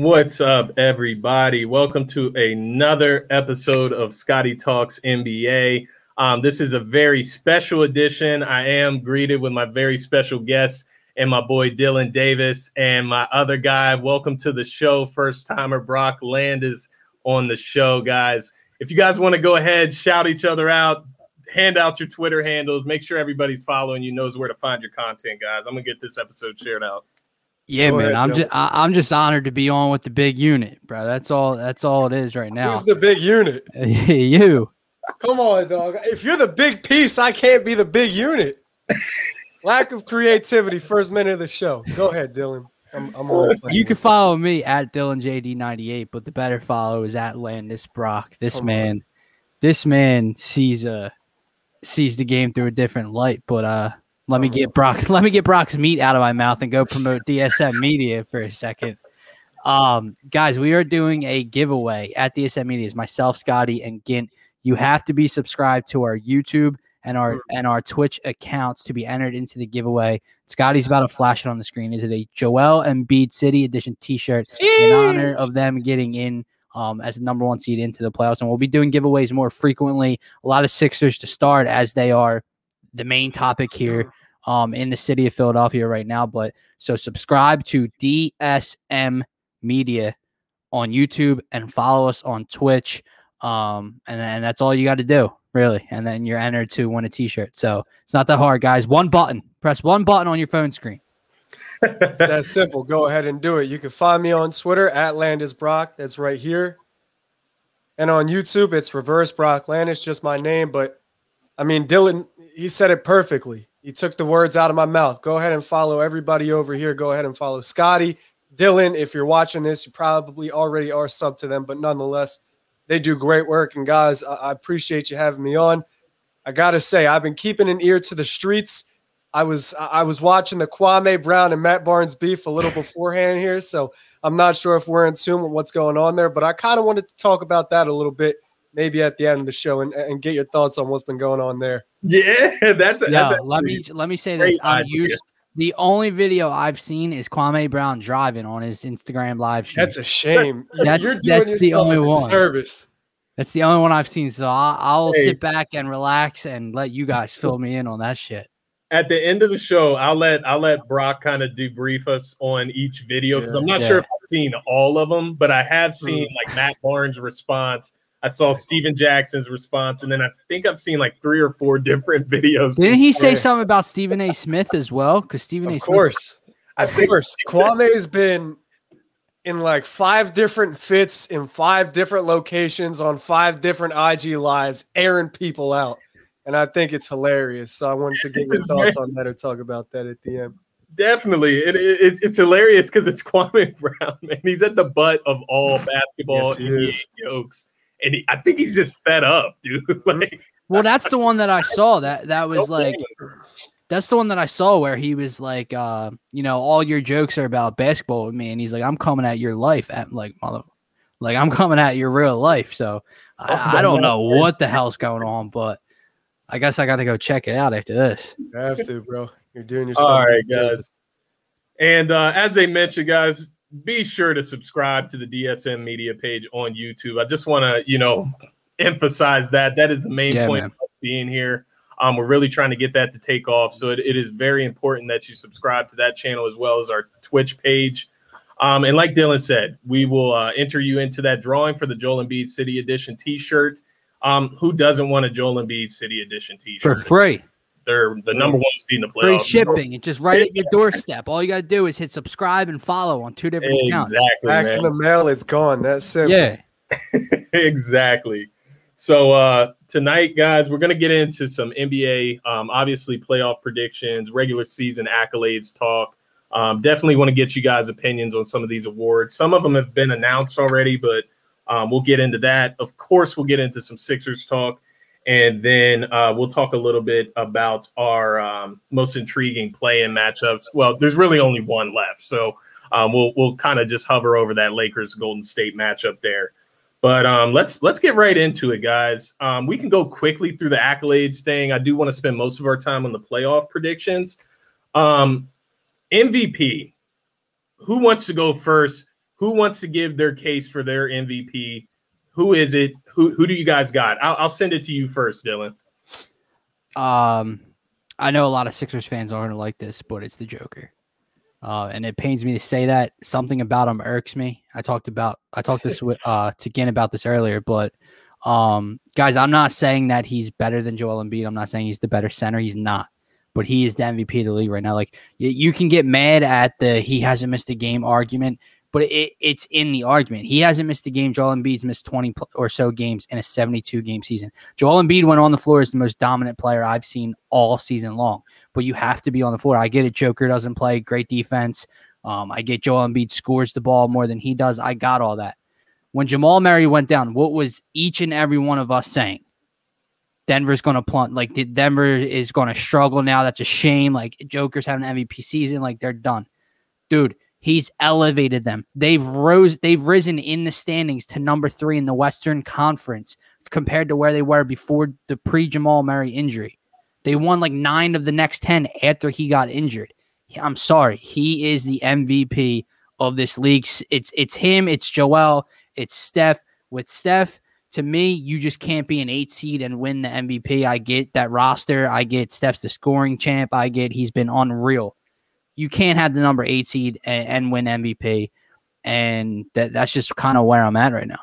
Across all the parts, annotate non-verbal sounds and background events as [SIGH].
What's up, everybody? Welcome to another episode of Scotty Talks NBA. Um, this is a very special edition. I am greeted with my very special guest and my boy Dylan Davis and my other guy. Welcome to the show, first timer Brock Landis on the show, guys. If you guys want to go ahead, shout each other out, hand out your Twitter handles, make sure everybody's following you, knows where to find your content, guys. I'm gonna get this episode shared out. Yeah, Go man. Ahead, I'm just I, am just honored to be on with the big unit, bro. That's all. That's all it is right now. Who's the big unit? [LAUGHS] you. Come on, dog. If you're the big piece, I can't be the big unit. Lack of creativity. First minute of the show. Go ahead, Dylan. I'm, I'm You can follow me at Dylan JD98, but the better follow is at Landis Brock. This Come man, on. this man sees uh sees the game through a different light. But uh, let me get Brock. [LAUGHS] Let me get Brock's meat out of my mouth and go promote DSM Media for a second. Um, guys, we are doing a giveaway at DSM Media. Is myself, Scotty, and Gint. You have to be subscribed to our YouTube and our and our Twitch accounts to be entered into the giveaway. Scotty's about to flash it on the screen. Is it a Joel Embiid City Edition T-shirt in honor of them getting in um, as the number one seed into the playoffs? And we'll be doing giveaways more frequently. A lot of Sixers to start as they are the main topic here um, in the city of Philadelphia right now. But so subscribe to DSM Media on YouTube and follow us on Twitch. Um, and then that's all you got to do, really. And then you're entered to win a T-shirt. So it's not that hard, guys. One button. Press one button on your phone screen. That's simple. Go ahead and do it. You can find me on Twitter at Landis Brock. That's right here. And on YouTube, it's Reverse Brock Landis, just my name. But I mean, Dylan, he said it perfectly. He took the words out of my mouth. Go ahead and follow everybody over here. Go ahead and follow Scotty, Dylan. If you're watching this, you probably already are sub to them, but nonetheless, they do great work. And guys, I appreciate you having me on. I gotta say, I've been keeping an ear to the streets. I was I was watching the Kwame Brown and Matt Barnes beef a little beforehand here, so I'm not sure if we're in tune with what's going on there. But I kind of wanted to talk about that a little bit, maybe at the end of the show, and, and get your thoughts on what's been going on there. Yeah, [LAUGHS] that's, a, yeah. That's let me let me say this. I'm used. The only video I've seen is Kwame Brown driving on his Instagram live stream. That's a shame. [LAUGHS] that's that's the only one. Service. That's the only one I've seen. So I'll, I'll hey. sit back and relax and let you guys fill me in on that shit. At the end of the show, I'll let I'll let Brock kind of debrief us on each video because yeah, I'm not yeah. sure if I've seen all of them, but I have seen mm. like Matt Barnes' response. I saw Stephen Jackson's response, and then I think I've seen like three or four [LAUGHS] different videos. Didn't he say something about Stephen A. Smith as well? Because Stephen of A. Of course. Smith- of course. Kwame has been in like five different fits in five different locations on five different IG lives, airing people out. And I think it's hilarious. So I wanted to get your [LAUGHS] thoughts on that or talk about that at the end. Definitely. It, it, it's, it's hilarious because it's [LAUGHS] Kwame Brown, man. He's at the butt of all basketball yes, jokes. And he, I think he's just fed up, [LAUGHS] dude. like, well, that's the one that I saw. That that was no like that's the one that I saw where he was like, uh, you know, all your jokes are about basketball with me, and he's like, I'm coming at your life at like mother, like I'm coming at your real life. So I, I, don't know what the hell's going on, but I guess I got to go check it out after this. You have to, bro. You're doing yourself. All right, guys. And uh, as they mentioned, guys, be sure to subscribe to the DSM Media page on YouTube. I just want to, you know, emphasize that that is the main yeah, point man. of being here. Um, we're really trying to get that to take off. So it, it is very important that you subscribe to that channel as well as our Twitch page. Um, and like Dylan said, we will uh, enter you into that drawing for the Joel Embiid City Edition T-shirt. Um, who doesn't want a Joel Embiid City Edition T-shirt for free? They're the number one seed in the playoffs. Free shipping. It's just right at your doorstep. All you got to do is hit subscribe and follow on two different accounts. exactly, accounts. Back man. in the mail, it's gone. That's simple. Yeah. [LAUGHS] exactly. So uh, tonight, guys, we're going to get into some NBA, um, obviously playoff predictions, regular season accolades talk. Um, definitely want to get you guys' opinions on some of these awards. Some of them have been announced already, but um, we'll get into that. Of course, we'll get into some Sixers talk, and then uh, we'll talk a little bit about our um, most intriguing play-in matchups. Well, there's really only one left, so um, we'll we'll kind of just hover over that Lakers Golden State matchup there. But um, let's let's get right into it, guys. Um, we can go quickly through the accolades thing. I do want to spend most of our time on the playoff predictions. Um, MVP. Who wants to go first? Who wants to give their case for their MVP? Who is it? Who who do you guys got? I'll, I'll send it to you first, Dylan. Um, I know a lot of Sixers fans aren't like this, but it's the Joker. Uh, and it pains me to say that something about him irks me. I talked about I talked this with uh to Ginn about this earlier, but um guys, I'm not saying that he's better than Joel Embiid. I'm not saying he's the better center. He's not, but he is the MVP of the league right now. Like you, you can get mad at the he hasn't missed a game argument, but it, it's in the argument. He hasn't missed a game. Joel Embiid's missed 20 or so games in a 72 game season. Joel Embiid went on the floor as the most dominant player I've seen all season long but you have to be on the floor. I get it. Joker doesn't play great defense. Um, I get Joel Embiid scores the ball more than he does. I got all that. When Jamal Murray went down, what was each and every one of us saying? Denver's going to plummet. Like Denver is going to struggle now. That's a shame. Like Joker's having an MVP season. Like they're done, dude. He's elevated them. They've rose. They've risen in the standings to number three in the Western Conference compared to where they were before the pre Jamal Murray injury. They won like nine of the next 10 after he got injured. I'm sorry. He is the MVP of this league. It's it's him, it's Joel, it's Steph. With Steph, to me, you just can't be an eight seed and win the MVP. I get that roster. I get Steph's the scoring champ. I get he's been unreal. You can't have the number eight seed and, and win MVP. And that, that's just kind of where I'm at right now.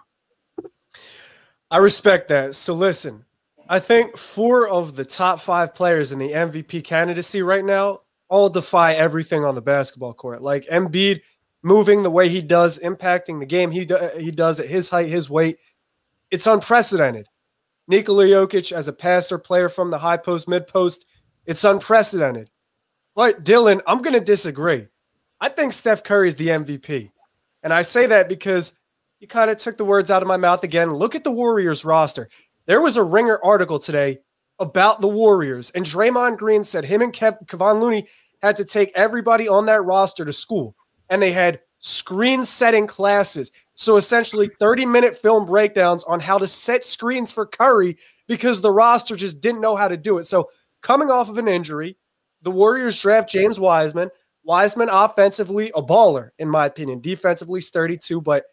I respect that. So listen, I think four of the top five players in the MVP candidacy right now all defy everything on the basketball court. Like Embiid moving the way he does, impacting the game he, do, he does at his height, his weight. It's unprecedented. Nikola Jokic as a passer player from the high post, mid post, it's unprecedented. But Dylan, I'm going to disagree. I think Steph Curry is the MVP. And I say that because you kind of took the words out of my mouth again. Look at the Warriors roster. There was a ringer article today about the Warriors, and Draymond Green said him and Kev- Kevon Looney had to take everybody on that roster to school, and they had screen setting classes. So essentially, 30 minute film breakdowns on how to set screens for Curry because the roster just didn't know how to do it. So, coming off of an injury, the Warriors draft James Wiseman. Wiseman offensively a baller, in my opinion. Defensively sturdy too, but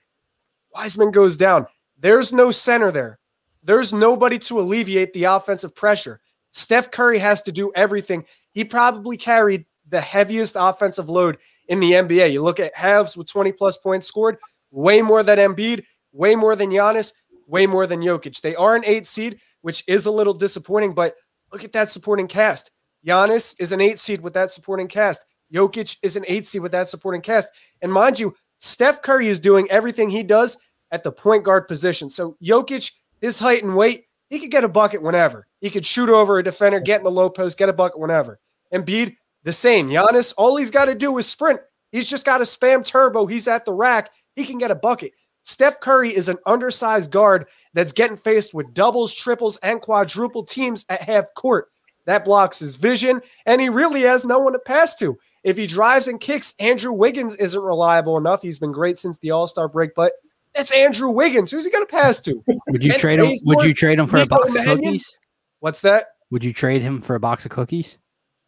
Wiseman goes down. There's no center there there's nobody to alleviate the offensive pressure. Steph Curry has to do everything. He probably carried the heaviest offensive load in the NBA. You look at halves with 20 plus points scored, way more than Embiid, way more than Giannis, way more than Jokic. They are an eight seed, which is a little disappointing, but look at that supporting cast. Giannis is an eight seed with that supporting cast. Jokic is an eight seed with that supporting cast. And mind you, Steph Curry is doing everything he does at the point guard position. So Jokic his height and weight, he could get a bucket whenever. He could shoot over a defender, get in the low post, get a bucket whenever. And Embiid, the same. Giannis, all he's got to do is sprint. He's just got to spam turbo. He's at the rack. He can get a bucket. Steph Curry is an undersized guard that's getting faced with doubles, triples, and quadruple teams at half court. That blocks his vision, and he really has no one to pass to. If he drives and kicks, Andrew Wiggins isn't reliable enough. He's been great since the All Star break, but it's Andrew Wiggins. Who's he going to pass to? Would you and trade him? Would you trade him for Nico a box Mannion? of cookies? What's that? Would you trade him for a box of cookies?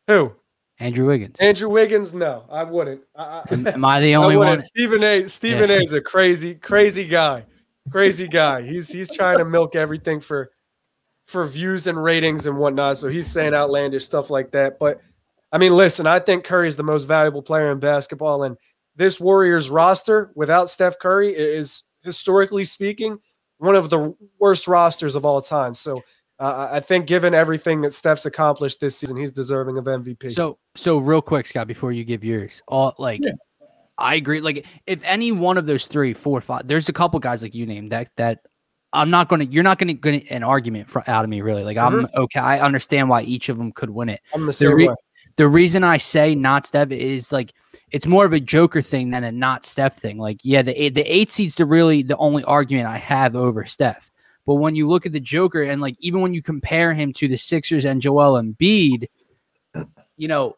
Who? Andrew Wiggins. Andrew Wiggins? No, I wouldn't. I, am, am, I the [LAUGHS] only I one? Stephen A. Stephen yeah. A. is a crazy, crazy guy. Crazy guy. He's he's trying to milk everything for for views and ratings and whatnot. So he's saying outlandish stuff like that. But I mean, listen, I think Curry is the most valuable player in basketball, and this Warriors roster without Steph Curry is historically speaking, one of the worst rosters of all time. So uh, I think, given everything that Steph's accomplished this season, he's deserving of MVP. So, so real quick, Scott, before you give yours, all like. Yeah. I agree. Like, if any one of those three, four, five, there's a couple guys like you named that that I'm not going to. You're not going to get an argument for, out of me, really. Like, mm-hmm. I'm okay. I understand why each of them could win it. I'm the same the re- way. The reason I say not Steph is like it's more of a Joker thing than a not Steph thing. Like, yeah, the the eight seed's the really the only argument I have over Steph. But when you look at the Joker and like even when you compare him to the Sixers and Joel Embiid, you know,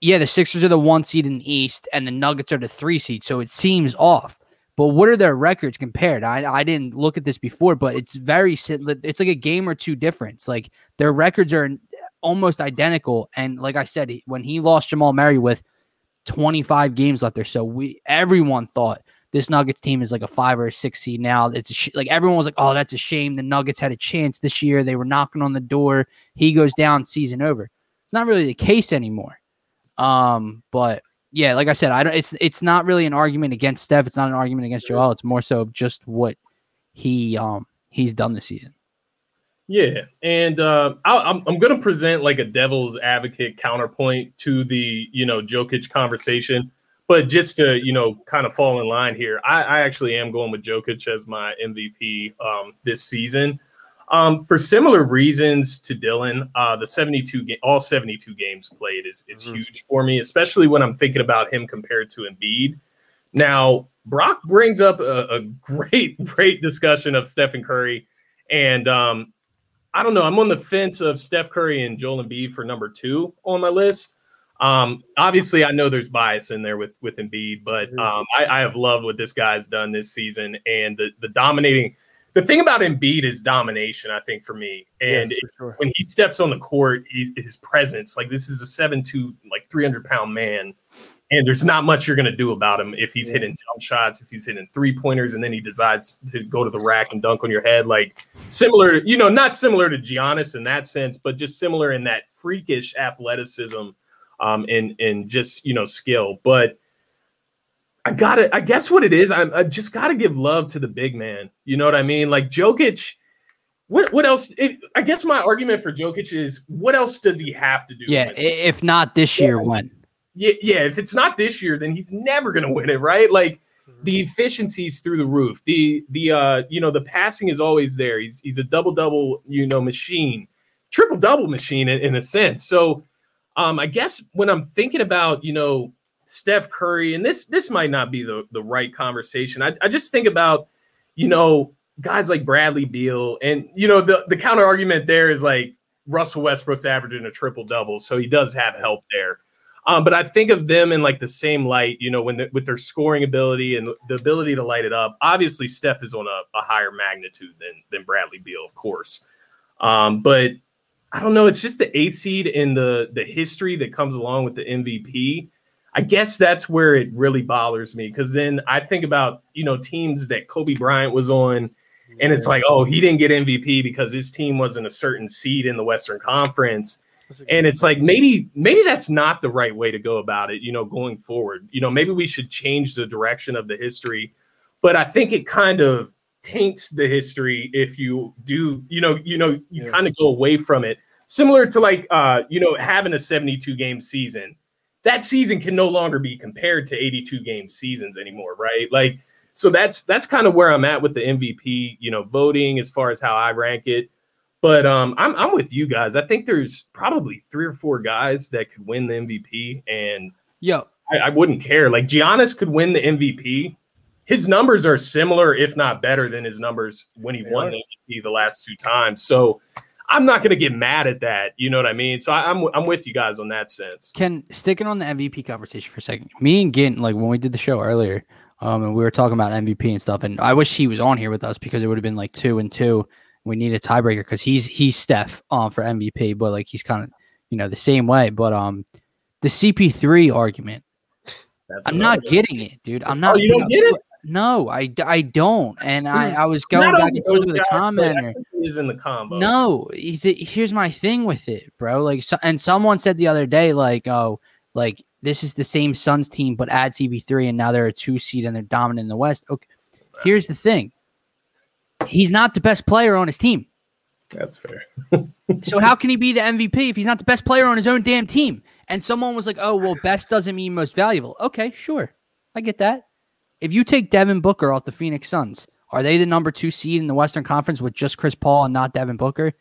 yeah, the Sixers are the one seed in the East and the Nuggets are the three seed, so it seems off. But what are their records compared? I, I didn't look at this before, but it's very it's like a game or two difference. Like their records are almost identical. And like I said, when he lost Jamal Murray with 25 games left there. So we everyone thought this Nuggets team is like a five or a six seed now. It's sh- like everyone was like, oh, that's a shame. The Nuggets had a chance this year. They were knocking on the door. He goes down, season over. It's not really the case anymore. Um, but yeah, like I said, I don't. It's it's not really an argument against Steph. It's not an argument against Joel. It's more so just what he um he's done this season. Yeah, and uh, I, I'm I'm going to present like a devil's advocate counterpoint to the you know Jokic conversation, but just to you know kind of fall in line here, I, I actually am going with Jokic as my MVP um, this season. Um, for similar reasons to Dylan, uh, the 72 ga- all 72 games played is is Mhm. huge for me, especially when I'm thinking about him compared to Embiid. Now, Brock brings up a, a great, [LAUGHS] great discussion of Stephen Curry, and um, I don't know. I'm on the fence of Steph Curry and Joel Embiid for number two on my list. Um, obviously, I know there's bias in there with with Embiid, but Mhm. um, I, I have loved what this guy's done this season, and the the dominating. The thing about Embiid is domination. I think for me, and Yes, for sure. when he steps on the court, his presence, like this is a seven-two, like three hundred pound man, and there's not much you're gonna do about him if he's Yeah. hitting jump shots, if he's hitting three pointers, and then he decides to go to the rack and dunk on your head, like similar, you know, not similar to Giannis in that sense, but just similar in that freakish athleticism, um, and and just you know skill, but. I gotta, I guess what it is, I, I just gotta give love to the big man. You know what I mean? Like Jokic, what what else? It, I guess my argument for Jokic is what else does he have to do? Yeah, with if not this year, when? yeah, yeah. If it's not this year, then he's never gonna win it, right? Like the efficiency's through the roof. The the uh you know the passing is always there. He's he's a double double you know machine, triple double machine in, in a sense. So um I guess when I'm thinking about you know Steph Curry, and this this might not be the the right conversation. I, I just think about you know guys like Bradley Beal, and you know the the counter argument there is like Russell Westbrook's averaging a triple double, so he does have help there. Um, but I think of them in like the same light, you know, when the, with their scoring ability and the ability to light it up. Obviously, Steph is on a, a higher magnitude than than Bradley Beal, of course. Um, but I don't know. It's just the eighth seed and the the history that comes along with the MVP. I guess that's where it really bothers me because then I think about you know teams that Kobe Bryant was on, and it's like, oh, he didn't get MVP because his team wasn't a certain seed in the Western Conference. And it's like maybe maybe that's not the right way to go about it you know going forward. You know maybe we should change the direction of the history but i think it kind of taints the history if you do you know you know you Yeah. kind of go away from it. Similar to like uh you know having a 72 game season that season can no longer be compared to 82 game seasons anymore right like so that's that's kind of where i'm at with the mvp you know voting as far as how i rank it but um, I'm I'm with you guys. I think there's probably three or four guys that could win the MVP, and Yo, I, I wouldn't care. Like Giannis could win the MVP. His numbers are similar, if not better, than his numbers when he They won are. the MVP the last two times. So I'm not going to get mad at that. You know what I mean? So I, I'm I'm with you guys on that sense. Ken, sticking on the MVP conversation for a second. Me and Gint, like when we did the show earlier, um, and we were talking about MVP and stuff, and I wish he was on here with us because it would have been like two and two. We need a tiebreaker because he's he's Steph um for MVP, but like he's kind of you know the same way. But um, the CP3 argument, That's I'm not one. getting it, dude. I'm not. Oh, you don't get it? No, I, I don't. And I, mm. I was going Not back and forth with a guys, but I commenter. is in the combo. No, here's my thing with it, bro. Like, so, and someone said the other day, like, oh, like this is the same Suns team, but add CP3, and now they're a two seed and they're dominant in the West. Okay, here's the thing: he's not the best player on his team. that's fair. [LAUGHS] So how can he be the MVP if he's not the best player on his own damn team? And someone was like, "Oh, well, best doesn't mean most valuable." Okay, sure, I get that. If you take Devin Booker off the Phoenix Suns, are they the number two seed in the Western Conference with just Chris Paul and not Devin Booker?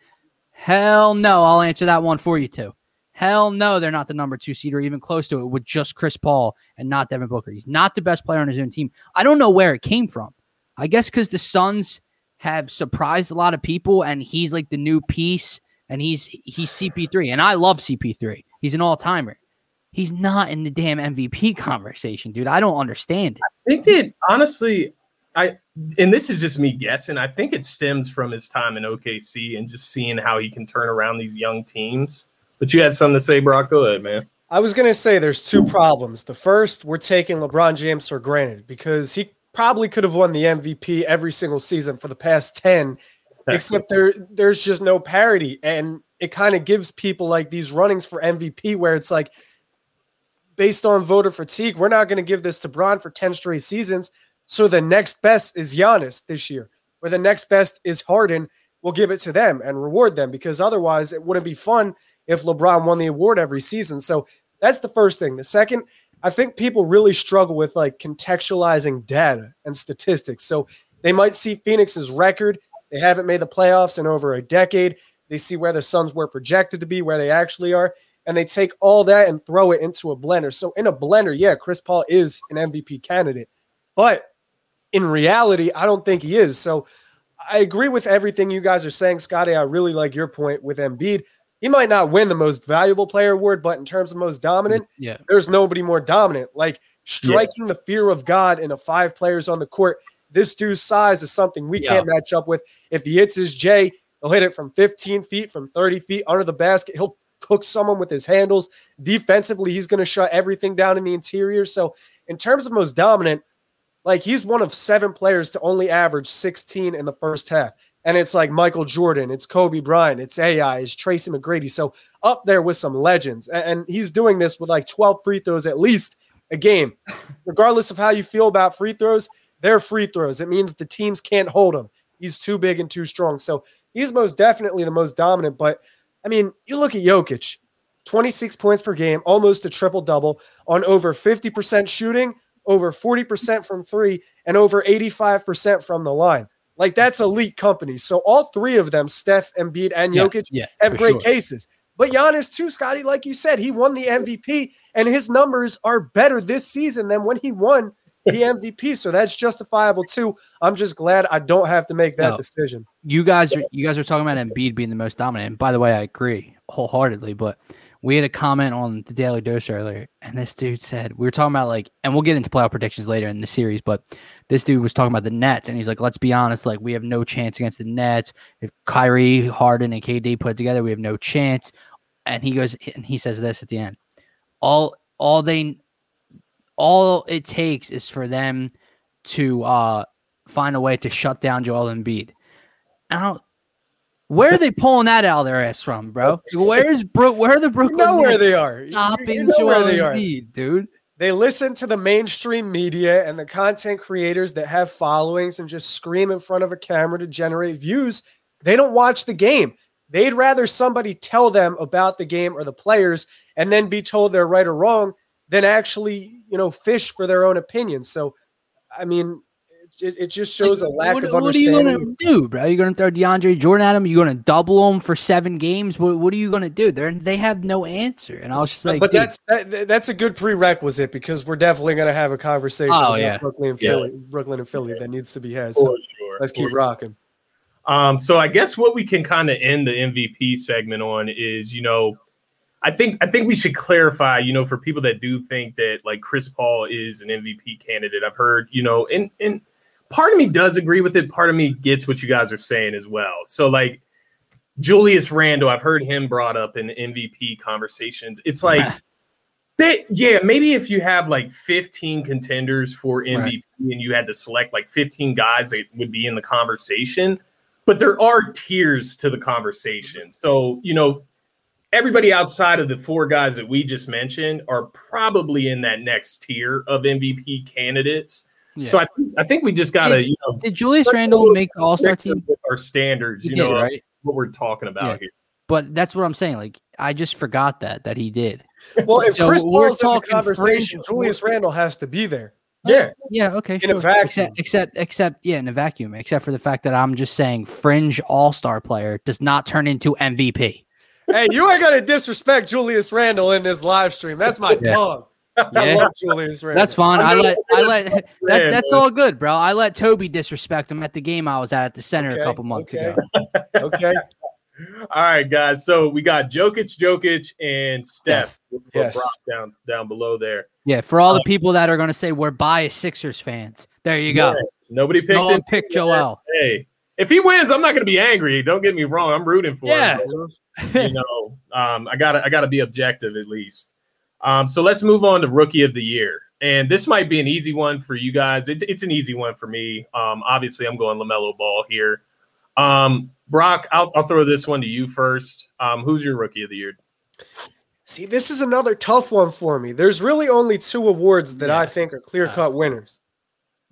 Hell no. I'll answer that one for you too. Hell no, they're not the number two seed or even close to it with just Chris Paul and not Devin Booker. He's not the best player on his own team. I don't know where it came from. I guess because the Suns have surprised a lot of people and he's like the new piece and he's he's CP3 and I love CP3. He's an all-timer. He's not in the damn MVP conversation, dude. I don't understand it. I think that honestly, I and this is just me guessing. I think it stems from his time in OKC and just seeing how he can turn around these young teams. But you had something to say, Brock. Go ahead, man. I was gonna say there's two problems. The first, we're taking LeBron James for granted because he probably could have won the MVP every single season for the past 10, except there there's just no parity. And it kind of gives people like these runnings for MVP where it's like based on voter fatigue, we're not going to give this to Bron for 10 straight seasons. So the next best is Giannis this year, or the next best is Harden. We'll give it to them and reward them because otherwise it wouldn't be fun if LeBron won the award every season. So that's the first thing. The second, I think people really struggle with like contextualizing data and statistics. So they might see Phoenix's record. They haven't made the playoffs in over a decade. They see where the Suns were projected to be, where they actually are, and they take all that and throw it into a blender. So in a blender, yeah, Chris Paul is an MVP candidate. But in reality, I don't think he is. So I agree with everything you guys are saying, Scotty. I really like your point with Embiid. He might not win the most valuable player award, but in terms of most dominant, mm, Yeah. there's nobody more dominant. Like striking the fear of God in a five players on the court. This dude's size is something we Yeah. can't match up with. If he hits his J, he'll hit it from 15 feet, from 30 feet under the basket. He'll cook someone with his handles. Defensively, he's going to shut everything down in the interior. So, in terms of most dominant, like he's one of seven players to only average 16 in the first half. And it's like Michael Jordan, it's Kobe Bryant, it's AI, it's Tracy McGrady. So up there with some legends. And he's doing this with like 12 free throws at least a game. [LAUGHS] Regardless of how you feel about free throws, they're free throws. It means the teams can't hold him. He's too big and too strong. So he's most definitely the most dominant. But I mean, you look at Jokic, 26 points per game, almost a triple double on over 50% shooting, over 40% from three, and over 85% from the line. Like that's elite company. So all three of them, Steph, Embiid, and Yeah, Jokic, yeah, have great sure. cases. But Giannis too, Scotty, like you said, he won the MVP, and his numbers are better this season than when he won the MVP. So that's justifiable too. I'm just glad I don't have to make that No. decision. you guys are you guys are talking about Embiid being the most dominant. And by the way, I agree wholeheartedly. But we had a comment on the Daily Dose earlier, and this dude said we were talking about like, and we'll get into playoff predictions later in the series. But this dude was talking about the Nets, and he's like, let's be honest, like we have no chance against the Nets. If Kyrie, Harden, and KD put together, we have no chance. And he goes, and he says this at the end: all all they all it takes is for them to uh find a way to shut down Joel Embiid. I don't. Where are they pulling that out of their ass from, bro? Where's Bro? Where are the You Brooklyn? know where they are. You- Stopping you know Joel they are. Embiid, dude. They listen to the mainstream media and the content creators that have followings and just scream in front of a camera to generate views. They don't watch the game. They'd rather somebody tell them about the game or the players and then be told they're right or wrong than actually, you know, fish for their own opinions. So, I mean, it, it just shows a lack what, of what are you gonna do, bro? You're gonna throw DeAndre Jordan at him? You're gonna double him for seven games? What, what are you gonna do? They they have no answer. And I was just like, but dude, that's that, that's a good prerequisite because we're definitely going to have a conversation Oh, about yeah. Brooklyn and Yeah. Philly, Brooklyn and Philly that needs to be had. So sure. let's keep For rocking. Um, so I guess what we can kind of end the MVP segment on is, you know, I think I think we should clarify, you know, for people that do think that like Chris Paul is an MVP candidate. I've heard, you know, and and part of me does agree with it. Part of me gets what you guys are saying as well. So like Julius Randle, I've heard him brought up in MVP conversations. It's [LAUGHS] like that, yeah, maybe if you have like 15 contenders for MVP Right. and you had to select like 15 guys that would be in the conversation, but there are tiers to the conversation. So, you know, everybody outside of the four guys that we just mentioned are probably in that next tier of MVP candidates. Yeah. So I, I think we just got to, Did- you know, did Julius let's Randle make the All Star team? it our standards, He you did, know, right? what we're talking about Yeah. here. But that's what I'm saying. Like, I just forgot that that he did. [LAUGHS] Well, if So Chris we're Paul's in the talking conversation, fringe- Julius Randle has to be there. Yeah. Yeah, okay. In a vacuum. Except, except, except, yeah, in a vacuum. Except for the fact that I'm just saying, fringe All Star player does not turn into MVP. Hey, you ain't gonna disrespect Julius Randle in this live stream. That's my Yeah. dog. I Yeah. love Julius Randle. That's fine. I let, I let, [LAUGHS] that, that's all good, bro. I let Toby disrespect him at the game I was at at the center Okay, a couple months okay. ago. [LAUGHS] okay. All right, guys. So we got Jokic, Jokic, and Steph. with Yes. Down down below there. Yeah, for all the um, people that are going to say we're biased Sixers fans, there you go. Yeah, Nobody picked No one him. picked Joel. Hey, if he wins, I'm not going to be angry. Don't get me wrong. I'm rooting for Yeah. him. [LAUGHS] you know, um, I gotta I gotta be objective at least. Um, so let's move on to rookie of the year. and this might be an easy one for you guys. It's it's an easy one for me. Um, obviously, I'm going Lamelo Ball here. Um, Brock, I'll, I'll throw this one to you first. Um, who's your rookie of the year? See, this is another tough one for me. There's really only two awards that Yeah. I think are clear cut winners.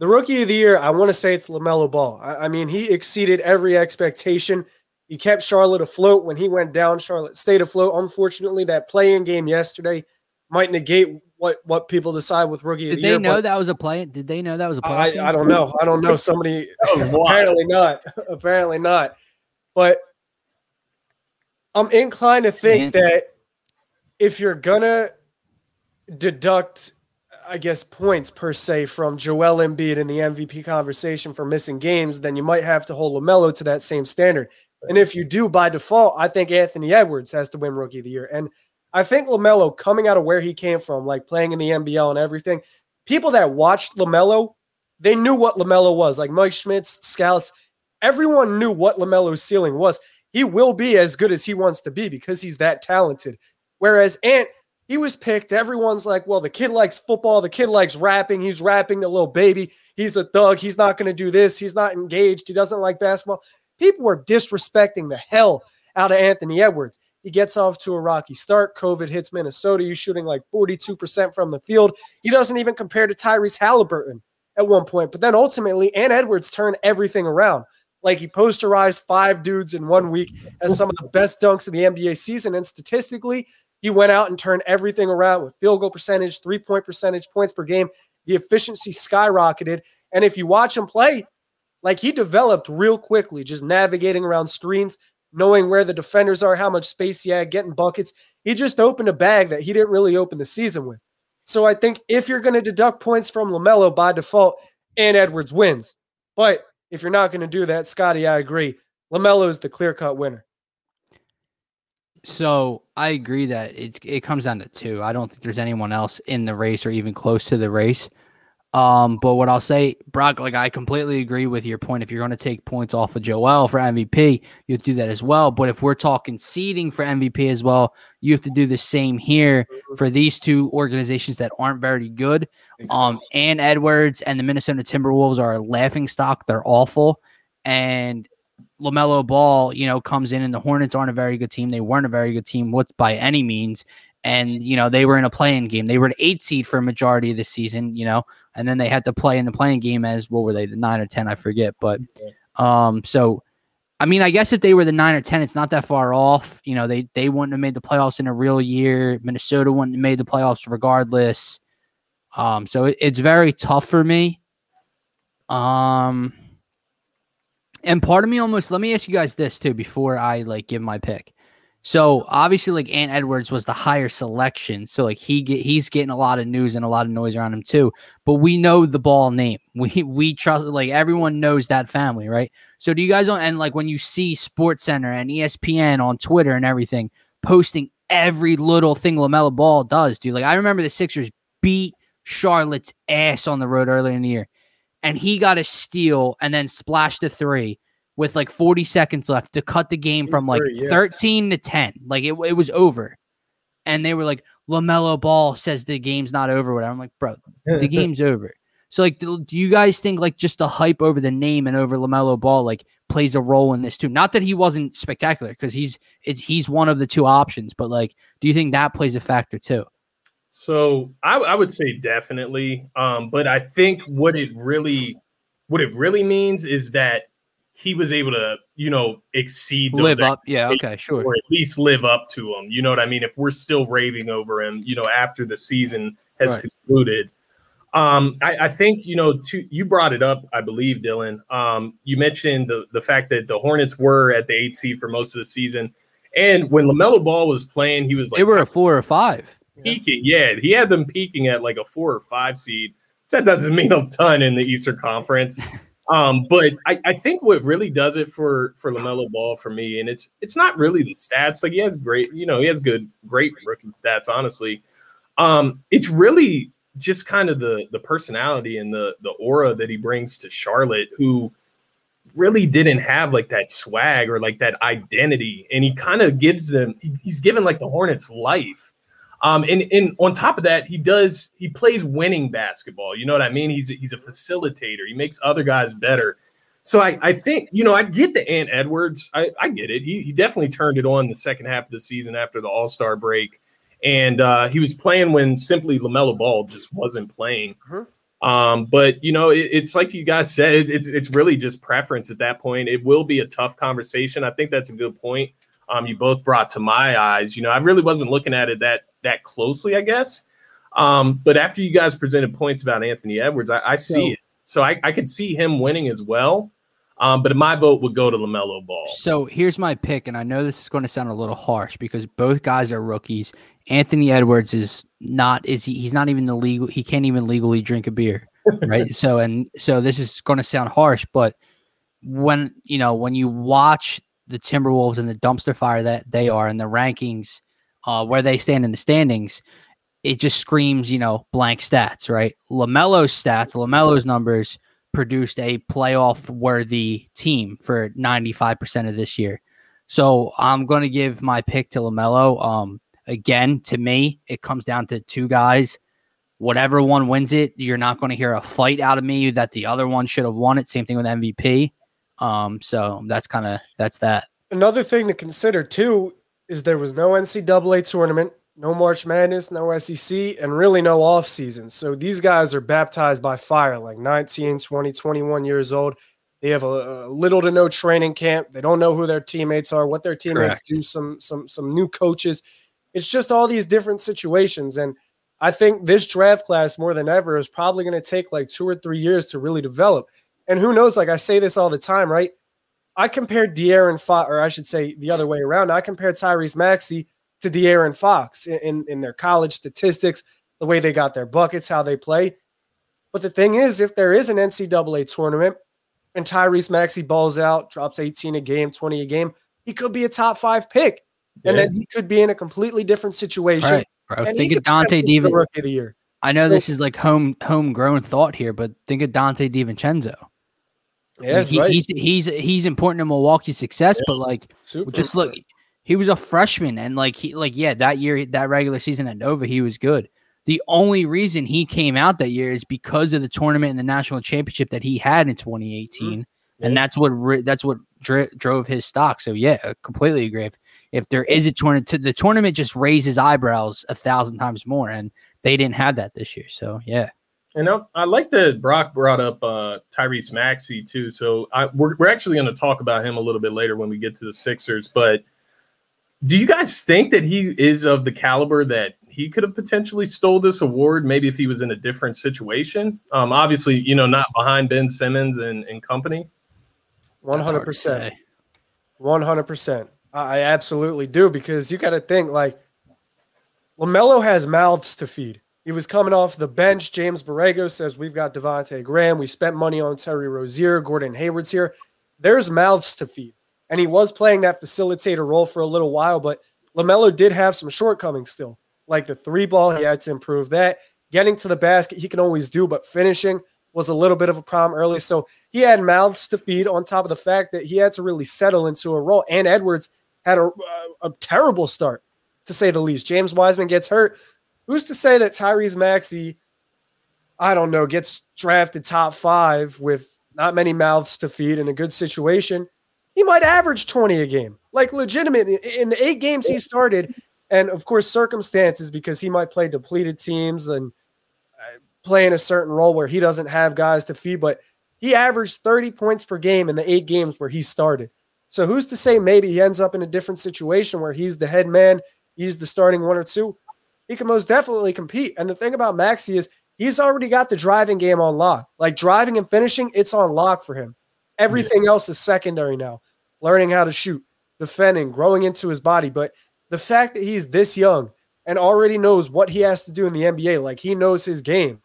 The rookie of the year, I want to say it's LaMelo Ball. I, I mean, he exceeded every expectation. He kept Charlotte afloat when he went down. Charlotte stayed afloat. Unfortunately, that play-in game yesterday might negate what what people decide with rookie of the year. Did they know that was a play? Did they know that was a play? I, I don't know. I don't know. Somebody [LAUGHS] oh, was wild. apparently not. [LAUGHS] apparently not. But I'm inclined to think Man. that if you're gonna deduct, I guess, points per se from Joel Embiid in the MVP conversation for missing games, then you might have to hold Lamelo to that same standard. And if you do by default, I think Anthony Edwards has to win Rookie of the Year. And I think Lamelo, coming out of where he came from, like playing in the NBL and everything, people that watched Lamelo, they knew what Lamelo was. Like Mike Schmitz, scouts, everyone knew what Lamelo's ceiling was. He will be as good as he wants to be because he's that talented. Whereas Ant, he was picked. Everyone's like, well, the kid likes football. The kid likes rapping. He's rapping to Lil Baby. He's a thug. He's not going to do this. He's not engaged. He doesn't like basketball. People were disrespecting the hell out of Anthony Edwards. He gets off to a rocky start. COVID hits Minnesota. He's shooting like 42% from the field. He doesn't even compare to Tyrese Halliburton at one point. But then ultimately, Ant Edwards turned everything around. Like he posterized five dudes in one week as some of the best dunks of the NBA season. And statistically, he went out and turned everything around with field goal percentage, three point percentage, points per game. The efficiency skyrocketed. And if you watch him play, like he developed real quickly, just navigating around screens, knowing where the defenders are, how much space he had, getting buckets. He just opened a bag that he didn't really open the season with. So I think if you're going to deduct points from LaMelo by default, and Edwards wins. But if you're not going to do that, Scotty, I agree. LaMelo is the clear cut winner. So I agree that it it comes down to two. I don't think there's anyone else in the race or even close to the race. Um, but what I'll say, Brock, like I completely agree with your point. If you're going to take points off of Joel for MVP, you have to do that as well. But if we're talking seeding for MVP as well, you have to do the same here for these two organizations that aren't very good. Um, and Edwards and the Minnesota Timberwolves are a laughing stock. They're awful. And LaMelo Ball, you know, comes in and the Hornets aren't a very good team. They weren't a very good team what's by any means. And, you know, they were in a play-in game. They were an eight seed for a majority of the season, you know, and then they had to play in the play-in game as what were they, the nine or 10, I forget. But, um, so, I mean, I guess if they were the nine or 10, it's not that far off. You know, they, they wouldn't have made the playoffs in a real year. Minnesota wouldn't have made the playoffs regardless. Um, so it, it's very tough for me. Um, and part of me almost let me ask you guys this too before I like give my pick. So obviously, like Ant Edwards was the higher selection, so like he get he's getting a lot of news and a lot of noise around him too. But we know the ball name. [LAUGHS] We we trust like everyone knows that family, right? So do you guys and like when you see Sports Center and ESPN on Twitter and everything posting every little thing LaMelo Ball does, dude? Like I remember the Sixers beat Charlotte's ass on the road earlier in the year, and he got a steal and then splashed a three with like 40 seconds left to cut the game from like 13 to 10. Like it, it was over. And they were like, LaMelo Ball says the game's not over. Whatever. I'm like, bro, the game's over. So like, do you guys think like just the hype over the name and over Lamelo Ball like plays a role in this too? Not that he wasn't spectacular because he's it, he's one of the two options, but like, do you think that plays a factor too? So I, I would say definitely. Um, but I think what it really what it really means is that he was able to, you know, exceed Live up, yeah, okay, sure. or at least live up to him. You know what I mean? If we're still raving over him, you know, after the season has Right. concluded. Um, I, I think, you know, to you brought it up, I believe, Dylan. Um, you mentioned the, the fact that the Hornets were at the eight seed for most of the season. And when LaMelo Ball was playing, he was like they were a four or five. Peaking. Yeah, he had them peaking at like a four or five seed. That doesn't [LAUGHS] mean a ton in the Eastern Conference. [LAUGHS] Um, but I, I think what really does it for for Lamelo Ball for me, and it's it's not really the stats. Like he has great, you know, he has good, great rookie stats. Honestly, um, it's really just kind of the the personality and the the aura that he brings to Charlotte, who really didn't have like that swag or like that identity, and he kind of gives them. He's given like the Hornets life. Um, and, and on top of that, he does he plays winning basketball. You know what I mean? He's he's a facilitator. He makes other guys better. So I, I think, you know, I get the Ant Edwards. I, I get it. He, he definitely turned it on the second half of the season after the All Star break. And uh, he was playing when simply LaMelo Ball just wasn't playing. Mhm. Um, but, you know, it, it's like you guys said, it, it's, it's really just preference at that point. It will be a tough conversation. I think that's a good point. Um, you both brought to my eyes. You know, I really wasn't looking at it that that closely, I guess. Um, but after you guys presented points about Anthony Edwards, I, I see So- it. So I, I could see him winning as well. Um, but my vote would go to LaMelo Ball. So here's my pick, and I know this is going to sound a little harsh because both guys are rookies. Anthony Edwards is not is he, he's not even the legal he can't even legally drink a beer, [LAUGHS] right? so and so this is going to sound harsh, but when you know when you watch the Timberwolves and the dumpster fire that they are in the rankings, uh, where they stand in the standings, it just screams you know blank stats, right? Lamelo's stats, Lamelo's numbers produced a playoff worthy team for 95% of this year. So I'm going to give my pick to LaMelo. Um, again, to me, it comes down to two guys. Whatever one wins it, you're not going to hear a fight out of me that the other one should have won it. Same thing with MVP. Um, so that's kind of that's that. Another thing to consider too is there was no NCAA tournament, no March Madness, no SEC, and really no off season. So these guys are baptized by fire, like 19, 20, 21 years old. They have a, a little to no training camp. They don't know who their teammates are, what their teammates Correct. do, some some some new coaches. It's just all these different situations. And I think this draft class more than ever is probably going to take like two or three years to really develop. And who knows? Like I say this all the time, right? I compared De'Aaron Fox, or I should say the other way around. I compared Tyrese Maxey to De'Aaron Fox in, in, in their college statistics, the way they got their buckets, how they play. But the thing is, if there is an NCAA tournament and Tyrese Maxey balls out, drops 18 a game, 20 a game, he could be a top five pick. And then he could be in a completely different situation. Right, bro. And Think of Dante potentially be the Div. rookie of the year. I know so- this is like home homegrown thought here, but think of Dante DiVincenzo. Yeah, he, right. he's he's he's important to Milwaukee's success, but like Super just look, he was a freshman, and like he like yeah, that year that regular season at Nova, he was good. The only reason he came out that year is because of the tournament and the national championship that he had in 2018, mm-hmm. and that's what ri- that's what dri- drove his stock. So yeah, I completely agree. If, if there is a tournament, the tournament just raises eyebrows a thousand times more, and they didn't have that this year. So yeah, And I, I like that Brock brought up uh, Tyrese Maxey too. So I, we're, we're actually going to talk about him a little bit later when we get to the Sixers. But do you guys think that he is of the caliber that he could have potentially stole this award? Maybe if he was in a different situation. Um, obviously, you know, not behind Ben Simmons and, and company. One hundred percent. One hundred percent. I I absolutely do because you got to think like Lamelo has mouths to feed. He was coming off the bench. James Borrego says we've got Devonte Graham. We spent money on Terry Rozier. Gordon Hayward's here. There's mouths to feed, and he was playing that facilitator role for a little while. But Lamelo did have some shortcomings still, like the three ball. He had to improve that. Getting to the basket, he can always do, but finishing was a little bit of a problem early. So he had mouths to feed on top of the fact that he had to really settle into a role. And Edwards had a, a, a terrible start, to say the least. James Wiseman gets hurt. Who's to say that Tyrese Maxey, I don't know, gets drafted top five with not many mouths to feed in a good situation? He might average 20 a game. Like legitimate in the eight games he started, and of course, circumstances because he might play depleted teams and uh, play in a certain role where he doesn't have guys to feed, but he averaged 30 points per game in the eight games where he started. So who's to say maybe he ends up in a different situation where he's the head man, he's the starting one or two? He can most definitely compete. And the thing about Maxey is he's already got the driving game on lock. Like driving and finishing, it's on lock for him. Everything else is secondary now. Learning how to shoot, defending, growing into his body. But the fact that he's this young and already knows what he has to do in the NBA, like he knows his game,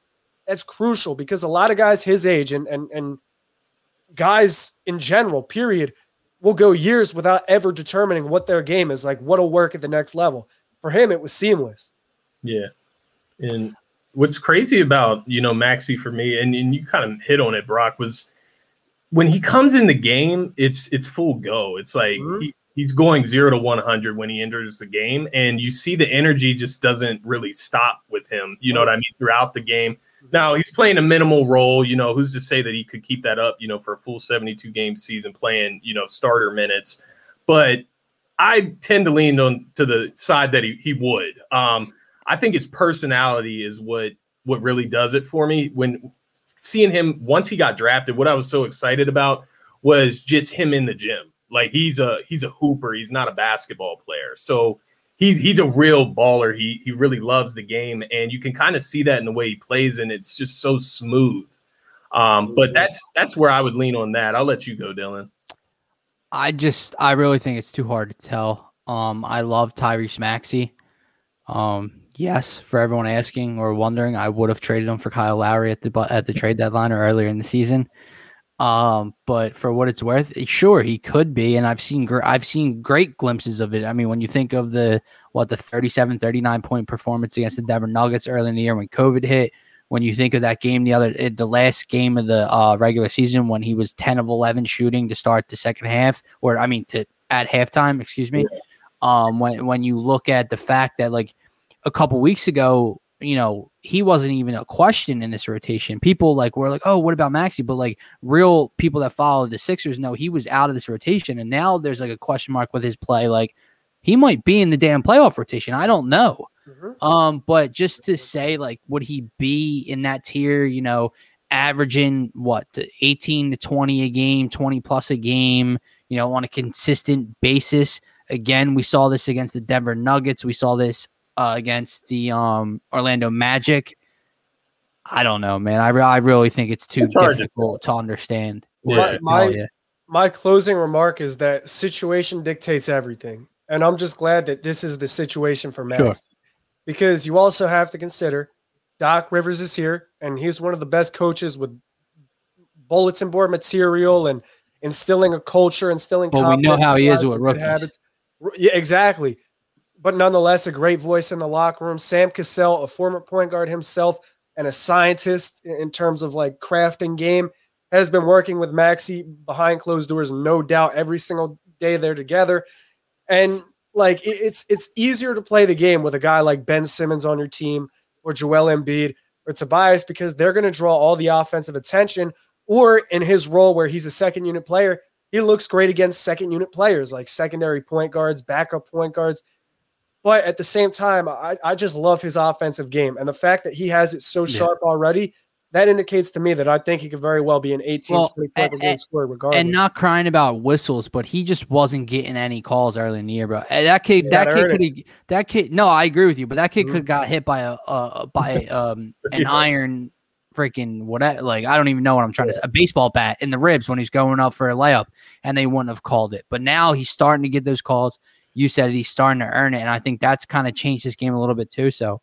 that's crucial because a lot of guys his age and and and guys in general, period, will go years without ever determining what their game is, like what'll work at the next level. For him, it was seamless. Yeah. And what's crazy about, you know, Maxey for me, and, and you kind of hit on it, Brock, was when he comes in the game, it's it's full go. It's like Mhm. he he's going zero to 100 when he enters the game. And you see the energy just doesn't really stop with him. You know what I mean? Throughout the game. Now he's playing a minimal role. You know, who's to say that he could keep that up, you know, for a full 72 game season playing, you know, starter minutes. But I tend to lean on to the side that he, he would. Um, I think his personality is what what really does it for me. When seeing him once he got drafted, what I was so excited about was just him in the gym. Like he's a he's a hooper. He's not a basketball player. So he's he's a real baller. He he really loves the game, and you can kind of see that in the way he plays, and it's just so smooth. Um, but that's that's where I would lean on that. I'll let you go, Dylan. I just I really think it's too hard to tell. Um, I love Tyrese Maxey. Um, yes, for everyone asking or wondering, I would have traded him for Kyle Lowry at the at the trade deadline or earlier in the season. Um, but for what it's worth, sure he could be, and I've seen gr- I've seen great glimpses of it. I mean, when you think of the what the 37, 39 point performance against the Denver Nuggets early in the year when COVID hit, when you think of that game the other eh, the last game of the uh, regular season when he was 10 of 11 shooting to start the second half or I mean to at halftime, excuse me. Um, when when you look at the fact that like a couple weeks ago you know, he wasn't even a question in this rotation. People like were like, oh, what about Maxey? But like real people that follow the Sixers know he was out of this rotation. And now there's like a question mark with his play. Like he might be in the damn playoff rotation. I don't know. Mm-hmm. Um, but just to say, like, would he be in that tier, you know, averaging what 18 to 20 a game, 20 plus a game, you know, on a consistent basis. Again, we saw this against the Denver Nuggets. We saw this uh, against the um, Orlando Magic. I don't know, man. I, re- I really think it's too it's difficult to, to understand. My, my, my closing remark is that situation dictates everything. And I'm just glad that this is the situation for Max. Sure. Because you also have to consider Doc Rivers is here, and he's one of the best coaches with bulletin board material and instilling a culture, instilling. Well, we know how he is with rookies. Habits. Yeah, exactly but nonetheless a great voice in the locker room. Sam Cassell, a former point guard himself and a scientist in terms of like crafting game, has been working with Maxey behind closed doors, no doubt, every single day they're together. And like it's it's easier to play the game with a guy like Ben Simmons on your team or Joel Embiid or Tobias because they're going to draw all the offensive attention. Or in his role where he's a second unit player, he looks great against second unit players like secondary point guards, backup point guards. But at the same time, I, I just love his offensive game. And the fact that he has it so yeah. sharp already, that indicates to me that I think he could very well be an 18 well, 20 point game scorer regardless. And not crying about whistles, but he just wasn't getting any calls early in the year, bro. That kid, He's that kid could that kid. No, I agree with you, but that kid mm-hmm. could got hit by a uh, [LAUGHS] by um an yeah. iron freaking whatever. Like I don't even know what I'm trying yeah. to say. A baseball bat in the ribs when he's going up for a layup, and they wouldn't have called it. But now he's starting to get those calls you said he's starting to earn it, and I think that's kind of changed his game a little bit too. So,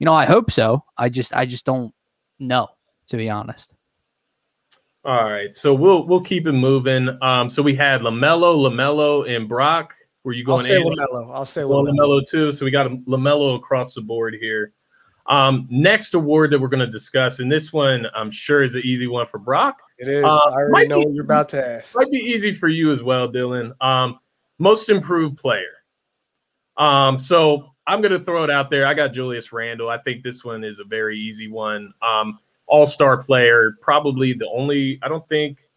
you know, I hope so. I just I just don't know to be honest. All right, so we'll we'll keep it moving. Um, so we had LaMelo, LaMelo, and Brock. Were you going? I'll say LaMelo. I'll say LaMelo. LaMelo too. So we got LaMelo across the board here. Um, next award that we're going to discuss, and this one I'm sure is an easy one for Brock. It is. Uh, I already know be, what you're about to ask. Might be easy for you as well, Dylan. Um, most improved player. Um, so I'm going to throw it out there. I got Julius Randle. I think this one is a very easy one. Um, All star player, probably the only, I don't think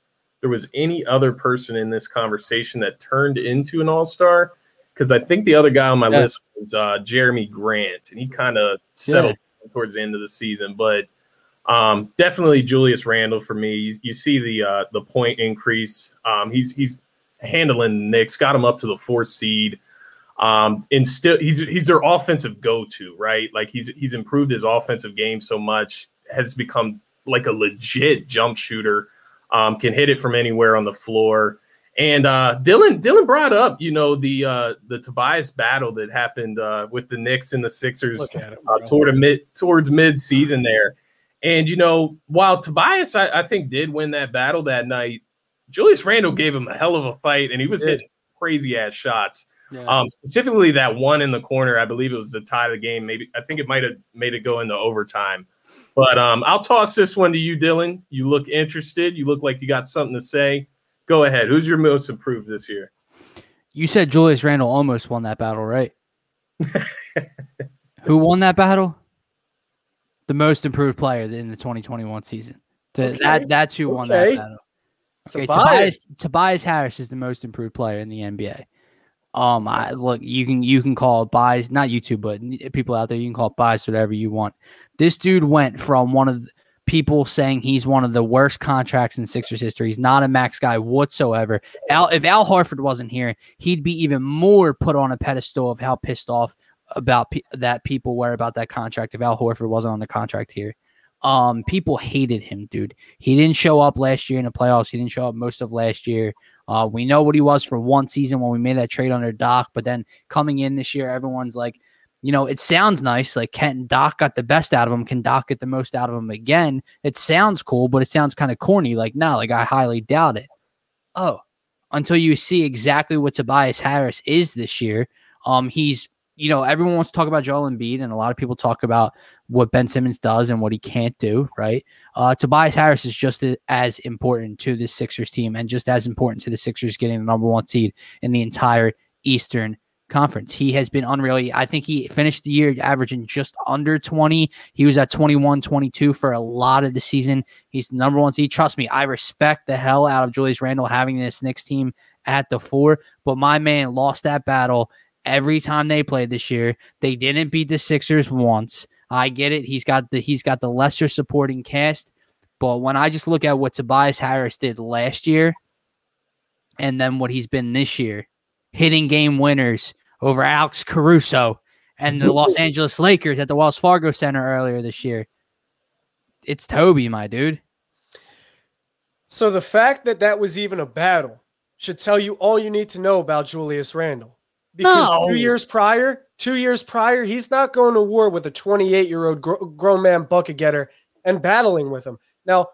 there was any other person in this conversation that turned into an all star because I think the other guy on my yeah. list was uh, Jerami Grant, and he kind of settled yeah. towards the end of the season. But um, definitely Julius Randle for me. You, you see the uh, the point increase. Um, he's he's handling Knicks, got him up to the fourth seed. Um, and still he's he's their offensive go-to, right? Like he's he's improved his offensive game so much, has become like a legit jump shooter, um, can hit it from anywhere on the floor. And uh, Dylan Dylan brought up, you know, the uh, the Tobias battle that happened uh, with the Knicks and the Sixers him, uh, toward a mid towards mid season there. And you know, while Tobias I, I, think did win that battle that night, Julius Randle gave him a hell of a fight, and he was hitting crazy ass shots. Yeah. Um, specifically that one in the corner, I believe it was the tie of the game. Maybe I think it might have made it go into overtime. But um, I'll toss this one to you, Dylan. You look interested. You look like you got something to say. Go ahead. Who's your most improved this year? You said Julius Randle almost won that battle, right? Who won that battle? The most improved player in the 2021 season. The, Okay. That that's who won that battle. Tobias. Okay, Tobias Tobias Harris is the most improved player in the NBA. Um, I look, you can you can call it bias, not YouTube, but people out there, you can call it bias, whatever you want. This dude went from one of the people saying he's one of the worst contracts in Sixers history. He's not a max guy whatsoever. Al, if Al Horford wasn't here, he'd be even more put on a pedestal of how pissed off about pe- that people were about that contract. If Al Horford wasn't on the contract here, um, people hated him, dude. He didn't show up last year in the playoffs. He didn't show up most of last year. Uh, we know what he was for one season when we made that trade under Doc, but then coming in this year, everyone's like, you know, it sounds nice. Like Kent Doc got the best out of him. Can Doc get the most out of him again? It sounds cool, but it sounds kind of corny. Like, no, like I highly doubt it. Oh, until you see exactly what Tobias Harris is this year. Um, he's you know, everyone wants to talk about Joel Embiid, and a lot of people talk about what Ben Simmons does and what he can't do, right? Uh, Tobias Harris is just as important to the Sixers team and just as important to the Sixers getting the number one seed in the entire Eastern Conference. He has been unreal. I think he finished the year averaging just under 20. He was at 21, 22 for a lot of the season. He's the number one seed. Trust me, I respect the hell out of Julius Randle having this Knicks team at the four, but my man lost that battle every time they played this year. They didn't beat the Sixers once. I get it. He's got the he's got the lesser supporting cast, but when I just look at what Tobias Harris did last year and then what he's been this year, hitting game winners over Alex Caruso and the Los [LAUGHS] Angeles Lakers at the Wells Fargo Center earlier this year. It's Toby, my dude. So the fact that that was even a battle should tell you all you need to know about Julius Randle. Because No. two years prior, two years prior, he's not going to war with a 28 year old gr- grown man bucket getter and battling with him. Now,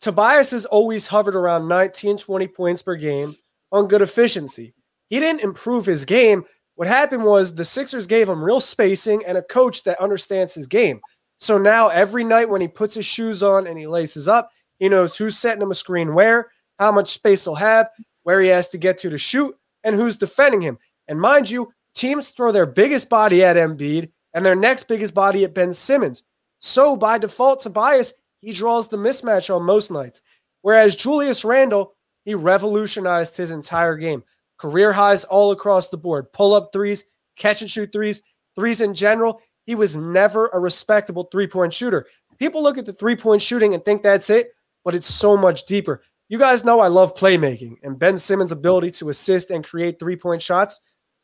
Tobias has always hovered around 19, 20 points per game on good efficiency. He didn't improve his game. What happened was the Sixers gave him real spacing and a coach that understands his game. So now every night when he puts his shoes on and he laces up, he knows who's setting him a screen where, how much space he'll have, where he has to get to to shoot, and who's defending him. And mind you, teams throw their biggest body at Embiid and their next biggest body at Ben Simmons. So by default, Tobias, he draws the mismatch on most nights. Whereas Julius Randle, he revolutionized his entire game. Career highs all across the board. Pull up threes, catch and shoot threes, threes in general. He was never a respectable three point shooter. People look at the three point shooting and think that's it, but it's so much deeper. You guys know I love playmaking and Ben Simmons' ability to assist and create three point shots.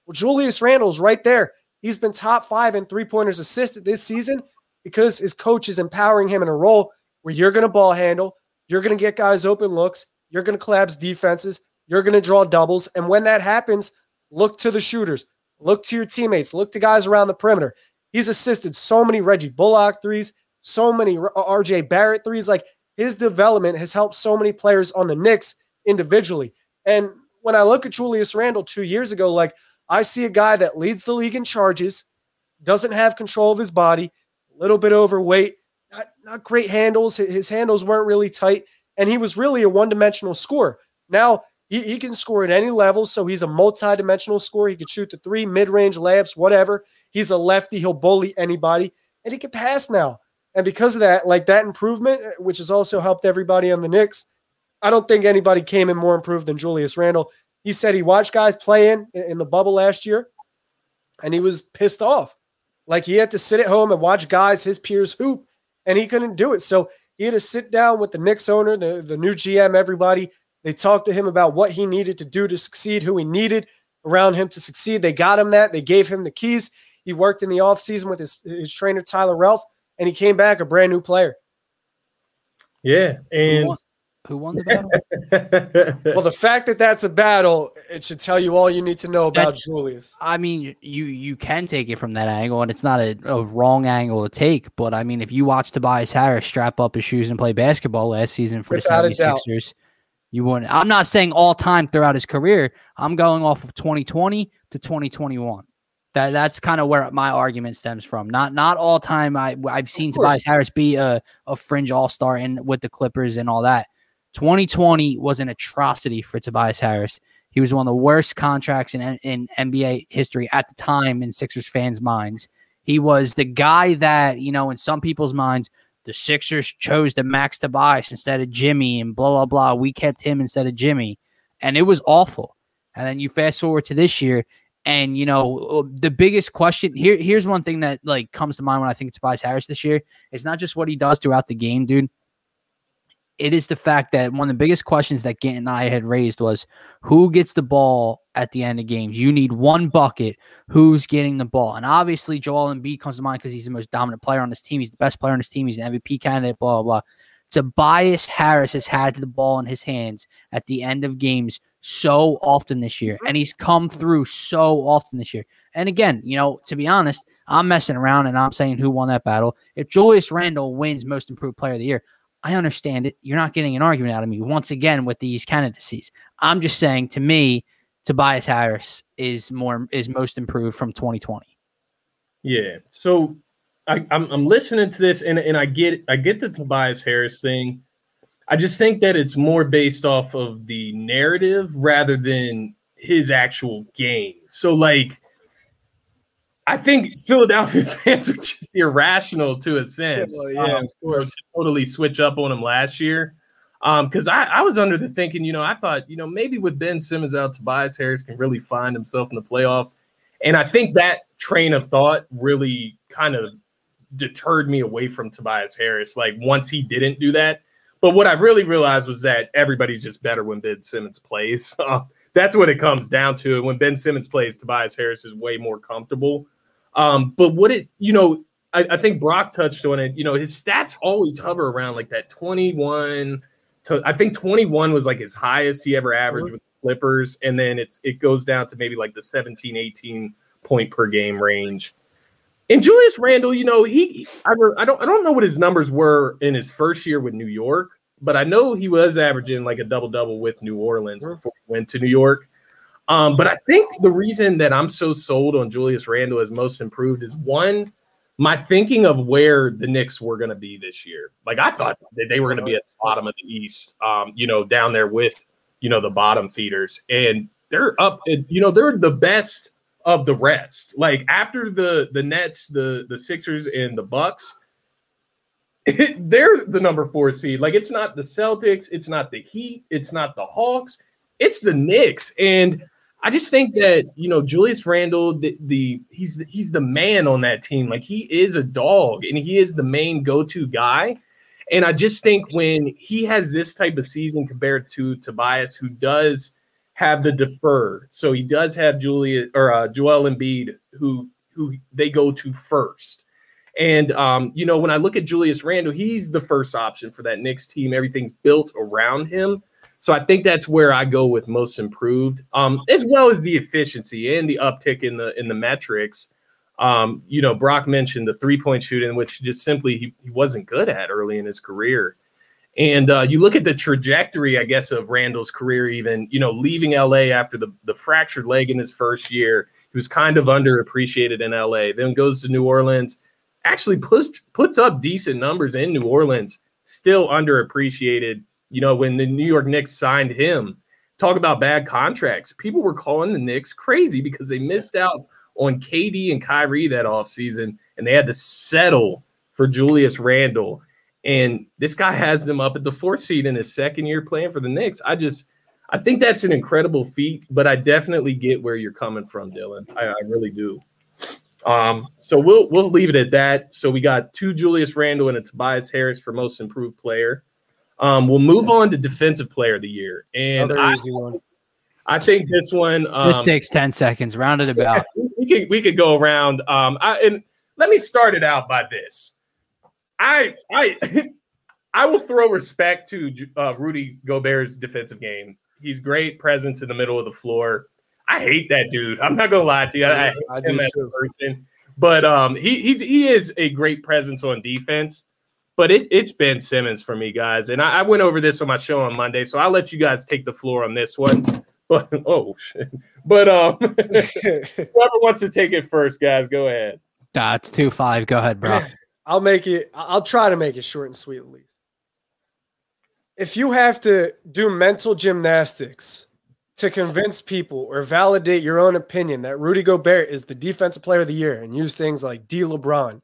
Well, Julius Randle's right there. He's been top five in three pointers assisted this season because his coach is empowering him in a role where you're going to ball handle, you're going to get guys open looks, you're going to collapse defenses, you're going to draw doubles. And when that happens, look to the shooters, look to your teammates, look to guys around the perimeter. He's assisted so many Reggie Bullock threes, so many RJ uh, Barrett threes. Like his development has helped so many players on the Knicks individually. And when I look at Julius Randle two years ago, like I see a guy that leads the league in charges, doesn't have control of his body, a little bit overweight, not, not great handles. His handles weren't really tight, and he was really a one dimensional scorer. Now he, he can score at any level, so he's a multi dimensional scorer. He can shoot the three, mid range layups, whatever. He's a lefty, he'll bully anybody, and he can pass now. And because of that, like that improvement, which has also helped everybody on the Knicks, I don't think anybody came in more improved than Julius Randle. He said he watched guys playing in in the bubble last year, and he was pissed off. Like he had to sit at home and watch guys, his peers hoop, and he couldn't do it. So he had to sit down with the Knicks owner, the, the new GM, everybody. They talked to him about what he needed to do to succeed, who he needed around him to succeed. They got him that. They gave him the keys. He worked in the offseason with his, his trainer, Tyler Ralph, and he came back a brand new player. Yeah, and won, who won the battle? [LAUGHS] Well, the fact that that's a battle, it should tell you all you need to know about That- Julius. I mean, you you can take it from that angle, and it's not a, a wrong angle to take. But I mean, if you watch Tobias Harris strap up his shoes and play basketball last season for Without the doubt. 76ers, you wouldn't. I'm not saying all time throughout his career. I'm going off of 2020 to 2021. That that's kind of where my argument stems from. Not not all time. I I've seen. Tobias Harris be a, a fringe all star in with the Clippers and all that. 2020 was an atrocity for Tobias Harris. He was one of the worst contracts in, in NBA history at the time in Sixers fans' minds. He was the guy that, you know, in some people's minds, the Sixers chose to max Tobias instead of Jimmy and blah, blah, blah. We kept him instead of Jimmy. And it was awful. And then you fast forward to this year, and you know, uh, the biggest question here, here's one thing that like comes to mind when I think Tobias Harris this year. It's not just what he does throughout the game, dude it is the fact that one of the biggest questions that Gant and I had raised was who gets the ball at the end of games. You need one bucket. Who's getting the ball? And obviously, Joel Embiid comes to mind because he's the most dominant player on this team. He's the best player on this team. He's an MVP candidate. Blah blah. blah. Tobias Harris has had the ball in his hands at the end of games so often this year, and he's come through so often this year. And again, you know, to be honest, I'm messing around and I'm saying who won that battle. If Julius Randle wins Most Improved Player of the Year, I understand it. You're not getting an argument out of me once again with these candidacies. I'm just saying to me, Tobias Harris is more is most improved from 2020. Yeah. So I, I'm, I'm listening to this and, and I get I get the Tobias Harris thing. I just think that it's more based off of the narrative rather than his actual game. So like I think Philadelphia [LAUGHS] fans are just irrational to a sense. Well, yeah, um, of course. Totally switch up on him last year. Because um, I, I was under the thinking, you know, I thought, you know, maybe with Ben Simmons out, Tobias Harris can really find himself in the playoffs. And I think that train of thought really kind of deterred me away from Tobias Harris. Like once he didn't do that. But what I really realized was that everybody's just better when Ben Simmons plays. [LAUGHS] that's what it comes down to. And when Ben Simmons plays, Tobias Harris is way more comfortable. Um, but what it, you know, I, I, think Brock touched on it. You know, his stats always hover around like that 21 to I think 21 was like his highest he ever averaged mm-hmm. with the Clippers. And then it's it goes down to maybe like the 17, 18 point per game range. And Julius Randle, you know, he I, I don't I don't know what his numbers were in his first year with New York, but I know he was averaging like a double double with New Orleans mm-hmm. before he went to New York. Um, but I think the reason that I'm so sold on Julius Randle as most improved is one, my thinking of where the Knicks were going to be this year. Like I thought that they were going to be at the bottom of the East, um, you know, down there with, you know, the bottom feeders. And they're up, you know, they're the best of the rest. Like after the the Nets, the the Sixers and the Bucks, they're the number four seed. Like it's not the Celtics, it's not the Heat, it's not the Hawks, it's the Knicks. And I just think that you know Julius Randle, the, the he's he's the man on that team. Like he is a dog, and he is the main go-to guy. And I just think when he has this type of season compared to Tobias, who does have the defer, so he does have Julia or uh, Joel Embiid, who who they go to first. And um, you know, when I look at Julius Randle, he's the first option for that Knicks team. Everything's built around him. So I think that's where I go with most improved, um, as well as the efficiency and the uptick in the in the metrics. Um, you know, Brock mentioned the three point shooting, which just simply he, he wasn't good at early in his career. And uh, you look at the trajectory, I guess, of Randle's career, even, you know, leaving LA after the, the fractured leg in his first year. He was kind of underappreciated in LA, then goes to New Orleans, actually puts, puts up decent numbers in New Orleans, still underappreciated you know, when the New York Knicks signed him, talk about bad contracts. People were calling the Knicks crazy because they missed out on KD and Kyrie that offseason and they had to settle for Julius Randle. And this guy has them up at the fourth seed in his second year playing for the Knicks. I just, I think that's an incredible feat, but I definitely get where you're coming from, Dylan. I, I really do. Um, so we'll we'll leave it at that. So we got two Julius Randle and a Tobias Harris for most improved player. Um, we'll move on to defensive player of the year, and Another I, easy one. I think this one. Um, this takes ten seconds. Round it about. [LAUGHS] we could we could go around. Um, I, and let me start it out by this. I I [LAUGHS] I will throw respect to uh, Rudy Gobert's defensive game. He's great presence in the middle of the floor. I hate that dude. I'm not gonna lie to you. I, I hate him as a person, but um, he he's he is a great presence on defense but it, it's Ben Simmons for me, guys. And I, I, went over this on my show on Monday, so I'll let you guys take the floor on this one. [LAUGHS] But oh shit. But um [LAUGHS] whoever wants to take it first, guys, go ahead. That's two five. Go ahead, bro. [LAUGHS] I'll make it, I'll try to make it short and sweet at least. If you have to do mental gymnastics to convince people or validate your own opinion that Rudy Gobert is the defensive player of the year and use things like D LeBron,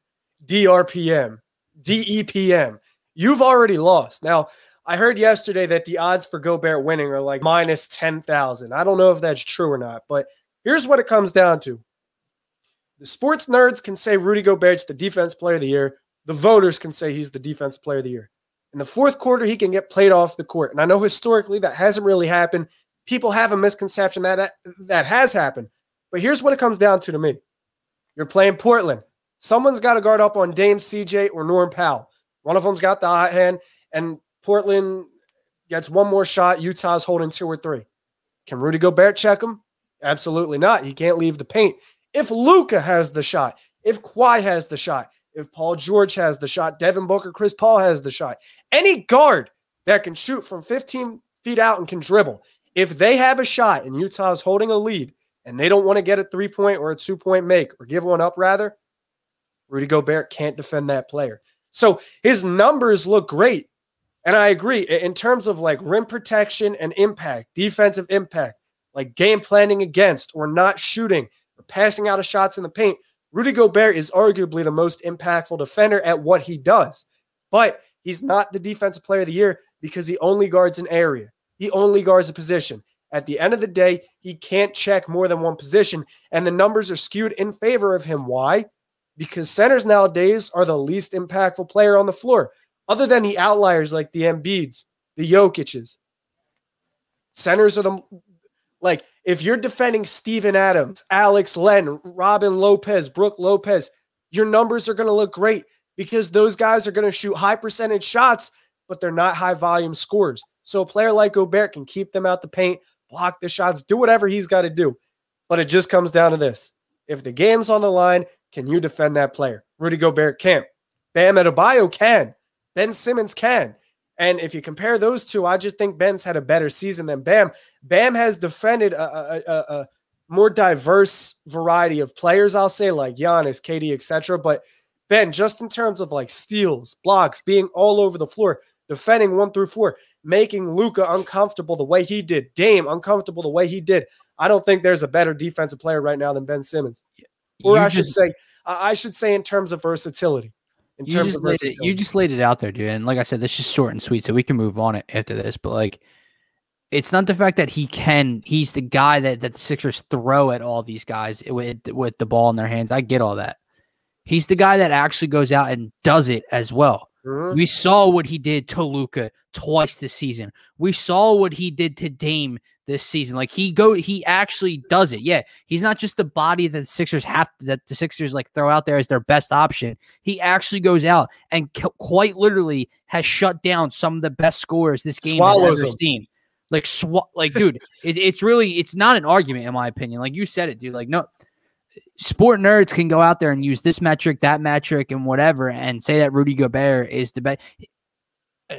DRPM, DEPM, you've already lost. Now, I heard yesterday that the odds for Gobert winning are like minus 10,000. I don't know if that's true or not, but here's what it comes down to. The sports nerds can say Rudy Gobert's the defense player of the year. The voters can say he's the defense player of the year. In the fourth quarter, he can get played off the court. And I know historically that hasn't really happened. People have a misconception that that, that has happened. But here's what it comes down to to me. You're playing Portland. Someone's got to guard up on Dame CJ or Norm Powell. One of them's got the hot hand, and Portland gets one more shot. Utah's holding two or three. Can Rudy Gobert check him? Absolutely not. He can't leave the paint. If Luka has the shot, if Kawhi has the shot, if Paul George has the shot, Devin Booker, Chris Paul has the shot, any guard that can shoot from 15 feet out and can dribble, if they have a shot and Utah's holding a lead and they don't want to get a three point or a two point make or give one up, rather, Rudy Gobert can't defend that player. So his numbers look great. And I agree in terms of like rim protection and impact, defensive impact, like game planning against or not shooting or passing out of shots in the paint. Rudy Gobert is arguably the most impactful defender at what he does, but he's not the defensive player of the year because he only guards an area. He only guards a position. At the end of the day, he can't check more than one position, and the numbers are skewed in favor of him. Why? Because centers nowadays are the least impactful player on the floor, other than the outliers like the Embiids, the Jokic's. Centers are the like if you're defending Steven Adams, Alex Len, Robin Lopez, Brook Lopez, your numbers are going to look great because those guys are going to shoot high percentage shots, but they're not high volume scores. So a player like Gobert can keep them out the paint, block the shots, do whatever he's got to do. But it just comes down to this. If the game's on the line, can you defend that player? Rudy Gobert can't. Bam Adebayo can. Ben Simmons can. And if you compare those two, I just think Ben's had a better season than Bam. Bam has defended a, a, a, a more diverse variety of players, I'll say, like Giannis, KD, etc. But Ben, just in terms of like steals, blocks, being all over the floor, defending one through four, making Luka uncomfortable the way he did, Dame uncomfortable the way he did. I don't think there's a better defensive player right now than Ben Simmons. Or I should say, I should say in terms of versatility. In you just, laid it, you just laid it out there, dude. And like I said, this is short and sweet, so we can move on it after this. But like, it's not the fact that he can. He's the guy that that the Sixers throw at all these guys with with the ball in their hands. I get all that. He's the guy that actually goes out and does it as well. Mm-hmm. We saw what he did to Luka twice this season. We saw what he did to Dame this season. Like he go, he actually does it. Yeah, he's not just the body that the Sixers have that the Sixers like throw out there as their best option. He actually goes out and quite literally has shut down some of the best scorers this game Swallows has ever him. seen. Like sw- like dude, it, it's really it's not an argument in my opinion. Like you said it, dude. Like no, sport nerds can go out there and use this metric, that metric, and whatever, and say that Rudy Gobert is the best.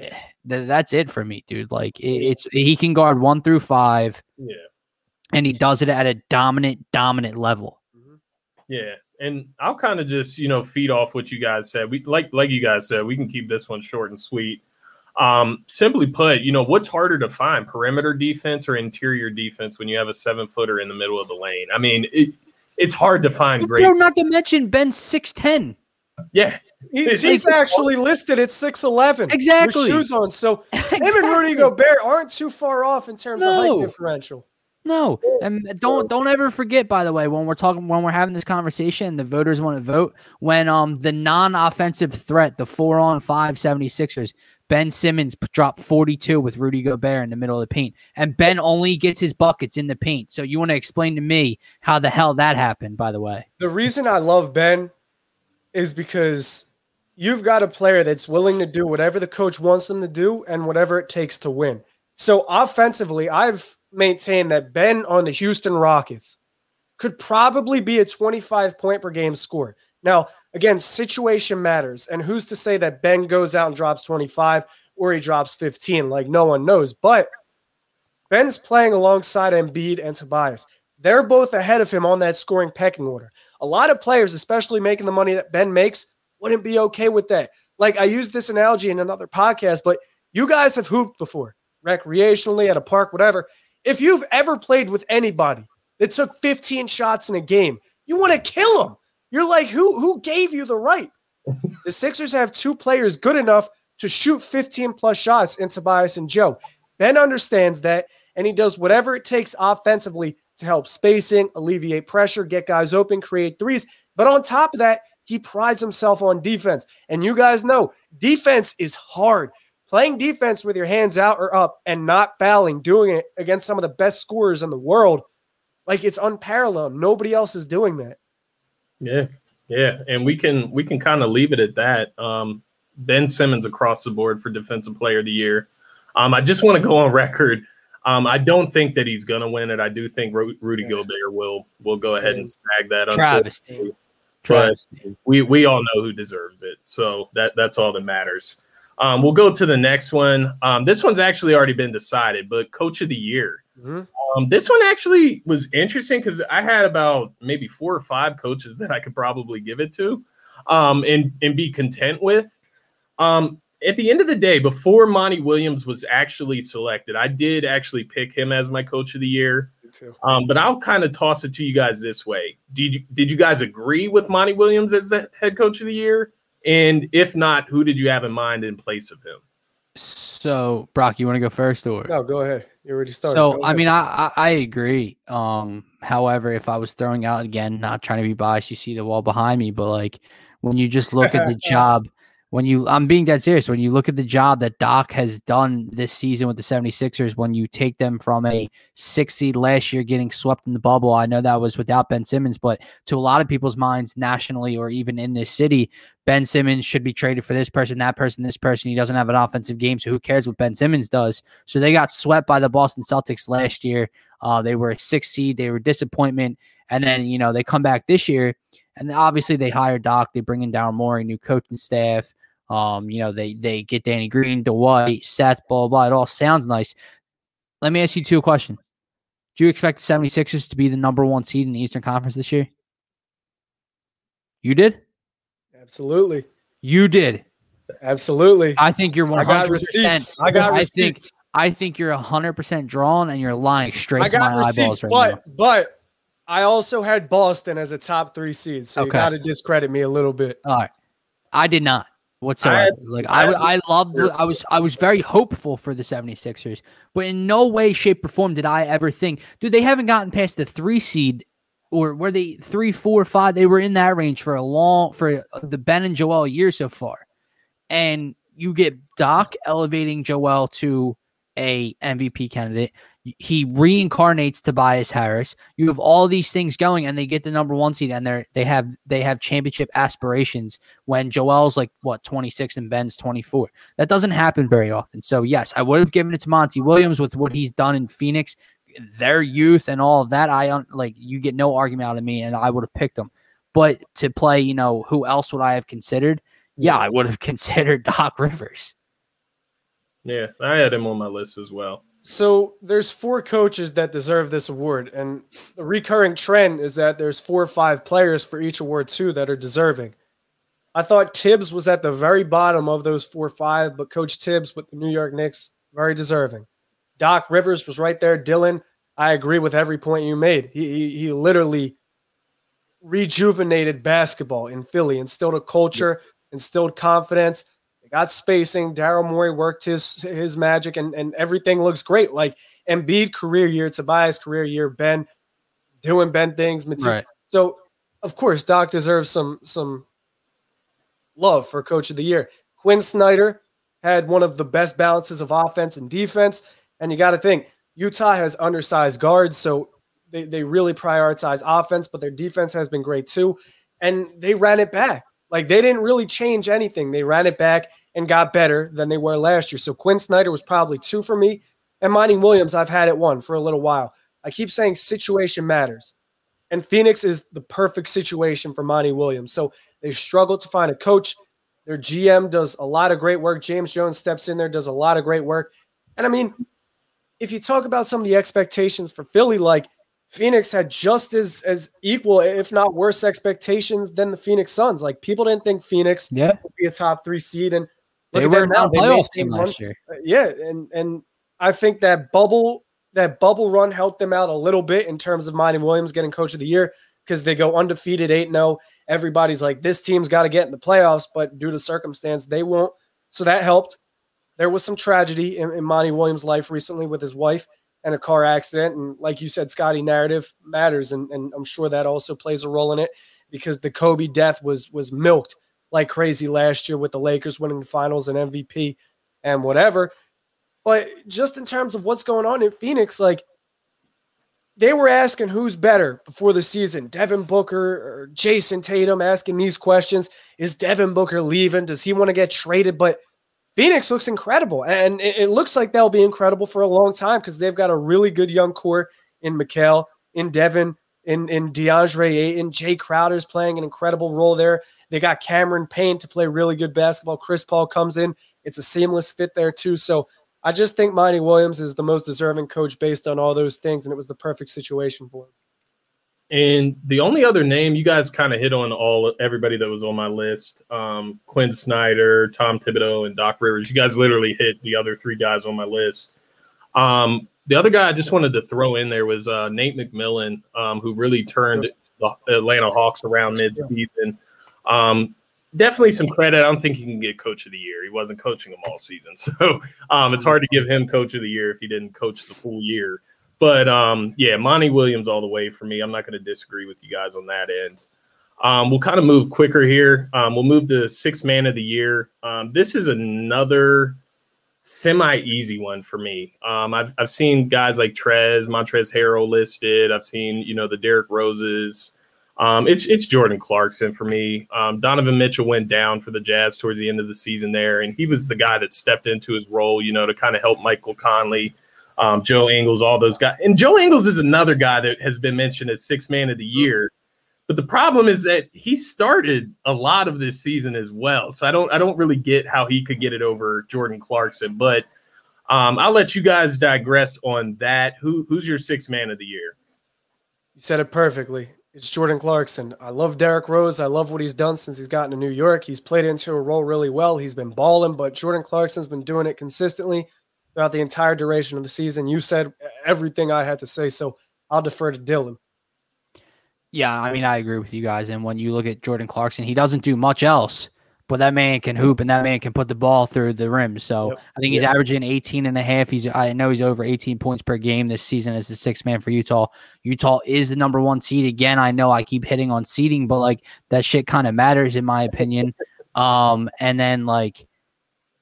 [SIGHS] That's it for me, dude. Like it's he can guard one through five, yeah, and he does it at a dominant, dominant level. Mm-hmm. Yeah, and I'll kind of just you know feed off what you guys said. We like like you guys said, we can keep this one short and sweet. Um, simply put, you know, what's harder to find, perimeter defense or interior defense when you have a seven footer in the middle of the lane? I mean, it, it's hard to find great. Not to mention Ben six ten. Yeah, he's, he's actually listed at six eleven. Exactly, With shoes on. So exactly. [LAUGHS] him and Rudy Gobert aren't too far off in terms no. of height differential. No, and don't don't ever forget. By the way, when we're talking, when we're having this conversation, the voters want to vote. When um the non-offensive threat, the four on five 76ers, Ben Simmons dropped 42 with Rudy Gobert in the middle of the paint, and Ben only gets his buckets in the paint. So you want to explain to me how the hell that happened? By the way, the reason I love Ben is because you've got a player that's willing to do whatever the coach wants them to do and whatever it takes to win. So offensively, I've maintained that Ben on the Houston Rockets could probably be a 25 point per game score. Now, again, situation matters. And who's to say that Ben goes out and drops 25 or he drops 15? Like, no one knows. But Ben's playing alongside Embiid and Tobias. They're both ahead of him on that scoring pecking order. A lot of players, especially making the money that Ben makes, wouldn't be okay with that. Like, I used this analogy in another podcast, but you guys have hooped before, recreationally, at a park, whatever. If you've ever played with anybody that took 15 shots in a game, you want to kill them. You're like, who who gave you the right? [LAUGHS] the Sixers have two players good enough to shoot 15 plus shots in Tobias and Joe. Ben understands that, and he does whatever it takes offensively to help spacing, alleviate pressure, get guys open, create threes. But on top of that, he prides himself on defense. And you guys know defense is hard. Playing defense with your hands out or up and not fouling, doing it against some of the best scorers in the world, like it's unparalleled. Nobody else is doing that. Yeah. Yeah. And we can we can kind of leave it at that. Um, Ben Simmons across the board for defensive player of the year. Um, I just want to go on record. Um, I don't think that he's going to win it. I do think Ru- Rudy yeah. Gobert will will go ahead and snag that. Travesty. But we we all know who deserves it, so that that's all that matters. Um, we'll go to the next one. Um, this one's actually already been decided, but Coach of the Year. Mm-hmm. Um, this one actually was interesting because I had about maybe four or five coaches that I could probably give it to, um, and and be content with. Um, at the end of the day, before Monty Williams was actually selected, I did actually pick him as my coach of the year. Um, but I'll kind of toss it to you guys this way: Did you did you guys agree with Monty Williams as the head coach of the year? And if not, who did you have in mind in place of him? So, Brock, you want to go first, or no? Go ahead. You already started. So, I mean, I, I, I agree. Um, however, if I was throwing out again, not trying to be biased, you see the wall behind me, but like when you just look at the [LAUGHS] job when you I'm being dead serious. When you look at the job that Doc has done this season with the 76ers when you take them from a 6 seed last year getting swept in the bubble I know that was without Ben Simmons but to a lot of people's minds nationally or even in this city Ben Simmons should be traded for this person that person this person. He doesn't have an offensive game so who cares what Ben Simmons does? So they got swept by the Boston Celtics last year. Uh, they were a 6 seed. They were disappointment. And then you know they come back this year and obviously they hire Doc. They bring in Daryl Morey new coaching staff um, you know, they they get Danny Green, Dwight, Seth, blah, blah, blah. It all sounds nice. Let me ask you two questions. Do you expect the 76ers to be the number one seed in the Eastern Conference this year? You did? Absolutely. You did. Absolutely. I think you're 100%. I got receipts. I got receipts. I think, I think you're 100% drawn and you're lying straight I to my receipts, eyeballs right but, now. But I also had Boston as a top three seed, so okay. you got to discredit me a little bit. All right. I did not whatsoever. I, like I, I, I loved I was I was very hopeful for the 76ers, but in no way, shape, or form did I ever think, dude, they haven't gotten past the three seed or were they three, four, five? They were in that range for a long for the Ben and Joel year so far. And you get Doc elevating Joel to a MVP candidate he reincarnates Tobias Harris. You have all these things going, and they get the number one seed, and they're they have they have championship aspirations. When Joel's like what twenty six and Ben's twenty four, that doesn't happen very often. So yes, I would have given it to Monty Williams with what he's done in Phoenix, their youth and all of that. I like you get no argument out of me, and I would have picked him. But to play, you know, who else would I have considered? Yeah, I would have [LAUGHS] considered Doc Rivers. Yeah, I had him on my list as well. So there's four coaches that deserve this award, and the recurring trend is that there's four or five players for each award too that are deserving. I thought Thibs was at the very bottom of those four or five, but Coach Thibs with the New York Knicks very deserving. Doc Rivers was right there. Dylan, I agree with every point you made. He he, he literally rejuvenated basketball in Philly, instilled a culture, instilled confidence got spacing. Daryl Morey worked his his magic, and and everything looks great. Like Embiid career year, Tobias career year, Ben doing Ben things. Right. So of course, Doc deserves some some love for Coach of the Year. Quin Snyder had one of the best balances of offense and defense, and you got to think Utah has undersized guards, so they they really prioritize offense, but their defense has been great too, and they ran it back. Like they didn't really change anything. They ran it back and got better than they were last year. So Quin Snyder was probably two for me. And Monty Williams, I've had it one for a little while. I keep saying situation matters. And Phoenix is the perfect situation for Monty Williams. So they struggle to find a coach. Their GM does a lot of great work. James Jones steps in there, does a lot of great work. And I mean, if you talk about some of the expectations for Philly, like Phoenix had just as as equal, if not worse, expectations than the Phoenix Suns. Like people didn't think Phoenix yeah. would be a top three seed, and they were now. They playoff team last year. Uh, yeah, and and I think that bubble that bubble run helped them out a little bit in terms of Monty Williams getting coach of the year because they go undefeated 8 0. Everybody's like, this team's got to get in the playoffs, but due to circumstance, they won't. So that helped. There was some tragedy in, in Monty Williams' life recently with his wife and a car accident. And like you said, Scotty, narrative matters. And, and I'm sure that also plays a role in it because the Kobe death was was milked like crazy last year with the Lakers winning the finals and MVP and whatever. But just in terms of what's going on in Phoenix, like they were asking who's better before the season, Devin Booker or Jayson Tatum, asking these questions. Is Devin Booker leaving? Does he want to get traded? But Phoenix looks incredible. And it, it looks like they'll be incredible for a long time because they've got a really good young core in Mikal, in Devin, in, in DeAndre Ayton. Jae Crowder's playing an incredible role there. They got Cameron Payne to play really good basketball. Chris Paul comes in. It's a seamless fit there, too. So I just think Monty Williams is the most deserving coach based on all those things, and it was the perfect situation for him. And the only other name you guys kind of hit on all everybody that was on my list, um, Quin Snyder, Tom Thibodeau, and Doc Rivers. You guys literally hit the other three guys on my list. Um, the other guy I just wanted to throw in there was uh, Nate McMillan, um, who really turned the Atlanta Hawks around mid-season. Um, definitely some credit. I don't think he can get coach of the year. He wasn't coaching them all season. [LAUGHS] So um, it's hard to give him coach of the year if he didn't coach the full year. But um, yeah, Monty Williams all the way for me. I'm not going to disagree with you guys on that end. Um, we'll kind of move quicker here. Um, we'll move to six man of the year. Um, this is another semi easy one for me. Um, I've, I've seen guys like Trez, Montrezl Harrell listed. I've seen, you know, the Derrick Roses. Um, it's it's Jordan Clarkson for me. Um, Donovan Mitchell went down for the Jazz towards the end of the season there, and he was the guy that stepped into his role, you know, to kind of help Michael Conley, um, Joe Ingles, all those guys. And Joe Ingles is another guy that has been mentioned as six man of the year. But the problem is that he started a lot of this season as well. So I don't I don't really get how he could get it over Jordan Clarkson. But um, I'll let you guys digress on that. Who who's your six man of the year? You said it perfectly. It's Jordan Clarkson. I love Derrick Rose. I love what he's done since he's gotten to New York. He's played into a role really well. He's been balling, but Jordan Clarkson's been doing it consistently throughout the entire duration of the season. You said everything I had to say, so I'll defer to Dylan. Yeah, I mean, I agree with you guys. And when you look at Jordan Clarkson, he doesn't do much else but that man can hoop and that man can put the ball through the rim. So yep. I think he's yep. averaging 18 and a half. He's I know he's over 18 points per game this season as the sixth man for Utah. Utah is the number one seed. Again, I know I keep hitting on seeding, but like that shit kind of matters in my opinion. Um, and then like,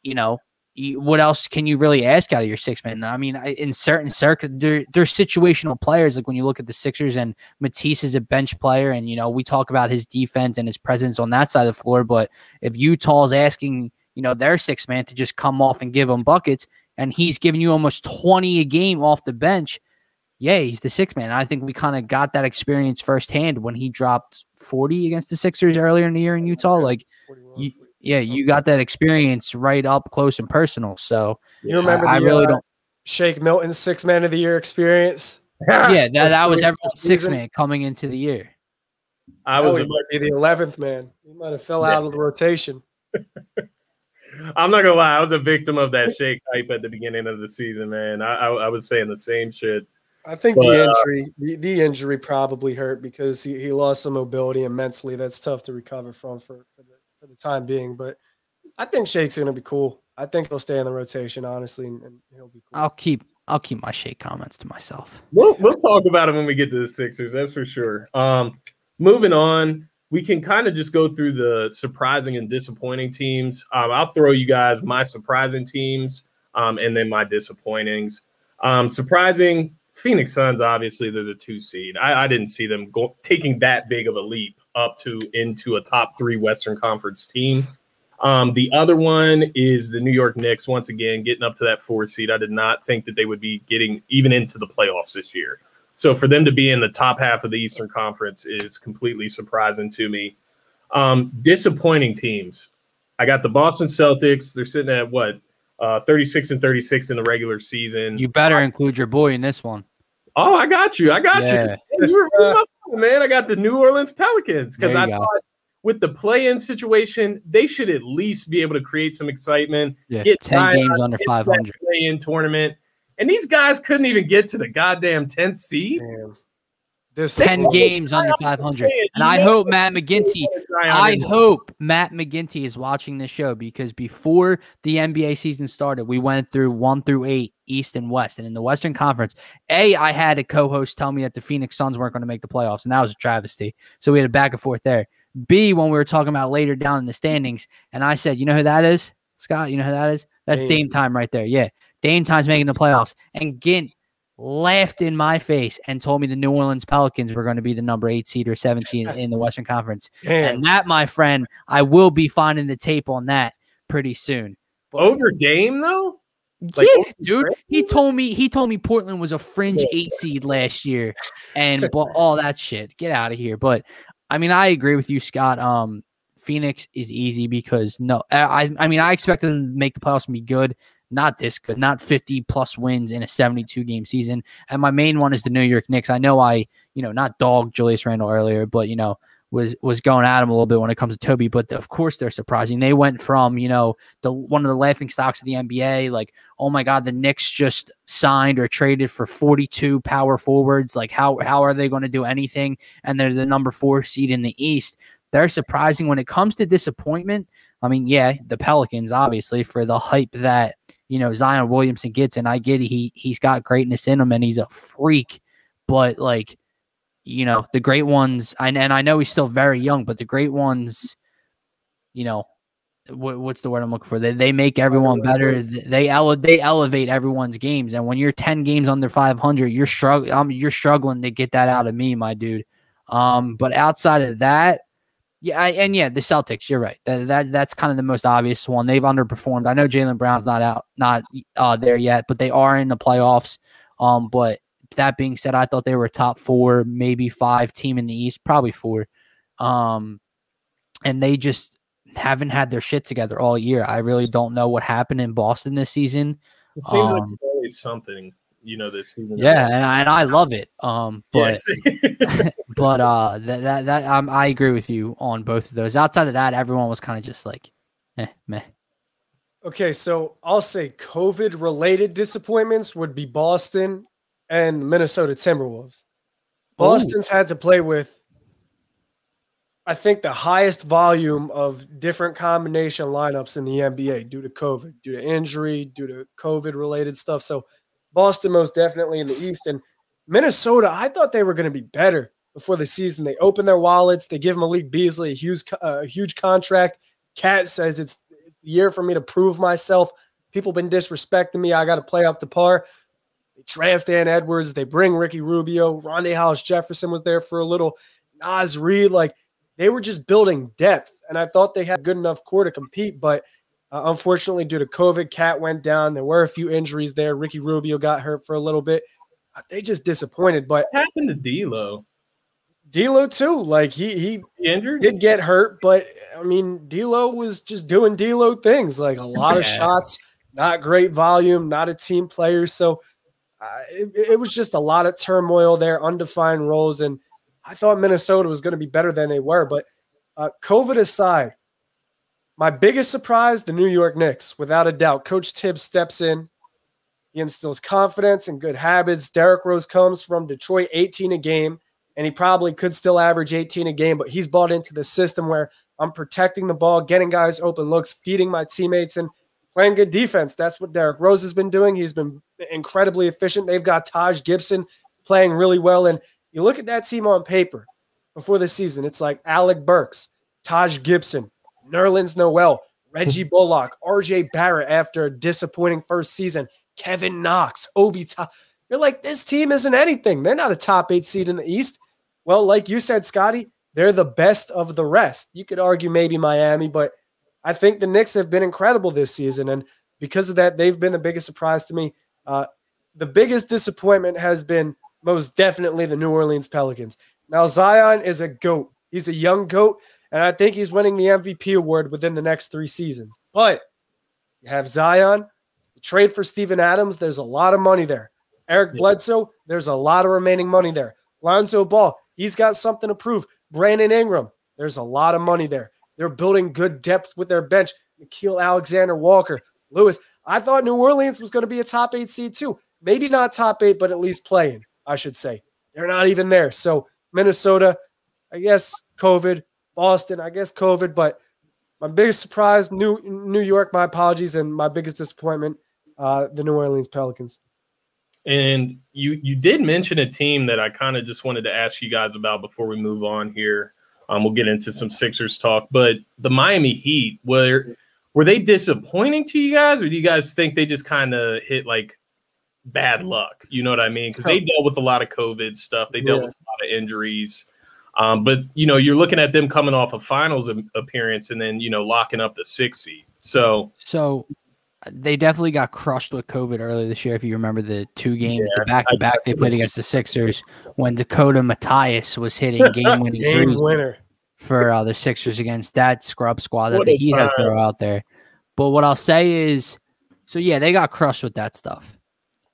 you know, what else can you really ask out of your six man? I mean, in certain circuits, they're, they're situational players. Like when you look at the Sixers and Matisse is a bench player, and you know we talk about his defense and his presence on that side of the floor. But if Utah's asking, you know, their six man to just come off and give them buckets, and he's giving you almost twenty a game off the bench, yeah, he's the six man. I think we kind of got that experience firsthand when he dropped forty against the Sixers earlier in the year in Utah. Like. Yeah, you got that experience right up close and personal. So you remember I, the, I really uh, don't Shake Milton's six man of the year experience. [LAUGHS] yeah, that, that was everyone's six man coming into the year. I was might be the eleventh man. He might have fell out of the rotation. [LAUGHS] I'm not gonna lie, I was a victim of that shake hype at the beginning of the season, man. I, I, I was saying the same shit. I think but, the uh, injury, uh, the, the, injury probably hurt because he, he lost some mobility and mentally that's tough to recover from for, for the for the time being. But I think Shake's gonna be cool. I think he'll stay in the rotation, honestly, and, and he'll be cool. I'll keep I'll keep my Shake comments to myself. We'll we'll talk about it when we get to the Sixers, that's for sure. Um, moving on, we can kind of just go through the surprising and disappointing teams. Um, I'll throw you guys my surprising teams, um, and then my disappointings. Um, surprising Phoenix Suns, obviously they're the two seed. I, I didn't see them go, taking that big of a leap up to into a top three Western Conference team. Um, the other one is the New York Knicks, once again, getting up to that four seed. I did not think that they would be getting even into the playoffs this year. So for them to be in the top half of the Eastern Conference is completely surprising to me. Um, disappointing teams. I got the Boston Celtics. They're sitting at what, uh, 36 and 36 in the regular season. You better include your boy in this one. Oh, I got you. I got yeah. you. You were Oh, man. I got the New Orleans Pelicans because I go. thought with the play-in situation, they should at least be able to create some excitement. Yeah, get ten games under five hundred play-in tournament, and these guys couldn't even get to the goddamn 10th seed. Damn. This 10 games under 500. And I hope Matt McGinty, I hope Matt McGinty is watching this show because before the NBA season started, we went through one through eight, East and West. And in the Western Conference, A, I had a co host tell me that the Phoenix Suns weren't going to make the playoffs, and that was a travesty. So we had a back and forth there. B, when we were talking about later down in the standings, and I said, you know who that is? Scott, you know who that is? That's Dame, Dame time right there. Yeah. Dame time's making the playoffs. And Gint laughed in my face and told me the New Orleans Pelicans were going to be the number eight seed or seven seed [LAUGHS] in the Western Conference. Damn. And that, my friend, I will be finding the tape on that pretty soon. Over Dame though? Like, yeah, dude. He told me he told me Portland was a fringe eight seed last year, [LAUGHS] and but all that shit. Get out of here. But I mean, I agree with you, Scott. Um, Phoenix is easy because no, I I mean I expected them to make the playoffs and be good not this good, not 50 plus wins in a 72 game season. And my main one is the New York Knicks. I know I, you know, not dog Julius Randle earlier, but you know, was was going at him a little bit when it comes to Toby, but of course they're surprising. They went from you know the one of the laughing stocks of the NBA, like oh my god, the Knicks just signed or traded for 42 power forwards. Like how how are they going to do anything? And they're the number four seed in the East. They're surprising when it comes to disappointment. I mean, yeah, the Pelicans obviously for the hype that you know Zion Williamson gets, and I get he he's got greatness in him and he's a freak, but like you know the great ones, and and I know he's still very young, but the great ones, you know, what, what's the word I'm looking for? They they make everyone better. They ele- they elevate everyone's games, and when you're ten games under 500, you're struggling. Um, you're struggling to get that out of me, my dude. Um, but outside of that, yeah, I, and yeah, the Celtics. You're right. That, that that's kind of the most obvious one. They've underperformed. I know Jaylen Brown's not out, not uh, there yet, but they are in the playoffs. Um, but that being said, I thought they were a top four, maybe five team in the East, probably four. Um, and they just haven't had their shit together all year. I really don't know what happened in Boston this season. It seems um, like always something you know this season. Yeah, and I, and I love it. Um, but yes. [LAUGHS] [LAUGHS] but uh, that that, that um, I agree with you on both of those. Outside of that, everyone was kind of just like, eh, meh. Okay, so I'll say COVID related disappointments would be Boston and Minnesota Timberwolves. Boston's Ooh. had to play with I think the highest volume of different combination lineups in the NBA due to COVID, due to injury, due to COVID related stuff. So Boston most definitely in the East. And Minnesota, I thought they were going to be better before the season. They open their wallets. They give Malik Beasley a huge, uh, huge contract. KAT says it's the year for me to prove myself. People been disrespecting me. I got to play up to par. They draft Ant Edwards. They bring Ricky Rubio. Rondae Hollis Jefferson was there for a little. Naz Reid, like they were just building depth, and I thought they had good enough core to compete. But uh, unfortunately, due to COVID, KAT went down. There were a few injuries there. Ricky Rubio got hurt for a little bit. Uh, they just disappointed. But what happened to D'Lo? D'Lo too. Like he he, injured, did get hurt, but I mean, D'Lo was just doing D'Lo things. Like a lot of shots, not great volume, not a team player. So uh, it, it was just a lot of turmoil there, undefined roles, and I thought Minnesota was going to be better than they were. But uh, COVID aside, my biggest surprise, the New York Knicks, without a doubt. Coach Thibs steps in. He instills confidence and good habits. Derrick Rose comes from Detroit, 18 a game, and he probably could still average 18 a game, but he's bought into the system where I'm protecting the ball, getting guys open looks, feeding my teammates, and playing good defense. That's what Derrick Rose has been doing. He's been incredibly efficient. They've got Taj Gibson playing really well. And you look at that team on paper before the season, it's like Alec Burks, Taj Gibson, Nerlens Noel, Reggie [LAUGHS] Bullock, RJ Barrett after a disappointing first season, Kevin Knox, Obi Top. You're like, this team isn't anything. They're not a top eight seed in the East. Well, like you said, Scotty, they're the best of the rest. You could argue maybe Miami, but I think the Knicks have been incredible this season. And because of that, they've been the biggest surprise to me. Uh, the biggest disappointment has been most definitely the New Orleans Pelicans. Now, Zion is a GOAT. He's a young GOAT. And I think he's winning the MVP award within the next three seasons. But you have Zion, you trade for Steven Adams, there's a lot of money there. Eric Bledsoe, there's a lot of remaining money there. Lonzo Ball, he's got something to prove. Brandon Ingram, there's a lot of money there. They're building good depth with their bench. Nickeil Alexander Walker, Lewis. I thought New Orleans was going to be a top eight seed too. maybe not top eight, but at least playing, I should say. They're not even there. So Minnesota, I guess COVID, Boston, I guess COVID, but my biggest surprise, New New York, my apologies, and my biggest disappointment, uh, the New Orleans Pelicans. And you you did mention a team that I kind of just wanted to ask you guys about before we move on here. Um, we'll get into some Sixers talk, but the Miami Heat were were they disappointing to you guys, or do you guys think they just kind of hit like bad luck? You know what I mean? Because they dealt with a lot of COVID stuff, they dealt Yeah. with a lot of injuries. Um, but you know, you're looking at them coming off a finals appearance and then you know locking up the six seed. So So they definitely got crushed with COVID earlier this year. If you remember the two games, the back to back they played against the Sixers when Dakota Mathias was hitting game winning [LAUGHS] Game threes winner. for uh, the Sixers against that scrub squad that What the Heat had time. throw out there. But what I'll say is, so yeah, they got crushed with that stuff.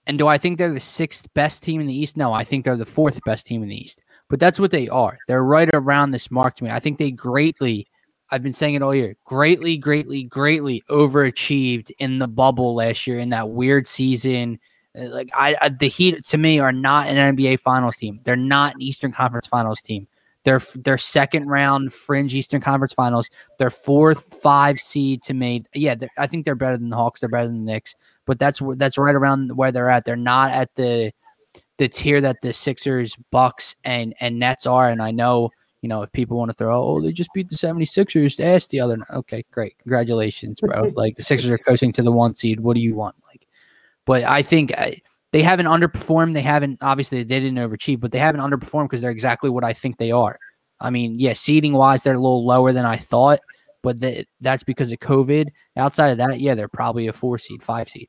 And do I think they're the sixth best team in the East? No, I think they're the fourth best team in the East. But that's what they are. They're right around this mark to me. I think they greatly, I've been saying it all year, greatly, greatly, greatly overachieved in the bubble last year in that weird season. Uh, Like I, I the Heat to me are not an NBA Finals team. They're not an Eastern Conference Finals team. They're they're second round fringe Eastern Conference Finals. They're fourth, five seed to me. Yeah, I think they're better than the Hawks. They're better than the Knicks, but that's that's right around where they're at. They're not at the the tier that the Sixers, Bucks, and and Nets are. And I know you know if people want to throw, oh, they just beat the 76ers. Ask the other. n- Okay, great, congratulations, bro. [LAUGHS] like the Sixers are coasting to the one seed. What do you want? Like, but I think. I, they haven't underperformed. They haven't obviously they didn't overachieve, but they haven't underperformed because they're exactly what I think they are. I mean, yeah, seeding wise, they're a little lower than I thought, but th- that's because of COVID. Outside of that, yeah, they're probably a four seed, five seed.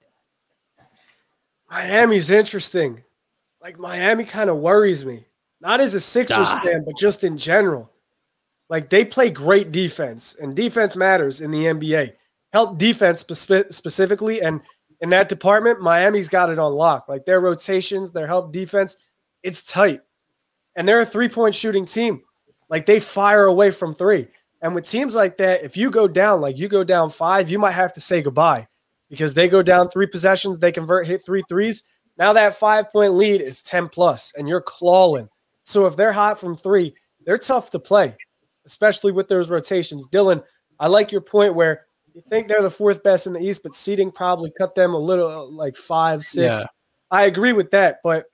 Miami's interesting. Like Miami kind of worries me. Not as a Sixers fan, but just in general. Like they play great defense, and defense matters in the NBA. Help defense speci- specifically, and in that department, Miami's got it on lock. Like their rotations, their help defense, it's tight. And they're a three point shooting team. Like they fire away from three. And with teams like that, if you go down, like you go down five, you might have to say goodbye because they go down three possessions, they convert, hit three threes. Now that five point lead is 10 plus and you're clawing. So if they're hot from three, they're tough to play, especially with those rotations. Dylan, I like your point where you think they're the fourth best in the East, but seeding probably cut them a little uh, like five, six. Yeah. I agree with that, but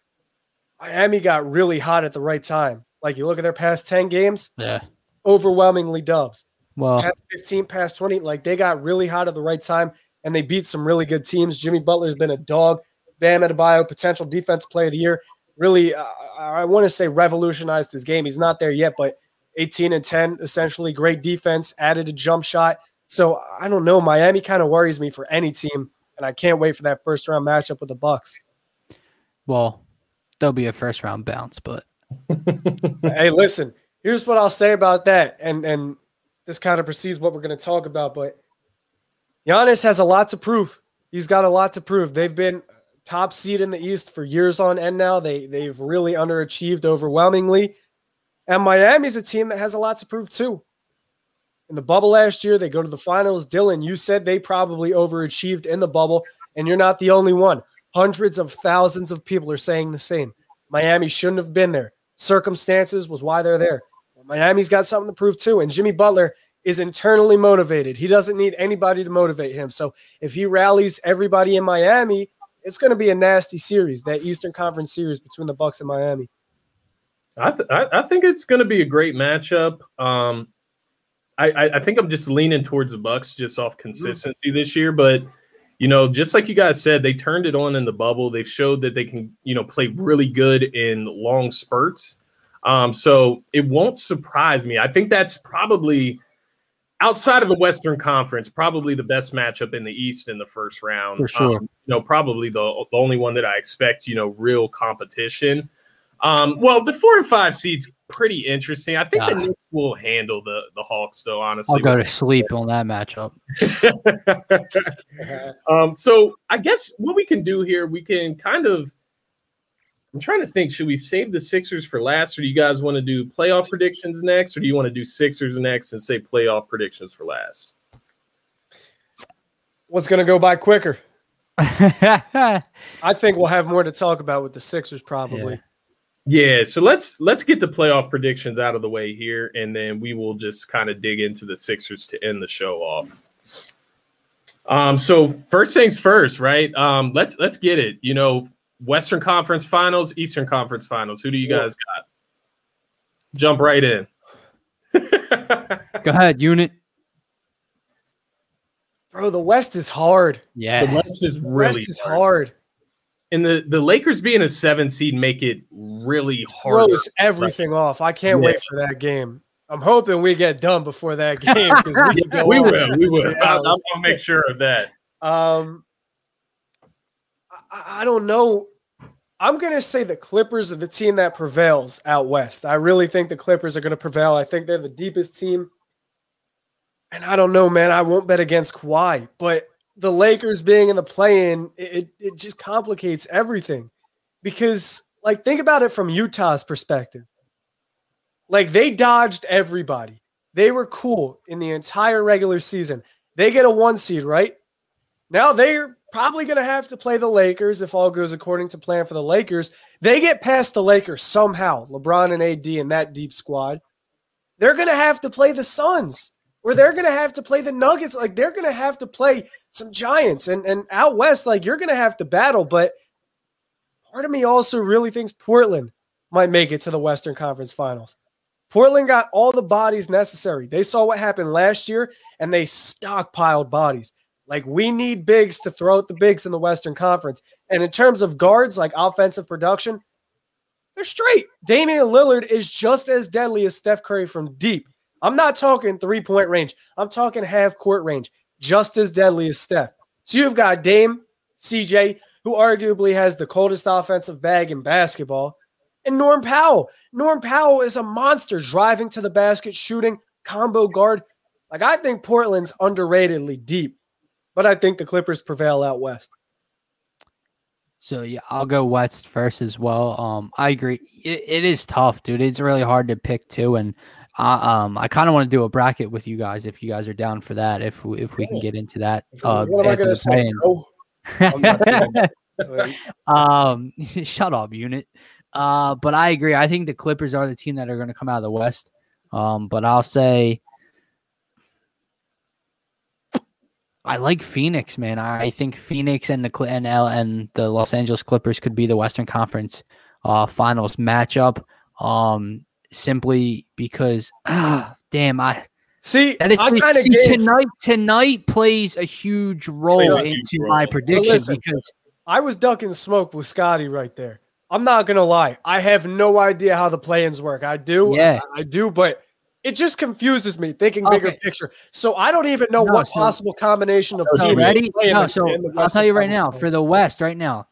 Miami got really hot at the right time. Like you look at their past 10 games, Yeah. overwhelmingly dubs. Well, Past 15, past 20, like they got really hot at the right time and they beat some really good teams. Jimmy Butler's been a dog. Bam Adebayo, potential defense player of the year, really, uh, I want to say revolutionized his game. He's not there yet, but 18 and 10, essentially great defense, added a jump shot. So I don't know. Miami kind of worries me for any team, and I can't wait for that first round matchup with the Bucks. well, there'll be a first round bounce, but [LAUGHS] hey, listen, here's what I'll say about that. And and this kind of precedes what we're going to talk about, but Giannis has a lot to prove. He's got a lot to prove. They've been top seed in the East for years on end now. They they've really underachieved overwhelmingly. And Miami's a team that has a lot to prove too. In the bubble last year, they go to the finals. Dylan, you said they probably overachieved in the bubble, and you're not the only one. Hundreds of thousands of people are saying the same. Miami shouldn't have been there. Circumstances was why they're there. Miami's got something to prove too. And Jimmy Butler is internally motivated. He doesn't need anybody to motivate him. So if he rallies everybody in Miami, it's going to be a nasty series, that Eastern Conference series between the Bucks and Miami. I, th- I think it's going to be a great matchup. Um, I, I I think I'm just leaning towards the Bucks just off consistency this year, but you know, just like you guys said, they turned it on in the bubble. They've showed that they can you know play really good in long spurts. Um, so it won't surprise me. I think that's probably outside of the Western Conference, probably the best matchup in the East in the first round. For sure. Um, you know, probably the the only one that I expect. You know, real competition. Um, well, the four and five seeds pretty interesting. I think the Ah. Knicks will handle the the Hawks, though. Honestly, I'll go to sleep on that matchup. [LAUGHS] um, so I guess what we can do here, we can kind of. I'm trying to think. Should we save the Sixers for last, or do you guys want to do playoff predictions next, or do you want to do Sixers next and say playoff predictions for last? What's going to go by quicker? [LAUGHS] I think we'll have more to talk about with the Sixers probably. Yeah. yeah, so let's let's get the playoff predictions out of the way here, and then we will just kind of dig into the Sixers to end the show off. Um, so first things first, right? Um, let's let's get it. You know, Western Conference Finals, Eastern Conference Finals. Who do you guys got? Jump right in. [LAUGHS] Go ahead, unit. Bro, the West is hard. Yeah, the West is really West is hard. hard. And the, the Lakers being a seven seed make it really hard. Throws everything right. off. I can't yeah. wait for that game. I'm hoping we get done before that [LAUGHS] game we, we will. We will. I'll, I'll make sure of that. Um, I, I don't know. I'm going to say the Clippers are the team that prevails out west. I really think the Clippers are going to prevail. I think they're the deepest team. And I don't know, man. I won't bet against Kawhi, but the Lakers being in the play-in, it, it just complicates everything. Because, like, think about it from Utah's perspective. Like, they dodged everybody. They were cool in the entire regular season. They get a one seed, right? Now they're probably going to have to play the Lakers if all goes according to plan for the Lakers. They get past the Lakers somehow, LeBron and AD and that deep squad. They're going to have to play the Suns or they're going to have to play the Nuggets. Like they're going to have to play some Giants and, and out West, like you're going to have to battle. But part of me also really thinks Portland might make it to the Western Conference Finals. Portland got all the bodies necessary. They saw what happened last year and they stockpiled bodies. Like we need bigs to throw out the bigs in the Western Conference. And in terms of guards, like offensive production, they're straight. Damian Lillard is just as deadly as Steph Curry from deep. I'm not talking three point range. I'm talking half court range, just as deadly as Steph. So you've got Dame, CJ, who arguably has the coldest offensive bag in basketball, and Norm Powell. Norm Powell is a monster driving to the basket, shooting, combo guard. Like I think Portland's underratedly deep but I think the Clippers prevail out west. So yeah, I'll go west first as well. Um, I agree. It, it is tough, dude. It's really hard to pick two, and uh, um, I kind of want to do a bracket with you guys if you guys are down for that. If we, if we can get into that. Uh, what am I gonna [LAUGHS] say? No. um, [LAUGHS] shut up, unit. Uh, but I agree. I think the Clippers are the team that are going to come out of the West. Um, but I'll say I like Phoenix, man. I think Phoenix and the and L and the Los Angeles Clippers could be the Western Conference uh, Finals matchup. Um, simply because, ah, [SIGHS] damn, I see. I kind of tonight. Tonight plays a huge role into huge role. my prediction listen, because I was ducking smoke with Scotty right there. I'm not gonna lie. I have no idea how the play-ins work. I do, yeah, I, I do, but it just confuses me thinking bigger okay. picture. So I don't even know no, what so, possible combination of teams. Ready? No, so I'll tell you right now for the West right now,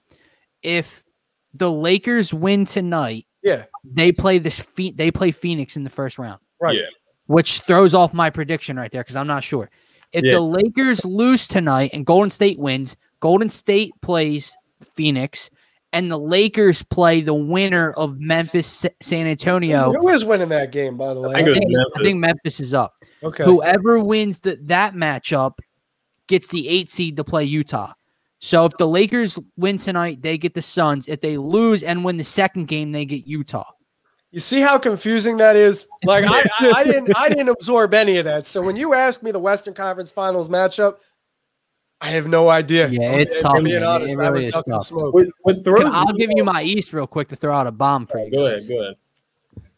if the Lakers win tonight, yeah, they play this. They play Phoenix in the first round, right? Yeah. Which throws off my prediction right there because I'm not sure. If yeah. the Lakers lose tonight and Golden State wins, Golden State plays Phoenix and the Lakers play the winner of Memphis San Antonio. Who is winning that game, by the way? I think, I think Memphis is up. Okay. Whoever wins the, that matchup gets the eight seed to play Utah. So if the Lakers win tonight, they get the Suns. If they lose and win the second game, they get Utah. You see how confusing that is? Like I, I, I didn't I didn't absorb any of that. So when you ask me the Western Conference Finals matchup, I have no idea. Yeah, it's tough. Being man. honest, really I was ducking smoke. What, what throws I'll give you my East real quick to throw out a bomb for you. Go ahead, go ahead.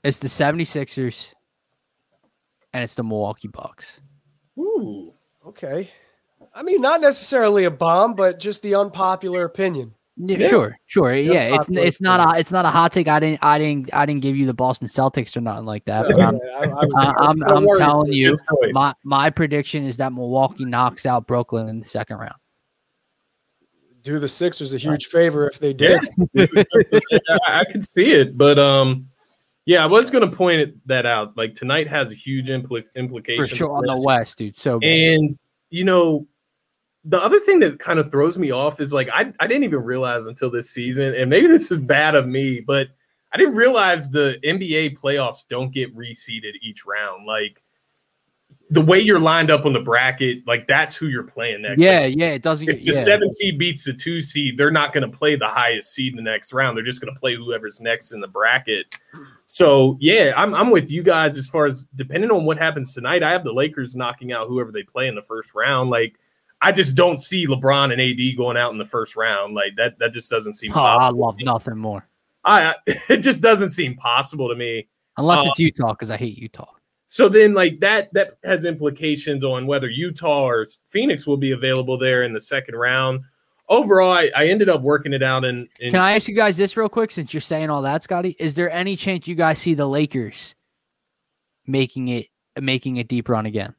It's the 76ers and it's the Milwaukee Bucks. Ooh, okay. I mean, not necessarily a bomb, but just the unpopular opinion. Yeah, Sure, sure. Yeah, it's it's not a it's not a hot take. I didn't I didn't I didn't give you the Boston Celtics or nothing like that. But I'm, I, I was, I, am I'm, [LAUGHS] I'm telling you, my my prediction is that Milwaukee knocks out Brooklyn in the second round. Do the Sixers a huge favor if they did. Yeah. [LAUGHS] I could see it, but um, yeah, I was going to point that out. Like tonight has a huge impl- implication for sure on the West, dude. So and you know the other thing that kind of throws me off is like I, I didn't even realize until this season, and maybe this is bad of me, but I didn't realize the NBA playoffs don't get reseeded each round. Like the way you're lined up on the bracket, like that's who you're playing next. Yeah, round. yeah, it doesn't. If the yeah. seven seed beats the two seed, they're not going to play the highest seed in the next round. They're just going to play whoever's next in the bracket. So yeah, I'm I'm with you guys as far as depending on what happens tonight. I have the Lakers knocking out whoever they play in the first round. Like I just don't see LeBron and AD going out in the first round. Like that that just doesn't seem Oh, I love nothing more. I [LAUGHS] it just doesn't seem possible to me. Unless Uh, it's Utah, because I hate Utah. So then, like that, that has implications on whether Utah or Phoenix will be available there in the second round. Overall, I, I ended up working it out. In, in Can I ask you guys this real quick since you're saying all that, Scotty? Is there any chance you guys see the Lakers making it making a deep run again?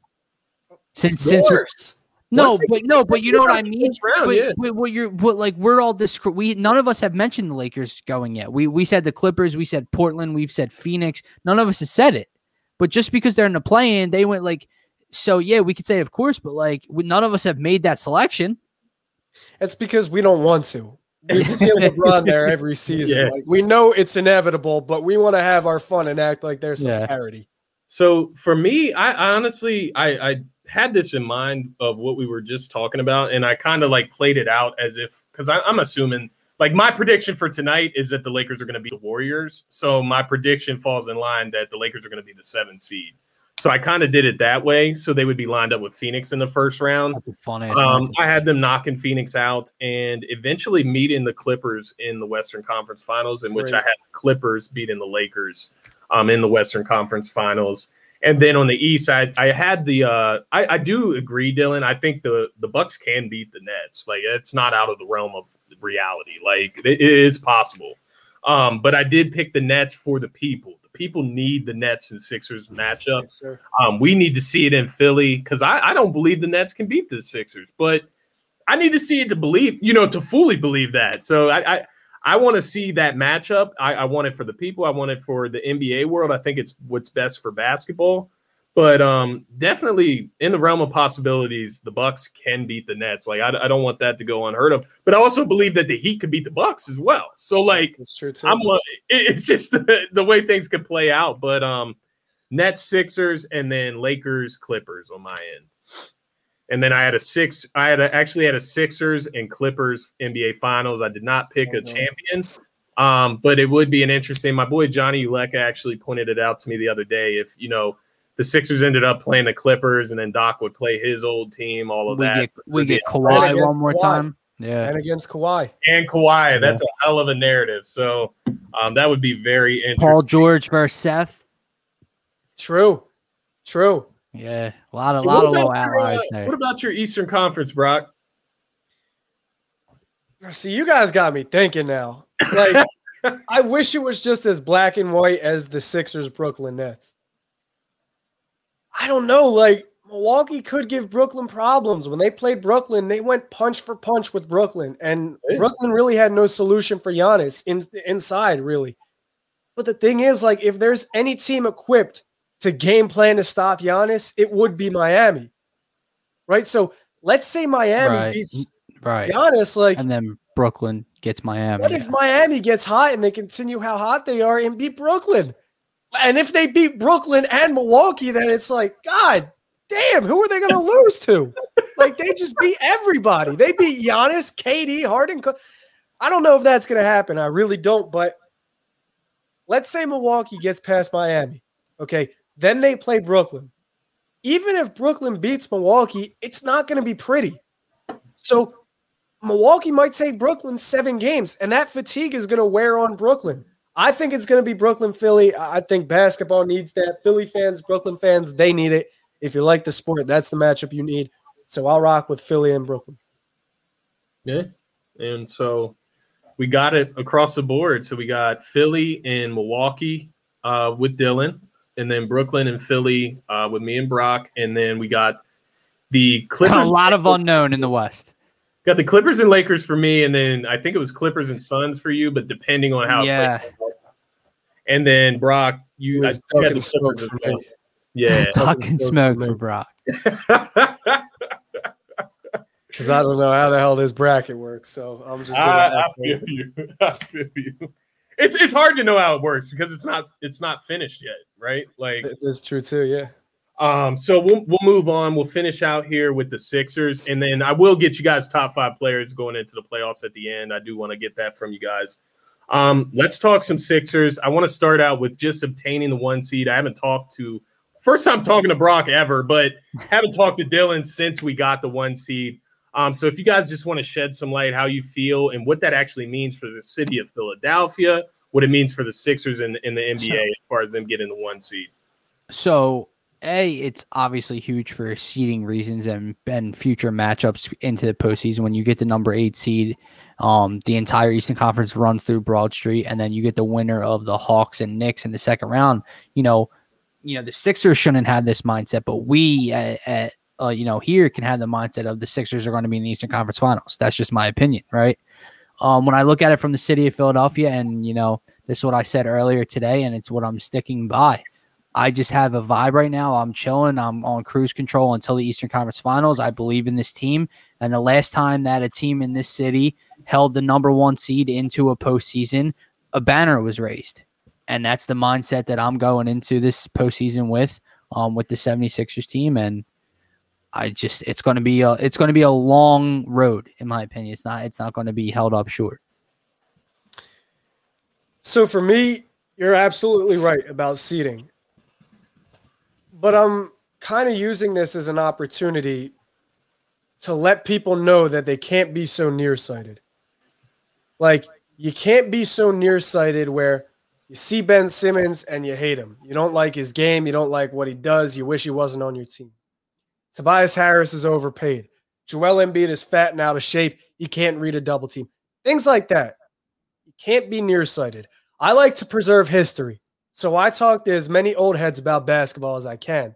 Since since. No, Once they but no, but you know what I mean. Round, But, yeah. but what you're what like we're all this we none of us have mentioned the Lakers going yet. We we said the Clippers, we said Portland, we've said Phoenix. None of us has said it. But just because they're in the play in, they went like so yeah, we could say of course, but like we, none of us have made that selection. It's because we don't want to. We've seen LeBron there every [LAUGHS] season. Yeah. Like we know it's inevitable, but we want to have our fun and act like there's some Yeah. parity. So for me, I I honestly I, I had this in mind of what we were just talking about, and I kind of like played it out as if because I'm assuming like my prediction for tonight is that the Lakers are going to be the Warriors. So my prediction falls in line that the Lakers are going to be the seventh seed. So I kind of did it that way, so they would be lined up with Phoenix in the first round. That's a fun ass. Um. I had them knocking Phoenix out and eventually meeting the Clippers in the Western Conference Finals, in which I had the Clippers beating the Lakers um, in the Western Conference Finals. And then on the East, I, I had the uh, I, I do agree, Dylan. I think the the Bucks can beat the Nets. Like it's not out of the realm of reality. Like it, it is possible. Um, but I did pick the Nets for the people. The people need the Nets and Sixers matchup. Yes. Um, we need to see it in Philly because I, I don't believe the Nets can beat the Sixers, but I need to see it to believe, you know, to fully believe that. So I I, I want to see that matchup. I, I want it for the people. I want it for the NBA world. I think it's what's best for basketball. But um, definitely in the realm of possibilities, the Bucks can beat the Nets. Like I, I don't want that to go unheard of. But I also believe that the Heat could beat the Bucks as well. So like it's true too. I'm it- it's just [LAUGHS] the, the way things could play out. But um, Nets, Sixers, and then Lakers, Clippers on my end. And then I had a six. I had a, actually had a Sixers and Clippers NBA Finals. I did not pick a champion, um, but it would be an interesting. My boy Johnny Uleka actually pointed it out to me the other day. If you know the Sixers ended up playing the Clippers, and then Doc would play his old team, all of we that. get we get a- Kawhi one more Kawhi. time. Yeah. and against Kawhi. and Kawhi. That's a hell of a narrative. So um, that would be very interesting. Paul George versus Seth. True. True. Yeah, a lot of So lot what of little about your, uh, there. What about your Eastern Conference, Brock? See, you guys got me thinking now. Like, [LAUGHS] I wish it was just as black and white as the Sixers Brooklyn Nets. I don't know. Like, Milwaukee could give Brooklyn problems. When they played Brooklyn, they went punch for punch with Brooklyn, and Yeah. Brooklyn really had no solution for Giannis in, inside, really. But the thing is, like, if there's any team equipped to game plan to stop Giannis, it would be Miami. Right? So let's say Miami Right. beats Right. Giannis, like And then Brooklyn gets Miami. what if Miami gets hot and they continue how hot they are and beat Brooklyn? And if they beat Brooklyn and Milwaukee, then it's like, God damn, who are they going [LAUGHS] to lose to? Like they just beat everybody. They beat Giannis, KD, Harden. I don't know if that's going to happen. I really don't. But let's say Milwaukee gets past Miami. Okay. Then they play Brooklyn. Even if Brooklyn beats Milwaukee, it's not going to be pretty. So Milwaukee might take Brooklyn seven games, and that fatigue is going to wear on Brooklyn. I think it's going to be Brooklyn, Philly. I think basketball needs that. Philly fans, Brooklyn fans, they need it. If you like the sport, that's the matchup you need. So I'll rock with Philly and Brooklyn. Yeah. And so we got it across the board. So we got Philly and Milwaukee uh, with Dylan, and then Brooklyn and Philly uh, with me and Brock, and then we got the Clippers. a lot of unknown in the West. got the Clippers and Lakers for me, and then I think it was Clippers and Suns for you, but depending on how. Yeah. plays. And then Brock, you I was think you duck had and the smoke for well. me. Yeah. Talking Fucking smoke smoke for for Brock. [LAUGHS] [LAUGHS] Because I don't know how the hell this bracket works. So I'm just going I, I to. feel you. [LAUGHS] I feel you. It's it's hard to know how it works because it's not it's not finished yet, right? Like That's true too. Yeah. Um, so we'll we'll move on. We'll finish out here with the Sixers, and then I will get you guys top five players going into the playoffs at the end. I do want to get that from you guys. Um, let's talk some Sixers. I want to start out with just obtaining the one seed. I haven't talked to first time talking to Brock ever, but haven't talked to Dylan since we got the one seed. Um, so if you guys just want to shed some light how you feel and what that actually means for the city of Philadelphia, what it means for the Sixers in, in the NBA as far as them getting the one seed. So a, it's obviously huge for seeding reasons and and future matchups into the postseason. When you get the number eight seed, um, the entire Eastern Conference runs through Broad Street, and then you get the winner of the Hawks and Knicks in the second round. You know, you know the Sixers shouldn't have this mindset, but we at, at uh, you know here can have the mindset of the Sixers are going to be in the Eastern Conference Finals. That's just my opinion, right? Um, when I look at it from the city of Philadelphia, and you know this is what I said earlier today, and it's what I'm sticking by. I just have a vibe right now. I'm chilling. I'm on cruise control until the Eastern Conference Finals. I believe in this team. And the last time that a team in this city held the number one seed into a postseason, a banner was raised. And that's the mindset that I'm going into this postseason with, um, with the 76ers team. And I just it's gonna be a it's gonna be a long road, in my opinion. It's not it's not gonna be held up short. So for me, you're absolutely right about seeding. but I'm kind of using this as an opportunity to let people know that they can't be so nearsighted. Like, you can't be so nearsighted where you see Ben Simmons and you hate him. You don't like his game. You don't like what he does. You wish he wasn't on your team. Tobias Harris is overpaid. Joel Embiid is fat and out of shape. He can't read a double team. Things like that. You can't be nearsighted. I like to preserve history. So I talk to as many old heads about basketball as I can,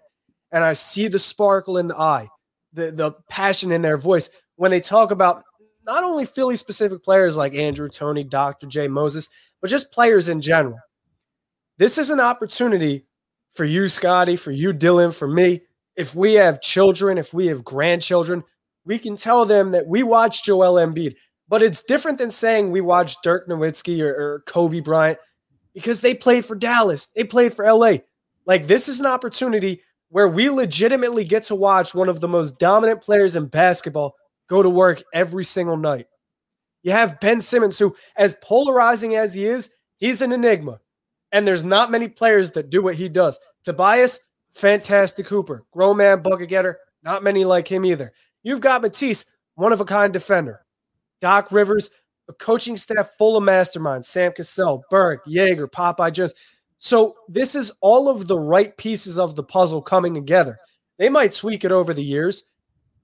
and I see the sparkle in the eye, the the passion in their voice when they talk about not only Philly specific players like Andrew Toney, Dr. J. Moses, but just players in general. This is an opportunity for you, Scotty, for you, Dylan, for me. If we have children, if we have grandchildren, we can tell them that we watched Joel Embiid. But it's different than saying we watched Dirk Nowitzki or, or Kobe Bryant because they played for Dallas, they played for LA. Like, this is an opportunity where we legitimately get to watch one of the most dominant players in basketball go to work every single night. You have Ben Simmons, who, as polarizing as he is, he's an enigma. And there's not many players that do what he does. Tobias, fantastic Hooper. Grown man, bucket getter, not many like him either. You've got Matisse, one of a kind defender. Doc Rivers, a coaching staff full of masterminds Sam Cassell, Burke, Joerger, Popeye Jones. So this is all of the right pieces of the puzzle coming together. They might tweak it over the years,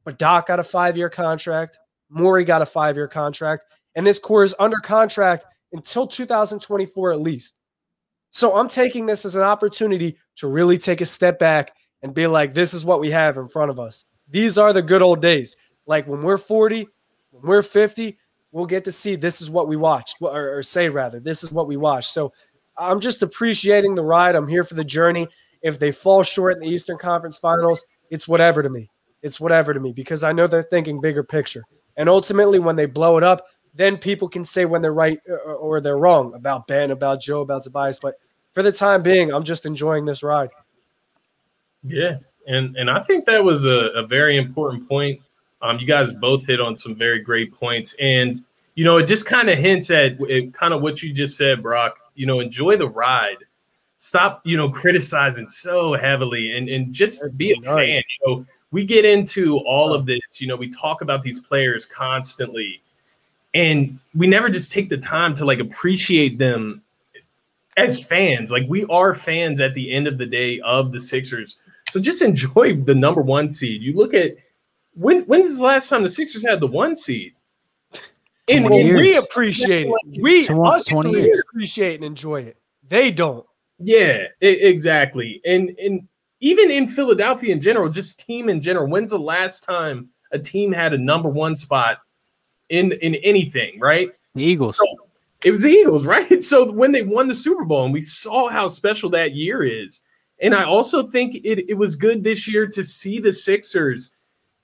but Doc got a five year contract. Morey got a five year contract. And this core is under contract until 2024 at least. So I'm taking this as an opportunity to really take a step back and be like, this is what we have in front of us. These are the good old days. Like when we're 40, when we're 50, we'll get to see this is what we watched, or, or say rather, this is what we watched. So I'm just appreciating the ride. I'm here for the journey. If they fall short in the Eastern Conference Finals, it's whatever to me. It's whatever to me because I know they're thinking bigger picture. And ultimately, when they blow it up, then people can say when they're right uh, or they're wrong about Ben, about Joe, about Tobias. But for the time being, I'm just enjoying this ride. Yeah, and and I think that was a, a very important point um, you guys both hit on some very great points, and you know it just kind of hints at kind of what you just said, Brock. You know, enjoy the ride. Stop, you know, criticizing so heavily, and and just That's be a nice. fan. You know, we get into all of this. You know, we talk about these players constantly, and we never just take the time to like appreciate them as fans. Like we are fans at the end of the day of the Sixers. So just enjoy the number one seed. You look at when when's the last time the Sixers had the one seed? And we appreciate it. We 20, us 20 appreciate and enjoy it. They don't. Yeah, exactly. And and even in Philadelphia in general, just team in general, when's the last time a team had a number one spot in in anything, right? The Eagles. So it was the Eagles, [LAUGHS] right? So when they won the Super Bowl and we saw how special that year is. And I also think it, it was good this year to see the Sixers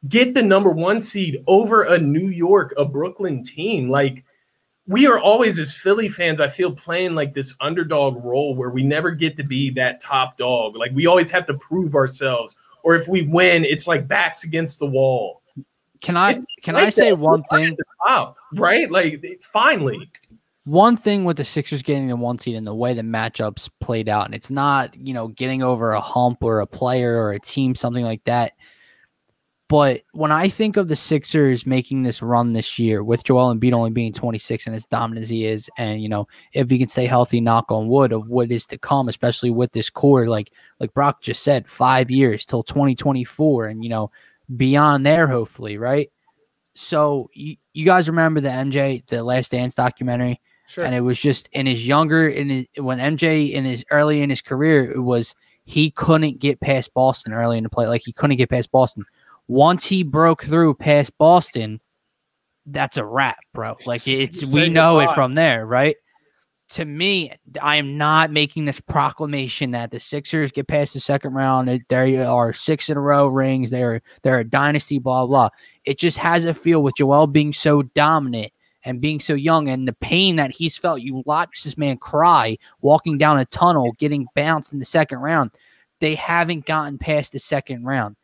get the number one seed over a New York, a Brooklyn team. Like we are always as Philly fans, I feel playing like this underdog role where we never get to be that top dog. Like we always have to prove ourselves. Or if we win, it's like backs against the wall. Can I it's can like I say one thing? Top, right? Like finally. One thing with the Sixers getting the one seed and the way the matchups played out, and it's not, you know, getting over a hump or a player or a team, something like that. But when I think of the Sixers making this run this year with Joel Embiid only being 26 and as dominant as he is, and you know, if he can stay healthy, knock on wood of what is to come, especially with this core, like like Brock just said, five years till 2024, and you know, beyond there, hopefully, right? So you, you guys remember the MJ, the Last Dance documentary? Sure. And it was just in his younger in his when MJ in his early in his career, it was he couldn't get past Boston early in the play, like he couldn't get past Boston once he broke through past Boston, that's a wrap, bro. Like it's we know it from there, right? To me, I am not making this proclamation that the Sixers get past the second round. There are six in a row rings. They're they're a dynasty. Blah blah. It just has a feel with Joel being so dominant and being so young and the pain that he's felt. You watch this man cry walking down a tunnel, getting bounced in the second round. They haven't gotten past the second round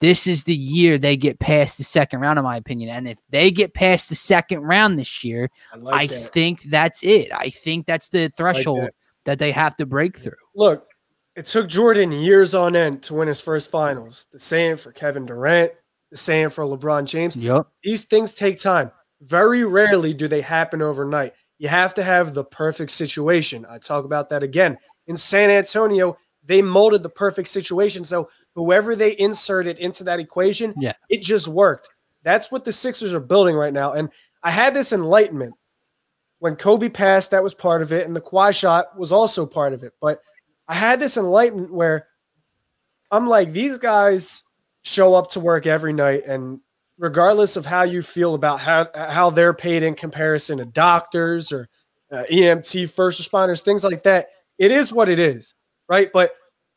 this is the year they get past the second round, in my opinion. And if they get past the second round this year, I, like I that. think that's it. I think that's the threshold like that. that. they have to break through. Look, it took Jordan years on end to win his first finals. The same for Kevin Durant, the same for LeBron James. Yep. These things take time. Very rarely do they happen overnight. You have to have the perfect situation. I talk about that again. In San Antonio, they molded the perfect situation. So whoever they inserted into that equation, yeah, it just worked. That's what the Sixers are building right now. And I had this enlightenment when Kobe passed, that was part of it, and the Kawhi shot was also part of it. But I had this enlightenment where I'm like, these guys show up to work every night, and regardless of how you feel about how how they're paid in comparison to doctors or uh, EMT first responders, things like that, it is what it is, right? But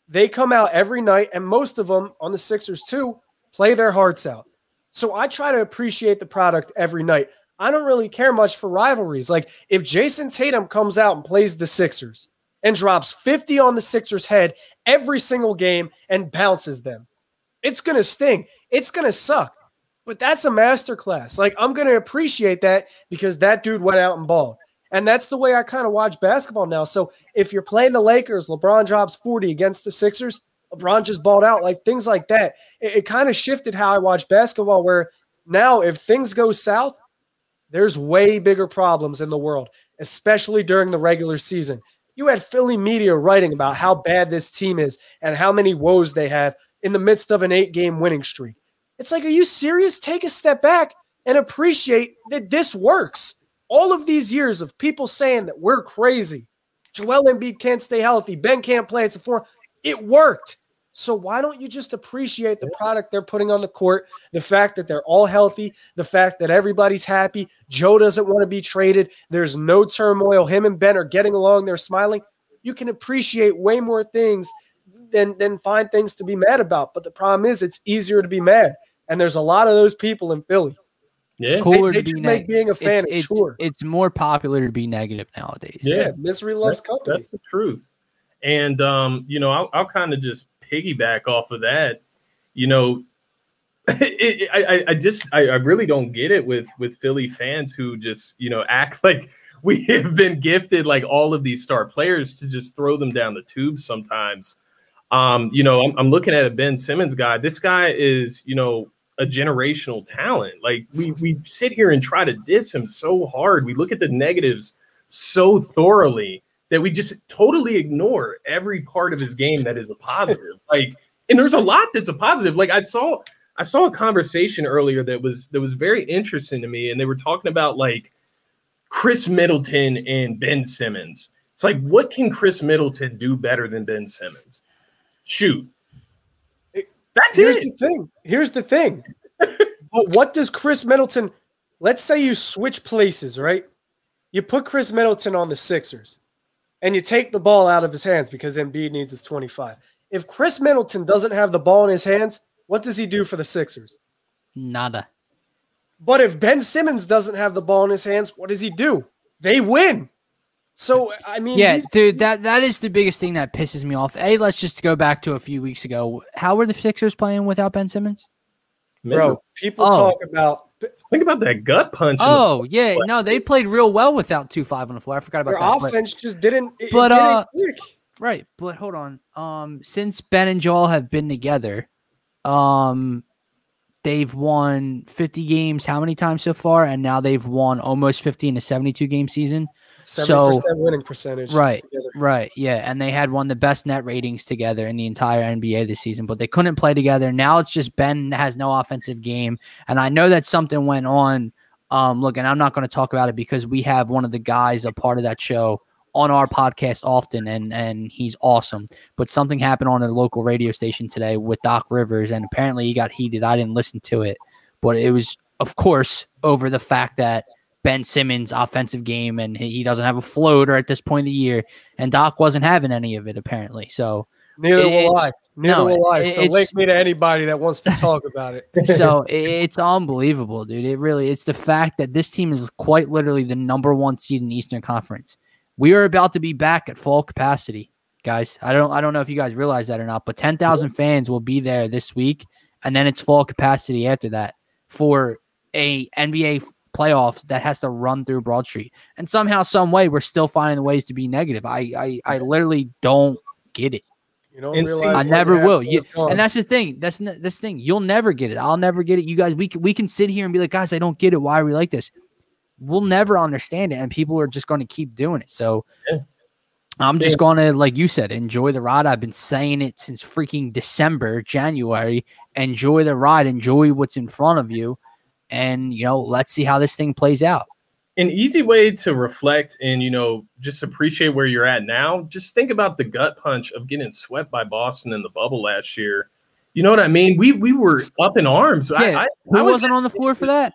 they come out every night, and most of them on the Sixers too play their hearts out. So I try to appreciate the product every night. I don't really care much for rivalries. Like if Jayson Tatum comes out and plays the Sixers and drops 50 on the Sixers' head every single game and bounces them, it's going to sting. It's going to suck. But that's a masterclass. Like I'm going to appreciate that because that dude went out and balled. And that's the way I kind of watch basketball now. So if you're playing the Lakers, LeBron drops 40 against the Sixers, LeBron just balled out, like things like that. It, it kind of shifted how I watch basketball, where now if things go south, there's way bigger problems in the world, especially during the regular season. You had Philly media writing about how bad this team is and how many woes they have in the midst of an eight game winning streak. It's like, are you serious? Take a step back and appreciate that this works all of these years of people saying that we're crazy, Joel Embiid can't stay healthy, Ben can't play it's a four, it worked. So why don't you just appreciate the product they're putting on the court, the fact that they're all healthy, the fact that everybody's happy, Joe doesn't want to be traded, there's no turmoil, him and Ben are getting along, they're smiling. You can appreciate way more things than than find things to be mad about. But the problem is it's easier to be mad. And there's a lot of those people in Philly. Yeah. It's cooler they, they to be neg- being a fan. It's, sure, it's, more popular to be negative nowadays. Yeah, yeah misery loves that's, company. That's the truth. And um, you know, I'll, I'll kind of just piggyback off of that. You know, [LAUGHS] it, I, I just I, I really don't get it with with Philly fans who just you know [LAUGHS] act like we have been gifted like all of these star players to just throw them down the tubes sometimes. Um, you know, I'm, I'm looking at a Ben Simmons guy. This guy is, you know, a generational talent. Like we we sit here and try to diss him so hard. We look at the negatives so thoroughly that we just totally ignore every part of his game that is a positive. [LAUGHS] like, and there's a lot that's a positive. Like I saw I saw a conversation earlier that was that was very interesting to me, and they were talking about like Khris Middleton and Ben Simmons. It's like, what can Khris Middleton do better than Ben Simmons? Shoot, that's Here's it. the thing. Here's the thing. [LAUGHS] but what does Khris Middleton? Let's say you switch places, right? You put Khris Middleton on the Sixers, and you take the ball out of his hands because Embiid needs his 25. If Khris Middleton doesn't have the ball in his hands, what does he do for the Sixers? Nada. But if Ben Simmons doesn't have the ball in his hands, what does he do? they win. So I mean, Yeah, these- dude, that that is the biggest thing that pisses me off. A, let's just go back to a few weeks ago. How were the Sixers playing without Ben Simmons? bro, people Oh. talk about think about that gut punch. Oh yeah, no, they played real well without two five on the floor. I forgot about their that. but- offense just didn't. It, but, it didn't uh, click. Right, but hold on. Um, since Ben and Joel have been together, um, they've won 50 games. How many times so far? And now they've won almost 50 in a 72 game season. Percent winning percentage. Right. together. Right, yeah, and they had one of the best net ratings together in the entire NBA this season, but they couldn't play together. Now it's just Ben has no offensive game, and I know that something went on. Um, look, and I'm not going to talk about it because we have one of the guys a part of that show on our podcast often, and and he's awesome. But something happened on a local radio station today with Doc Rivers, and apparently he got heated. I didn't listen to it, but it was, of course, over the fact that Ben Simmons' offensive game and he doesn't have a floater at this point of the year, and Doc wasn't having any of it apparently. So, Neither It- will I. Neither no, will I. So link me to anybody that wants to talk about it. [LAUGHS] so it's unbelievable, dude. It really, it's the fact that this team is quite literally the number one seed in the Eastern Conference. We are about to be back at full capacity, guys. I don't, I don't know if you guys realize that or not, but ten thousand fans will be there this week, and then it's full capacity after that for a NBA playoff that has to run through Broad Street. And somehow, some way, we're still finding ways to be negative. I, I, I literally don't get it. You don't realize I never will. You- And that's the thing. That's n- this thing. You'll never get it. I'll never get it. You guys, we can, we can sit here and be like, guys, I don't get it. Why are we like this? We'll never understand it, and people are just going to keep doing it. So Yeah. I'm Same. just going to, like you said, enjoy the ride. I've been saying it since freaking December, January. Enjoy the ride. Enjoy what's in front of you, and you know, let's see how this thing plays out. an easy way to reflect and you know just appreciate where you're at now just think about the gut punch of getting swept by boston in the bubble last year you know what i mean we we were up in arms I- Yeah, I, Who I was wasn't on the floor for that?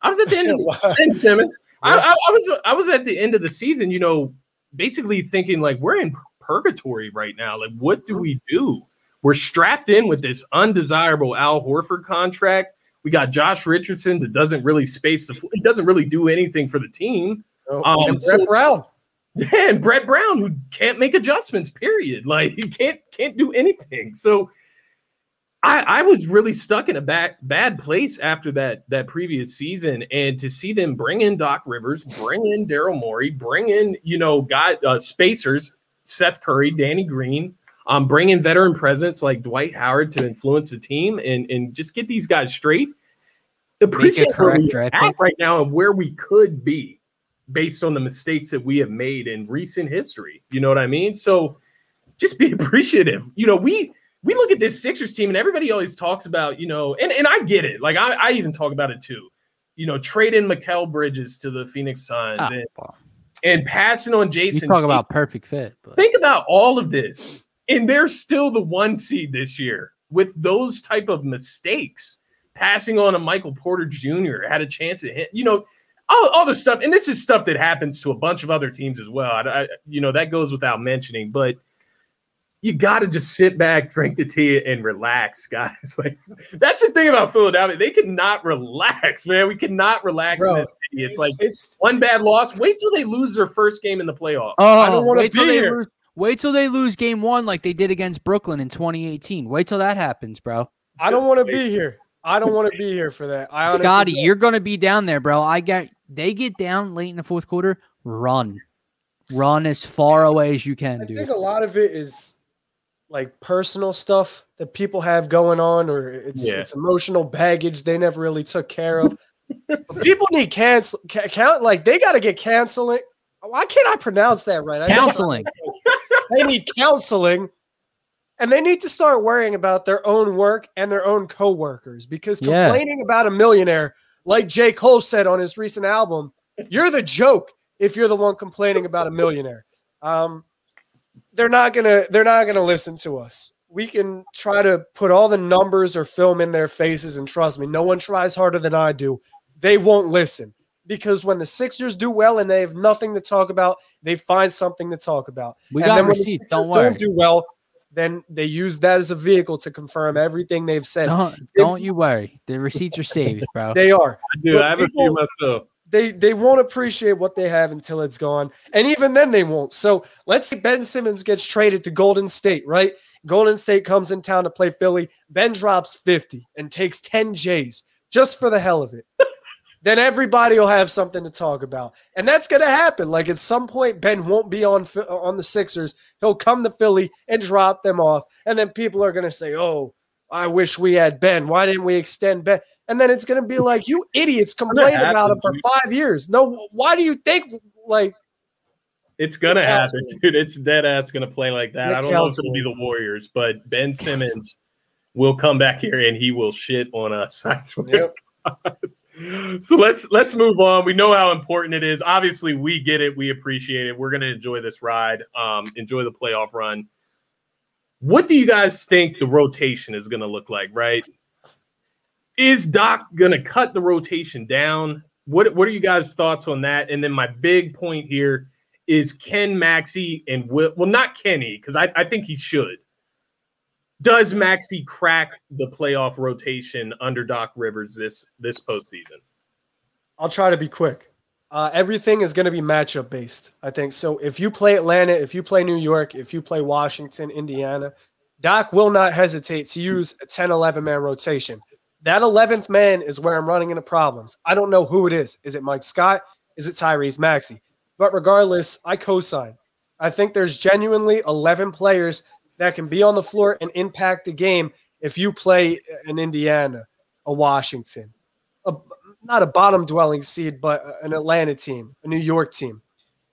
i was at the end of the [LAUGHS] Ben Simmons. I, I, I was I was at the end of the season, you know, basically thinking like we're in purgatory right now. Like, what do mm-hmm. we do? We're strapped in with this undesirable Al Horford contract. We got Josh Richardson that doesn't really space the. fl- He doesn't really do anything for the team. Oh, Um, and Brett so- Brown. [LAUGHS] and Brett Brown, who can't make adjustments, period. [LAUGHS] Like he can't can't do anything. So I, I was really stuck in a bad bad place after that that previous season, and to see them bring in Doc Rivers, bring in Daryl Morey, bring in you know got uh, spacers, Seth Curry, Danny Green, um, bring in veteran presence like Dwight Howard to influence the team and and just get these guys straight. Appreciate where correct we're at right now and where we could be based on the mistakes that we have made in recent history. You know what I mean? So just be [LAUGHS] appreciative. You know, we we look at this Sixers team and everybody always talks about, you know, and, and I get it. Like I, I even talk about it too. You know, trading Mikal Bridges to the Phoenix Suns Ah, and, and passing on you Jayson. talk Tatum. about perfect fit, but think about all of this. And they're still the one seed this year with those type of mistakes. Passing on a Michael Porter Jr. had a chance at hit, you know, all, all the stuff. And this is stuff that happens to a bunch of other teams as well. I, I- you know, that goes without mentioning, but you got to just sit back, drink the tea, and relax, guys. [LAUGHS] Like that's the thing about Philadelphia; they cannot relax, man. We cannot relax Bro, in this city. It's, like it's one bad loss. Wait till they lose their first game in the playoffs. Oh, I don't wanna wait till be they here. Lose, wait till they lose game one like they did against Brooklyn in 2018. Wait till that happens, bro. I don't want to be here. I don't want to [LAUGHS] be here for that. I honestly Scotty, don't. you're gonna be down there, bro. I got they get down late in the fourth quarter. Run, run as far away as you can, I dude. think a lot of it is like personal stuff that people have going on, or it's Yeah. it's emotional baggage they never really took care of. [LAUGHS] People need cancel ca- count like they got to get canceling. Why can't I pronounce that right? I know- Counseling. They need counseling, and they need to start worrying about their own work and their own coworkers because Yeah. complaining about a millionaire, like J. Cole said on his recent album, you're the joke if you're the one complaining about a millionaire. Um, they're not gonna they're not gonna listen to us. We can try to put all the numbers or film in their faces, and trust me, no one tries harder than I do. They won't listen because when the Sixers do well and they have nothing to talk about, they find something to talk about. We and got then when the receipts. Sixers Don't worry. don't do well, then they use that as a vehicle to confirm everything they've said. Don't don't you worry. The receipts are saved, bro. [LAUGHS] They are. Dude, But I have a few myself. they they won't appreciate what they have until it's gone, and even then they won't. So let's say Ben Simmons gets traded to Golden State, right? Golden State comes in town to play Philly. Ben drops 50 and takes 10 J's just for the hell of it. [LAUGHS] then everybody will have something to talk about. And that's going to happen. Like at some point Ben won't be on uh, on the Sixers. He'll come to Philly and drop them off. And then people are going to say, "Oh, I wish we had Ben. Why didn't we extend Ben?" And then it's going to be like, "You [LAUGHS] idiots complained about him for 5 years." No, why do you think like it's gonna happen, dude. It's dead ass gonna play like that. Nick I don't know if it'll be the Warriors, but Ben Simmons will come back here and he will shit on us. I swear. Yep. [LAUGHS] so let's let's move on. We know how important it is. Obviously, we get it. We appreciate it. We're gonna enjoy this ride. Um, enjoy the playoff run. What do you guys think the rotation is gonna look like? Right? Is Doc gonna cut the rotation down? What What are you guys' thoughts on that? And then my big point here is Ken Maxey and Will. Well, not Kenny because I, I think he should does Maxey crack the playoff rotation under Doc Rivers this this postseason? I'll try to be quick. Uh, everything is going to be matchup based, I think. So if you play Atlanta, if you play New York, if you play Washington, Indiana, Doc will not hesitate to use a 10 11 man rotation. That 11th man is where I'm running into problems. I don't know who it is. Is it Mike Scott? Is it Tyrese Maxey? But regardless, I co sign. I think there's genuinely 11 players that can be on the floor and impact the game if you play an Indiana, a Washington, a, not a bottom dwelling seed, but an Atlanta team, a New York team.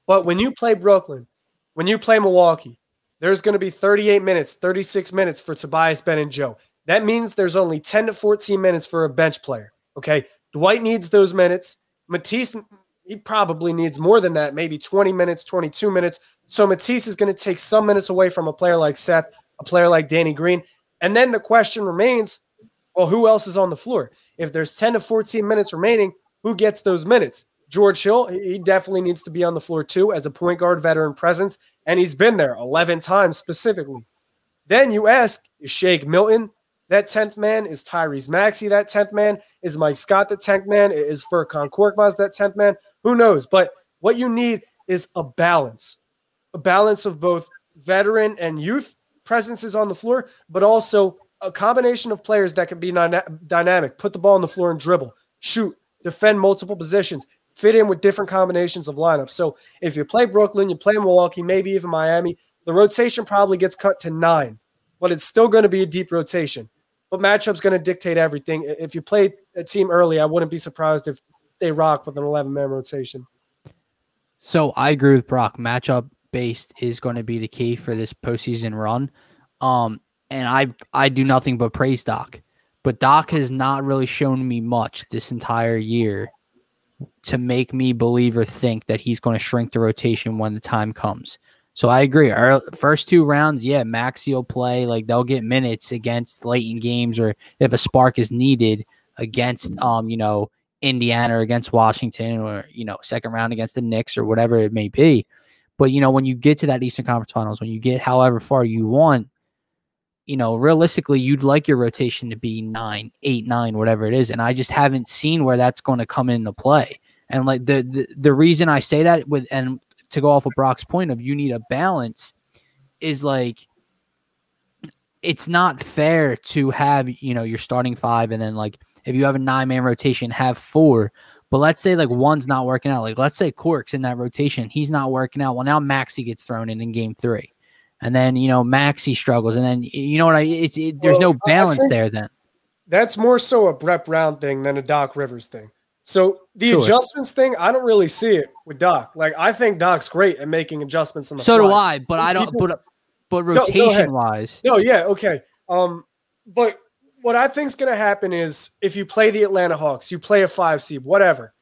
But when you play Brooklyn, when you play Milwaukee, there's going to be 38 minutes, 36 minutes for Tobias Ben and Joe. That means there's only 10 to 14 minutes for a bench player. Okay. Dwight needs those minutes. Matisse, he probably needs more than that, maybe 20 minutes, 22 minutes. So Matisse is going to take some minutes away from a player like Seth, a player like Danny Green. And then the question remains well, who else is on the floor? If there's 10 to 14 minutes remaining, who gets those minutes? George Hill, he definitely needs to be on the floor too as a point guard veteran presence. And he's been there 11 times specifically. Then you ask, is Shake Milton that 10th man? Is Tyrese Maxey that 10th man? Is Mike Scott the 10th man? Is Furkan Korkmaz that 10th man? Who knows? But what you need is a balance a balance of both veteran and youth presences on the floor, but also a combination of players that can be dynamic, put the ball on the floor and dribble, shoot, defend multiple positions, fit in with different combinations of lineups. So if you play Brooklyn, you play Milwaukee, maybe even Miami, the rotation probably gets cut to nine, but it's still going to be a deep rotation. But matchup's going to dictate everything. If you play a team early, I wouldn't be surprised if they rock with an 11 man rotation. So I agree with Brock. Matchup based is going to be the key for this postseason run. Um, and I I do nothing but praise Doc, but Doc has not really shown me much this entire year to make me believe or think that he's going to shrink the rotation when the time comes. So I agree. Our first two rounds, yeah, Maxey will play. Like they'll get minutes against late in games, or if a spark is needed against, um, you know, Indiana or against Washington, or you know, second round against the Knicks or whatever it may be. But you know, when you get to that Eastern Conference Finals, when you get however far you want, you know, realistically, you'd like your rotation to be nine, eight, nine, whatever it is. And I just haven't seen where that's going to come into play. And like the, the the reason I say that with and to go off of Brock's point of you need a balance is like it's not fair to have you know your starting five and then like if you have a nine man rotation have four but let's say like one's not working out. Like let's say Cork's in that rotation, he's not working out. Well, now Maxey gets thrown in in game three, and then you know Maxey struggles, and then you know what I? It's it, there's well, no balance there. Then that's more so a Brett Brown thing than a Doc Rivers thing. So the sure. adjustments thing, I don't really see it with Doc. Like I think Doc's great at making adjustments on the. So fly. do I, but I don't. People, but but rotation no, wise, no, yeah, okay. Um, but what I think is going to happen is if you play the Atlanta Hawks, you play a five seed, whatever.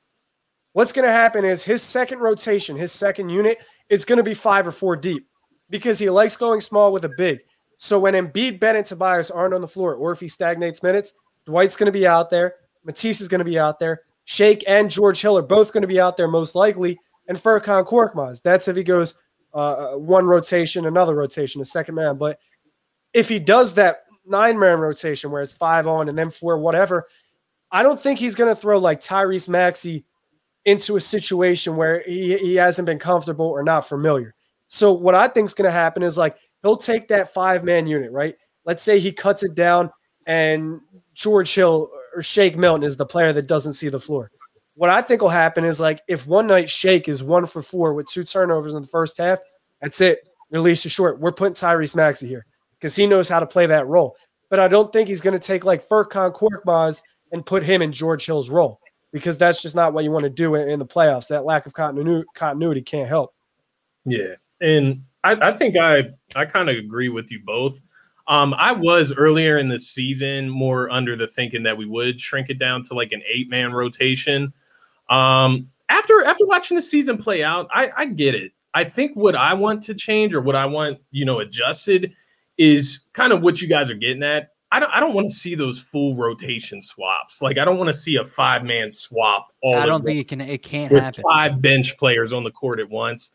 What's going to happen is his second rotation, his second unit, is going to be five or four deep because he likes going small with a big. So when Embiid, Bennett, and Tobias aren't on the floor, or if he stagnates minutes, Dwight's going to be out there. Matisse is going to be out there. Shake and George Hill are both going to be out there most likely. And Furkan Korkmaz. That's if he goes uh, one rotation, another rotation, a second man. But if he does that nine man rotation where it's five on and then four, whatever. I don't think he's going to throw like Tyrese Maxey into a situation where he, he hasn't been comfortable or not familiar. So what I think is going to happen is like he'll take that five man unit, right? Let's say he cuts it down and George Hill or Shake Milton is the player that doesn't see the floor. What I think will happen is like if one night Shake is one for four with two turnovers in the first half, that's it. Release is short. We're putting Tyrese Maxey here because he knows how to play that role. But I don't think he's going to take like Furkan Korkmaz and put him in George Hill's role because that's just not what you want to do in, in the playoffs. That lack of continuity, continuity can't help. Yeah, and I, I think I I kind of agree with you both. Um, I was earlier in the season more under the thinking that we would shrink it down to like an eight man rotation. Um, after after watching the season play out, I, I get it. I think what I want to change or what I want, you know, adjusted is kind of what you guys are getting at. I don't I don't want to see those full rotation swaps. Like I don't want to see a five man swap. All I don't think it can it can't happen. Five bench players on the court at once.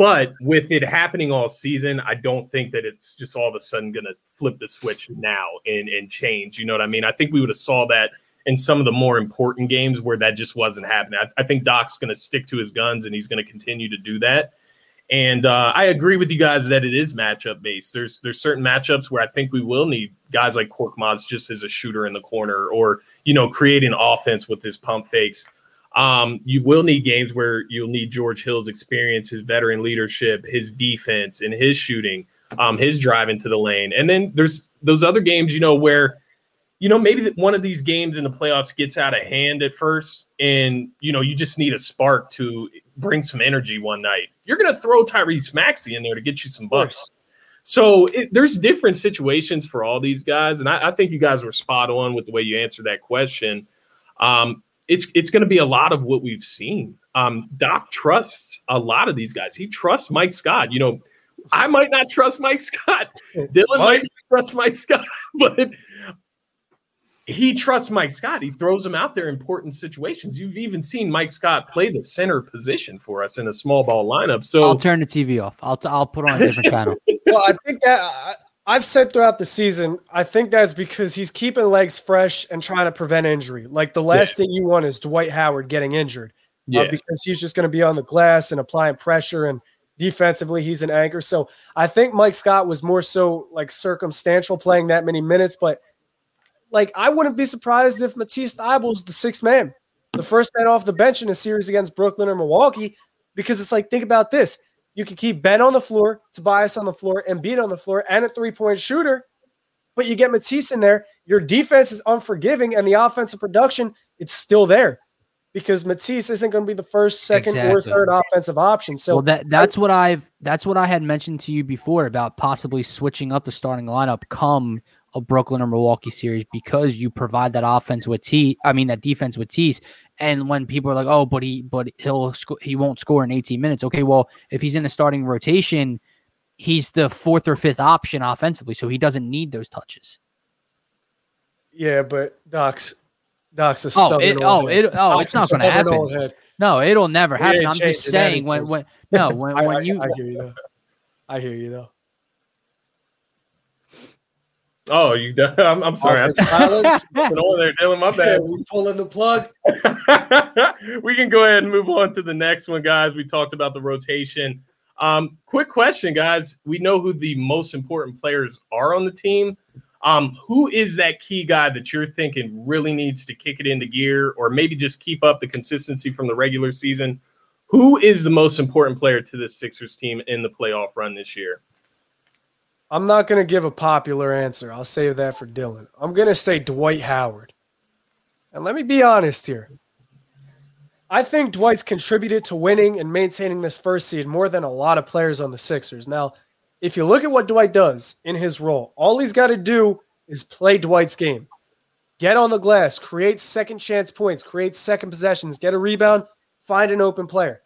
But with it happening all season, I don't think that it's just all of a sudden going to flip the switch now and, and change. You know what I mean? I think we would have saw that in some of the more important games where that just wasn't happening. I, I think Doc's going to stick to his guns and he's going to continue to do that. And uh, I agree with you guys that it is matchup based. There's there's certain matchups where I think we will need guys like Korkmaz just as a shooter in the corner, or you know, creating offense with his pump fakes. Um, you will need games where you'll need George Hill's experience, his veteran leadership, his defense, and his shooting, um, his drive into the lane. And then there's those other games, you know, where you know maybe one of these games in the playoffs gets out of hand at first, and you know you just need a spark to bring some energy one night. You're going to throw Tyrese Maxey in there to get you some bucks. So it, there's different situations for all these guys, and I, I, think you guys were spot on with the way you answered that question. Um, it's it's going to be a lot of what we've seen. Um, Doc trusts a lot of these guys. He trusts Mike Scott. You know, I might not trust Mike Scott. [LAUGHS] Dylan might trust Mike Scott, [LAUGHS] but he trusts Mike Scott. He throws him out there in important situations. You've even seen Mike Scott play the center position for us in a small ball lineup. So I'll turn the TV off. I'll I'll put on a different [LAUGHS] channel. Well, I think that I've said throughout the season, I think that's because he's keeping legs fresh and trying to prevent injury. Like the last yeah. thing you want is Dwight Howard getting injured uh, yeah. uh, because he's just going to be on the glass and applying pressure and defensively he's an anchor. So I think Mike Scott was more so like circumstantial playing that many minutes, but like I wouldn't be surprised if Matisse Thybulle's the sixth man, the first man off the bench in a series against Brooklyn or Milwaukee, because it's like think about this. You can keep Ben on the floor, Tobias on the floor, and Embiid on the floor, and a three point shooter. But you get Matisse in there, your defense is unforgiving, and the offensive production, it's still there because Matisse isn't going to be the first, second, exactly. or third offensive option. So well, that that's what I've that's what I had mentioned to you before about possibly switching up the starting lineup come a Brooklyn or Milwaukee series because you provide that offense with T. I mean that defense with Tease. And when people are like, "Oh, but he, but he'll sc- he won't score in 18 minutes." Okay, well, if he's in the starting rotation, he's the fourth or fifth option offensively, so he doesn't need those touches. Yeah, but Doc's Doc's a oh, oh it, oh, it, oh, it's not going to happen. No, it'll never happen. I'm just saying when when no when [LAUGHS] when I, you I hear you though. I hear you though. Oh, you? [LAUGHS] I'm, I'm sorry. I'm [LAUGHS] silence. over there, Dylan. My bad. [LAUGHS] we pulling the plug. we can go ahead and move on to the next one, guys. We talked about the rotation. Um, quick question, guys. We know who the most important players are on the team. Um, who is that key guy that you're thinking really needs to kick it into gear, or maybe just keep up the consistency from the regular season? Who is the most important player to this Sixers team in the playoff run this year? I'm not going to give a popular answer. I'll save that for Dylan. I'm going to say Dwight Howard. And let me be honest here. I think Dwight's contributed to winning and maintaining this first seed more than a lot of players on the Sixers. Now, if you look at what Dwight does in his role, all he's got to do is play Dwight's game. Get on the glass, create second chance points, create second possessions, get a rebound, find an open player.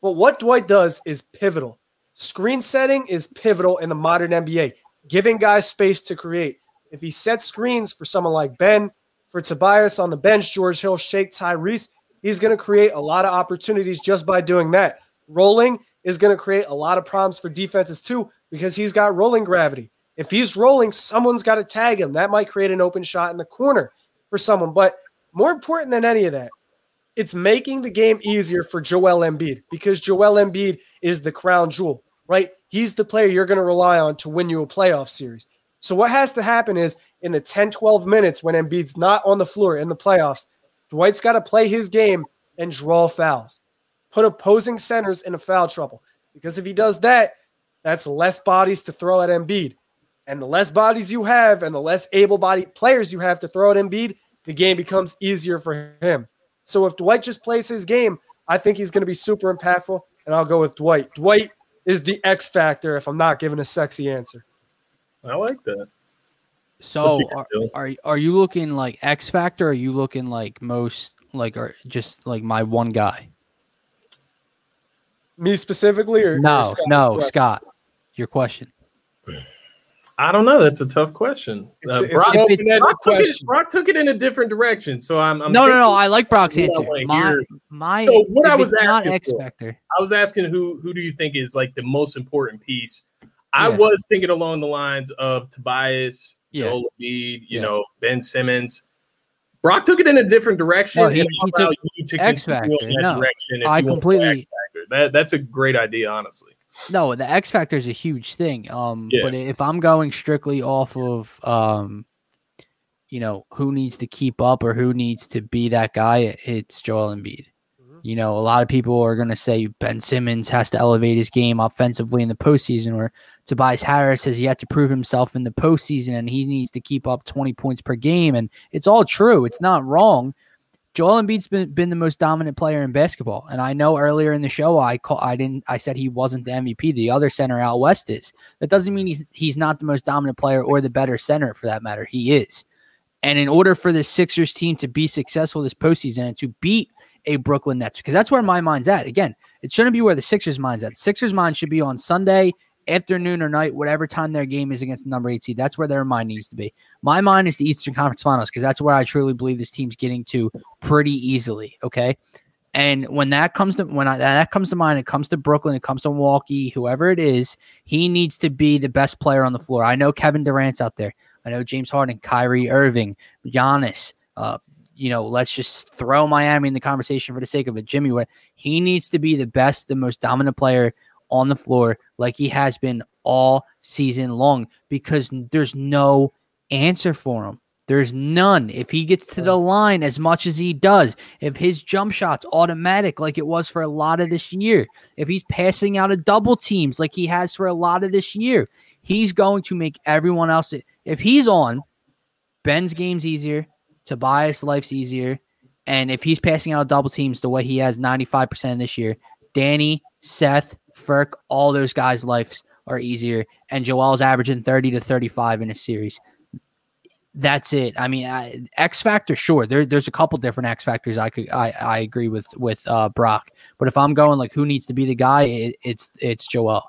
But what Dwight does is pivotal. Screen setting is pivotal in the modern NBA, giving guys space to create. If he sets screens for someone like Ben, for Tobias on the bench, George Hill, Shake Tyrese, he's going to create a lot of opportunities just by doing that. Rolling is going to create a lot of problems for defenses too because he's got rolling gravity. If he's rolling, someone's got to tag him. That might create an open shot in the corner for someone. But more important than any of that, it's making the game easier for Joel Embiid because Joel Embiid is the crown jewel, right? He's the player you're going to rely on to win you a playoff series. So what has to happen is in the 10, 12 minutes when Embiid's not on the floor in the playoffs, Dwight's got to play his game and draw fouls. Put opposing centers in a foul trouble. Because if he does that, that's less bodies to throw at Embiid. And the less bodies you have and the less able bodied players you have to throw at Embiid, the game becomes easier for him. So if Dwight just plays his game, I think he's going to be super impactful. And I'll go with Dwight. Dwight is the X factor if I'm not giving a sexy answer. I like that. So are, are are you looking like X Factor? Or are you looking like most like or just like my one guy? Me specifically, or no, or Scott no, Scott. Your question. [SIGHS] [SIGHS] [SIGHS] I don't know. That's a tough question. Uh, it's Brock, an open-ended Brock took it. Brock took it in a different direction, so I'm. I'm no, no, no. I like Brock's I answer. My my. So what I was asking X for- Factor. I was asking who who do you think is like the most important piece? I Yeah. was thinking along the lines of Tobias, Yeah. Joel Embiid, you Yeah. know, Ben Simmons. Brock took it in a different direction. No, he- he I'll took you to X Factor. in that No, direction I you want to go completely- X Factor. That that's a great idea, honestly. No, the X Factor is a huge thing. Um, Yeah. but if I'm going strictly off of um, you know, who needs to keep up or who needs to be that guy, it's Joel Embiid. Mhm. You know, a lot of people are going to say Ben Simmons has to elevate his game offensively in the postseason, or Tobias Harris has yet to prove himself in the postseason and he needs to keep up 20 points per game. And it's all true. It's not wrong. Joel Embiid's been, been the most dominant player in basketball. And I know earlier in the show I call I didn't I said he wasn't the MVP. The other center out west is. That doesn't mean he's he's not the most dominant player or the better center for that matter. He is. And in order for the Sixers team to be successful this postseason and to beat a Brooklyn Nets, because that's where my mind's at. Again, it shouldn't be where the Sixers' mind's at. Sixers' mind should be on Sunday afternoon or night, whatever time their game is against the number eight seed. That's where their mind needs to be. My mind is the Eastern Conference Finals because that's where I truly believe this team's getting to pretty easily. Okay. And when that comes to when I, that comes to mind, it comes to Brooklyn, it comes to Milwaukee, whoever it is, he needs to be the best player on the floor. I know Kevin Durant's out there. I know James Harden, Kyrie Irving, Giannis. Uh, you know, let's just throw Miami in the conversation for the sake of it. Jimmy, what he needs to be the best, the most dominant player on the floor, like he has been all season long, because there's no answer for him. There's none. If he gets to the line as much as he does, if his jump shot's automatic like it was for a lot of this year, if he's passing out of double teams like he has for a lot of this year, he's going to make everyone else. If he's on, Ben's game's easier, Tobias' life's easier, and if he's passing out of double teams the way he has 95% this year, Danny, Seth, Ferk, all those guys' lives are easier, and Joel's averaging 30 to 35 in a series that's it. I mean, I, X factor, sure. There, there's a couple different X factors. I could, I, I agree with with uh, Brock. But if I'm going like who needs to be the guy, it, it's it's Joel.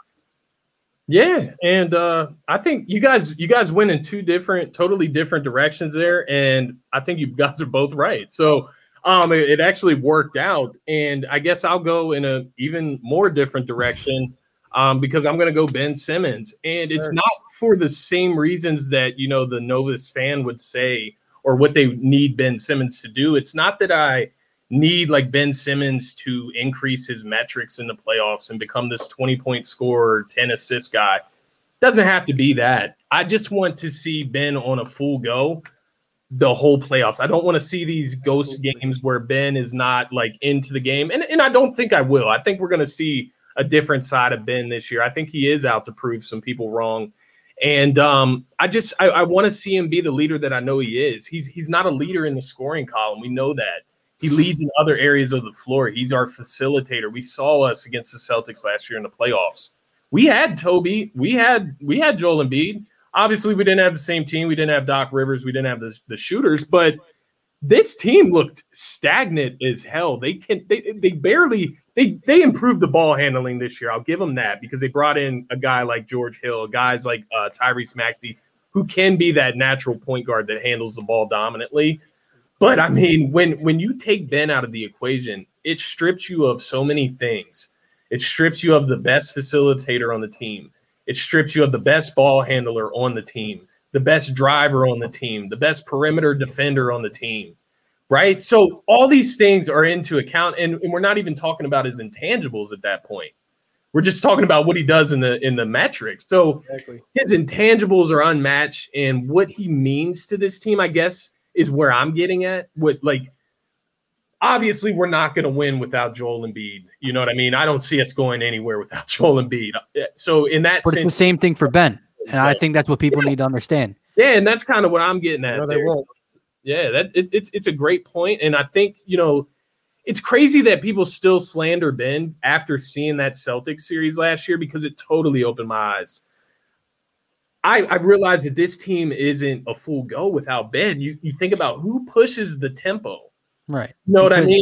Yeah, and uh, I think you guys you guys went in two different, totally different directions there, and I think you guys are both right. So um, it, it actually worked out, and I guess I'll go in a even more different direction um, because I'm going to go Ben Simmons, and it's not for the same reasons that you know the Novus fan would say or what they need Ben Simmons to do. It's not that I need like Ben Simmons to increase his metrics in the playoffs and become this 20 point scorer, 10 assist guy. Doesn't have to be that. I just want to see Ben on a full go the whole playoffs. I don't want to see these ghost games where Ben is not like into the game. And, and I don't think I will. I think we're going to see a different side of Ben this year. I think he is out to prove some people wrong. And um, I just I, I want to see him be the leader that I know he is. He's he's not a leader in the scoring column. We know that. He leads in other areas of the floor. He's our facilitator. We saw us against the Celtics last year in the playoffs. We had Toby. We had we had Joel Embiid. Obviously, we didn't have the same team. We didn't have Doc Rivers. We didn't have the, the shooters, but this team looked stagnant as hell. They can they they barely they they improved the ball handling this year. I'll give them that because they brought in a guy like George Hill, guys like uh, Tyrese Maxey, who can be that natural point guard that handles the ball dominantly. But I mean, when when you take Ben out of the equation, it strips you of so many things. It strips you of the best facilitator on the team. It strips you of the best ball handler on the team, the best driver on the team, the best perimeter defender on the team. right? So all these things are into account, and, and we're not even talking about his intangibles at that point. We're just talking about what he does in the in the metrics. So exactly. his intangibles are unmatched, and what he means to this team, I guess, is where I'm getting at. What like obviously we're not going to win without Joel Embiid. You know what I mean? I don't see us going anywhere without [LAUGHS] Joel Embiid. So in that but sense, it's the same thing for Ben, and I think that's what people yeah. need to understand. Yeah, and that's kind of what I'm getting at. No, they won't. Yeah, that it, it's it's a great point, and I think you know it's crazy that people still slander Ben after seeing that Celtics series last year because it totally opened my eyes. I, I realized that this team isn't a full go without Ben. You you think about who pushes the tempo, right? You know because, what I mean?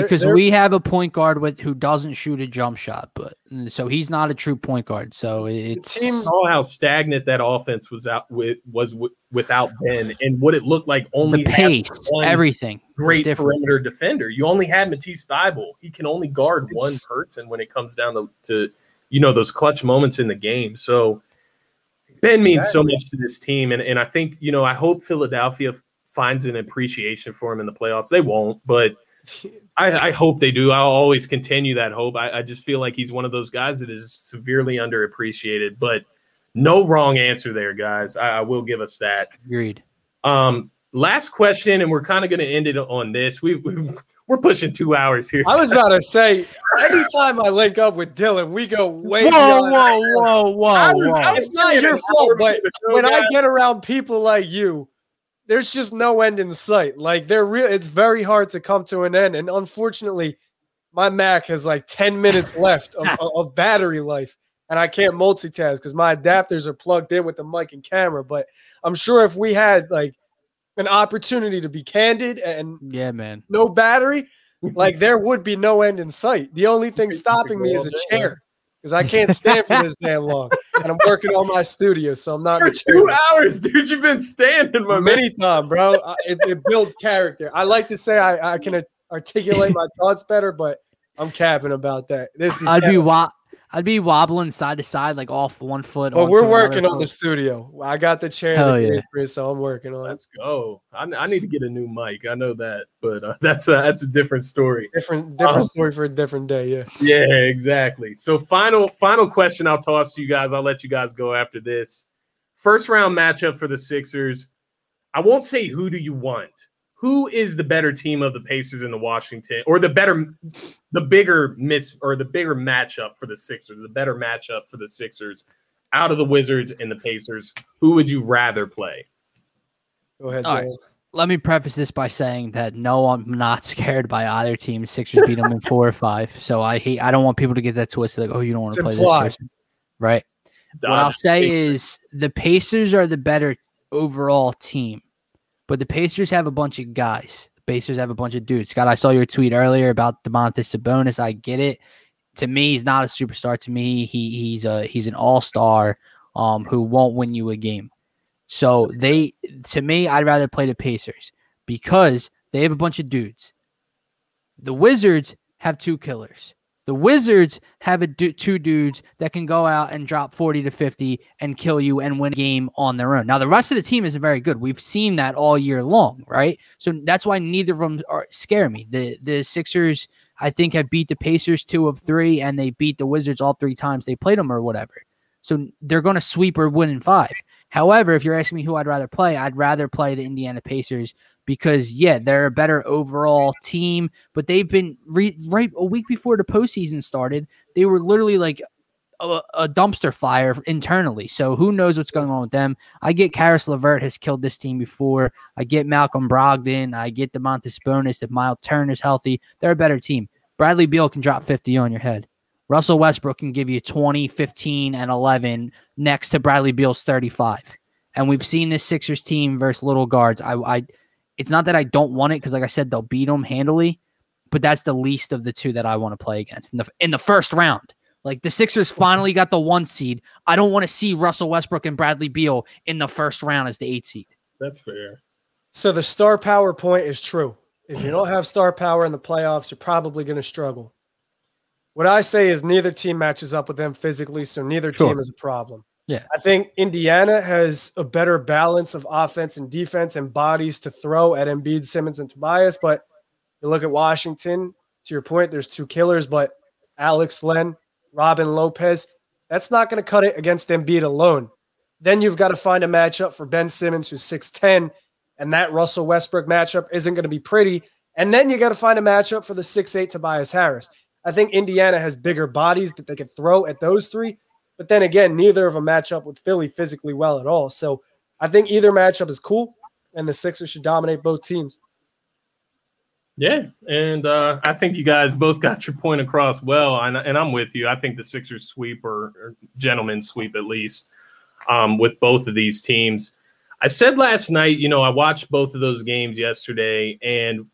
because they're, we have a point guard with who doesn't shoot a jump shot, but so he's not a true point guard. So it's team saw how stagnant that offense was out with was w- without Ben and what it looked like. Only the pace, everything, great perimeter defender. You only had Matisse Thybulle. He can only guard it's, one person when it comes down to, to you know those clutch moments in the game. So Ben means exactly. so much to this team, and and I think you know I hope Philadelphia finds an appreciation for him in the playoffs. They won't, but I, I, hope they do. I'll always continue that hope. I, I, just feel like he's one of those guys that is severely underappreciated, but no wrong answer there, guys. I, I will give us that. Agreed. Um, last question, and we're kind of going to end it on this. We, we we're pushing two hours here. I was about to say, [LAUGHS] anytime I link up with Dylan, we go way. Whoa, whoa, whoa, whoa, whoa! It's not your fault, but when I get around people like you there's just no end in sight. Like they're real. It's very hard to come to an end, and unfortunately, my Mac has like 10 minutes left of, [LAUGHS] of battery life, and I can't multitask because my adapters are plugged in with the mic and camera. But I'm sure if we had like an opportunity to be candid and yeah, man, no battery, [LAUGHS] like there would be no end in sight. The only thing stopping me is a chair because I can't stand for this damn long. And I'm working on my studio, so I'm not. For two hours, dude, you've been standing, my many time, bro. it, it, builds character. I like to say I, I can articulate my thoughts better, but I'm capping about that. This is. I'd be wa- I'd be wobbling side to side, like off one foot. But we're working on the studio. I got the chair, Hell the yeah. so I'm working on Let's it. go. I, I, need to get a new mic. I know that, but uh, [LAUGHS] that's a that's a different story. Different different um, story for a different day. Yeah. Yeah, exactly. So final final question I'll toss to you guys. I'll let you guys go after this. First round matchup for the Sixers. I won't say who do you want who is the better team of the Pacers and the Washington, or the better, the bigger miss, or the bigger matchup for the Sixers, the better matchup for the Sixers out of the Wizards and the Pacers? Who would you rather play? Go ahead. All right. Let me preface this by saying that no, I'm not [LAUGHS] scared by either team. Sixers beat them in four or five, so I hate. I don't want people to get that twisted. Like, oh, you don't want to play implied. this person, right? what I'll say is the Pacers are the better overall team but the Pacers have a bunch of guys. The Pacers have a bunch of dudes. Scott, I saw your tweet earlier about Domantas Sabonis. I get it. To me, he's not a superstar. To me, he he's a he's an all star um, who won't win you a game. So they, to me, I'd rather play the Pacers because they have a bunch of dudes. The Wizards have two killers. The Wizards have du- two dudes that can go out and drop 40 to 50 and kill you and win a game on their own. Now, the rest of the team isn't very good. We've seen that all year long, right? So that's why neither of them are scare me. The the Sixers, I think, have beat the Pacers two of three, and they beat the Wizards all three times they played them or whatever. So they're going to sweep or win in five. However, if you're asking me who I'd rather play, I'd rather play the Indiana Pacers because yeah, they're a better overall team, but they've been re- right a week before the postseason started. They were literally like a, a, dumpster fire internally. So who knows what's going on with them? I get Caris LeVert has killed this team before. I get Malcolm Brogdon. I get Domantas Sabonis. If Miles Turner's healthy, they're a better team. Bradley Beal can drop 50 on your head. Russell Westbrook can give you 20, 15, and 11 next to Bradley Beal's 35. And we've seen this Sixers team versus little guards. I, I it's not that I don't want it because, like I said, they'll beat them handily, but that's the least of the two that I want to play against in the in the first round. Like the Sixers finally got the one seed. I don't want to see Russell Westbrook and Bradley Beal in the first round as the eight seed. That's fair. So the star power point is true. If you don't have star power in the playoffs, you're probably going to struggle. What I say is neither team matches up with them physically, so neither sure. team is a problem. Yeah. I think Indiana has a better balance of offense and defense and bodies to throw at Embiid, Simmons, and Tobias. But you look at Washington, to your point, there's two killers, but Alex Len, Robin Lopez, that's not going to cut it against Embiid alone. Then you've got to find a matchup for Ben Simmons, who's 6'10, and that Russell Westbrook matchup isn't going to be pretty. And then you got to find a matchup for the 6'8 Tobias Harris. I think Indiana has bigger bodies that they could throw at those three. But then again, neither of them match up with Philly physically well at all. So I think either matchup is cool, and the Sixers should dominate both teams. Yeah, and uh, I think you guys both got your point across well, and, and I'm with you. I think the Sixers sweep or, or gentlemen sweep at least um, with both of these teams. I said last night, you know, I watched both of those games yesterday, and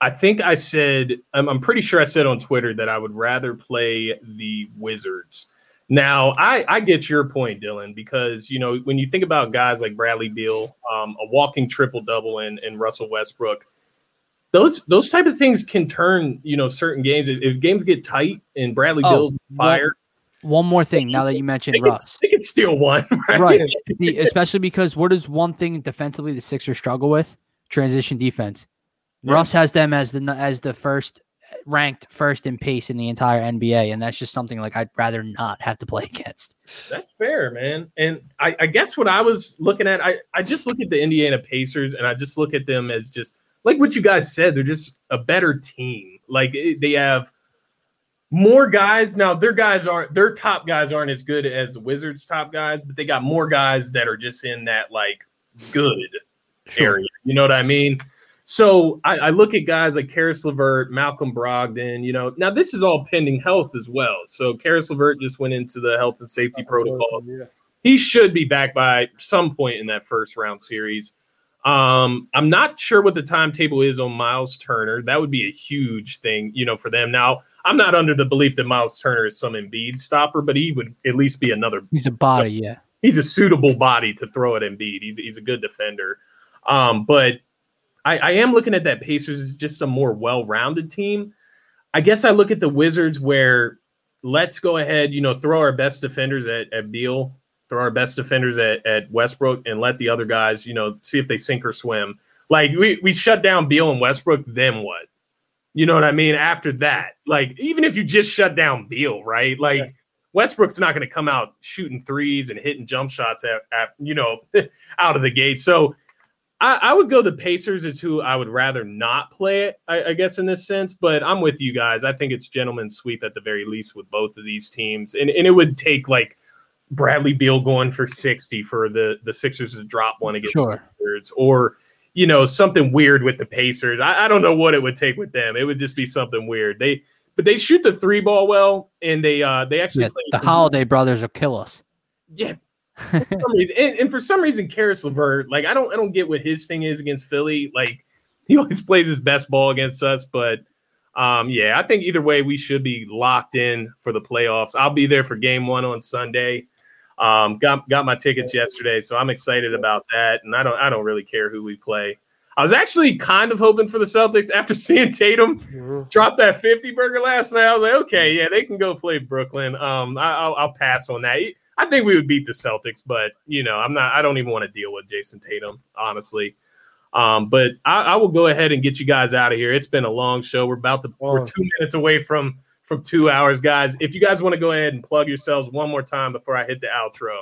I think I said, I'm, I'm pretty sure I said on Twitter that I would rather play the Wizards. Now, I, I get your point, Dylan, because you know when you think about guys like Bradley Beal, um, a walking triple double, and, and Russell Westbrook, those those type of things can turn you know certain games. If, if games get tight and Bradley Oh, Beal's fired, One more thing now that you mentioned they can, Russ. they can steal one, [LAUGHS] right? Right. Especially because what is one thing defensively the Sixers struggle with? Transition defense. Yeah. Russ has them as the as the first ranked first in pace in the entire NBA, and that's just something like I'd rather not have to play against. That's fair, man. And I, I guess what I was looking at, I, I just look at the Indiana Pacers and I just look at them as just like what you guys said, they're just a better team. Like eh, they have more guys. Now their guys aren't their top guys aren't as good as the Wizards top guys, but they got more guys that are just in that like good area. You know what I mean? So I, I look at guys like Caris LeVert, Malcolm Brogdon. You know, now this is all pending health as well. So Caris LeVert just went into the health and safety protocol. Yeah. He should be back by some point in that first round series. Um, I'm not sure what the timetable is on Miles Turner. That would be a huge thing, you know, for them. Now, I'm not under the belief that Miles Turner is some Embiid stopper, but he would at least be another He's a body, yeah. he's a suitable body to throw at Embiid. He's he's a good defender. Um, but I, I am looking at that Pacers as just a more well-rounded team. I guess I look at the Wizards where let's go ahead, you know, throw our best defenders at, at Beal, throw our best defenders at, at Westbrook, and let the other guys, you know, see if they sink or swim. Like we we shut down Beal and Westbrook, then what? You know what I mean? After that, like even if you just shut down Beal, right? Like Yeah. Westbrook's not going to come out shooting threes and hitting jump shots at, at you know [LAUGHS] out of the gate. So I, I would go the Pacers is who I would rather not play it, I, I guess in this sense. But I'm with you guys. I think it's gentleman's sweep at the very least with both of these teams, and and it would take like Bradley Beal going for 60 for the the Sixers to drop one against Sure. the Wizards, or you know something weird with the Pacers. I, I don't know what it would take with them. It would just be something weird. They but they shoot the three ball well, and they uh they actually yeah play the Holiday brothers will kill us. yeah. For some reason, and, and for some reason, Caris LeVert, like I don't, I don't get what his thing is against Philly. Like [LAUGHS] he always plays his best ball against us, but um, yeah, I think either way, we should be locked in for the playoffs. I'll be there for Game One on Sunday. Um, got got my tickets yesterday, so I'm excited about that. And I don't, I don't really care who we play. I was actually kind of hoping for the Celtics after [LAUGHS] seeing Tatum Mhm. dropped that 50 burger last night. I was like, okay, yeah, they can go play Brooklyn. Um, I, I'll, I'll pass on that. I think we would beat the Celtics, but you know, I'm not. I don't even want to deal with Jayson Tatum, honestly. Um, but I, I will go ahead and get you guys out of here. It's been a long show. We're about to. We're two minutes away from from two hours, guys. If you guys want to go ahead and plug yourselves one more time before I hit the outro.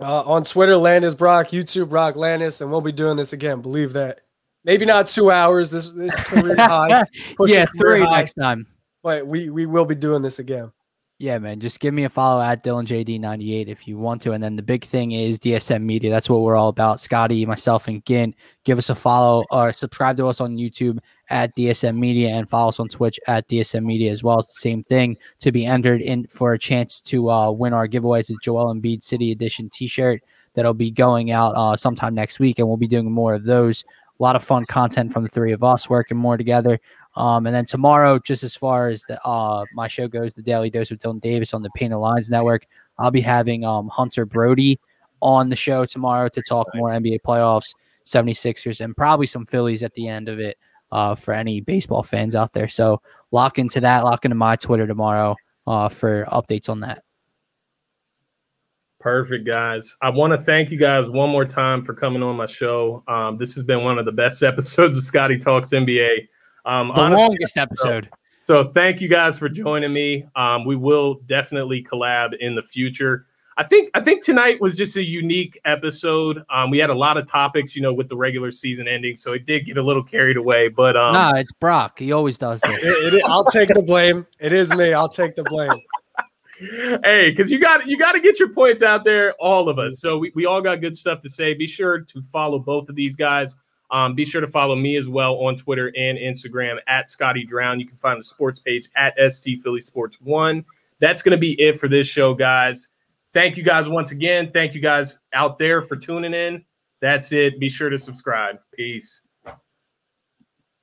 Uh, on Twitter, Landis Brock, YouTube Brock Landis, and we'll be doing this again. Believe that. Maybe not two hours. This this career [LAUGHS] high, yeah, three high, next time. but we we will be doing this again. Yeah, man. Just give me a follow at DylanJD98 if you want to. And then the big thing is DSM Media. That's what we're all about. Scotty, myself, and Gint. Give us a follow or subscribe to us on YouTube at DSM Media and follow us on Twitch at DSM Media as well. It's the same thing to be entered in for a chance to uh, win our giveaway to Joel Embiid City Edition t-shirt that'll be going out uh, sometime next week. And we'll be doing more of those. A lot of fun content from the three of us working more together. Um, and then tomorrow, just as far as the uh my show goes, the Daily Dose with Dylan Davis on the Painted Lines Network, I'll be having um Hunter Brody on the show tomorrow to talk more NBA playoffs, 76ers, and probably some Phillies at the end of it uh for any baseball fans out there. So lock into that, lock into my Twitter tomorrow uh for updates on that. Perfect, guys. I want to thank you guys one more time for coming on my show. Um, this has been one of the best [LAUGHS] episodes of Scotty Talks NBA. Um, the honestly, longest episode. So, so, thank you guys for joining me. Um, we will definitely collab in the future. I think I think tonight was just a unique episode. Um, we had a lot of topics, you know, with the regular season ending, so it did get a little carried away. But um, nah, it's Brock. He always does this. it, it, I'll take the blame. It is me. I'll take the blame [LAUGHS] hey, because you got you got to get your points out there, all of us. So we, we all got good stuff to say. Be sure to follow both of these guys. Um, be sure to follow me as well on Twitter and Instagram at Scotty Drown. You can find the sports page at ST Philly Sports One. That's going to be it for this show, guys. Thank you guys once again. Thank you guys out there for tuning in. That's it. Be sure to subscribe. Peace.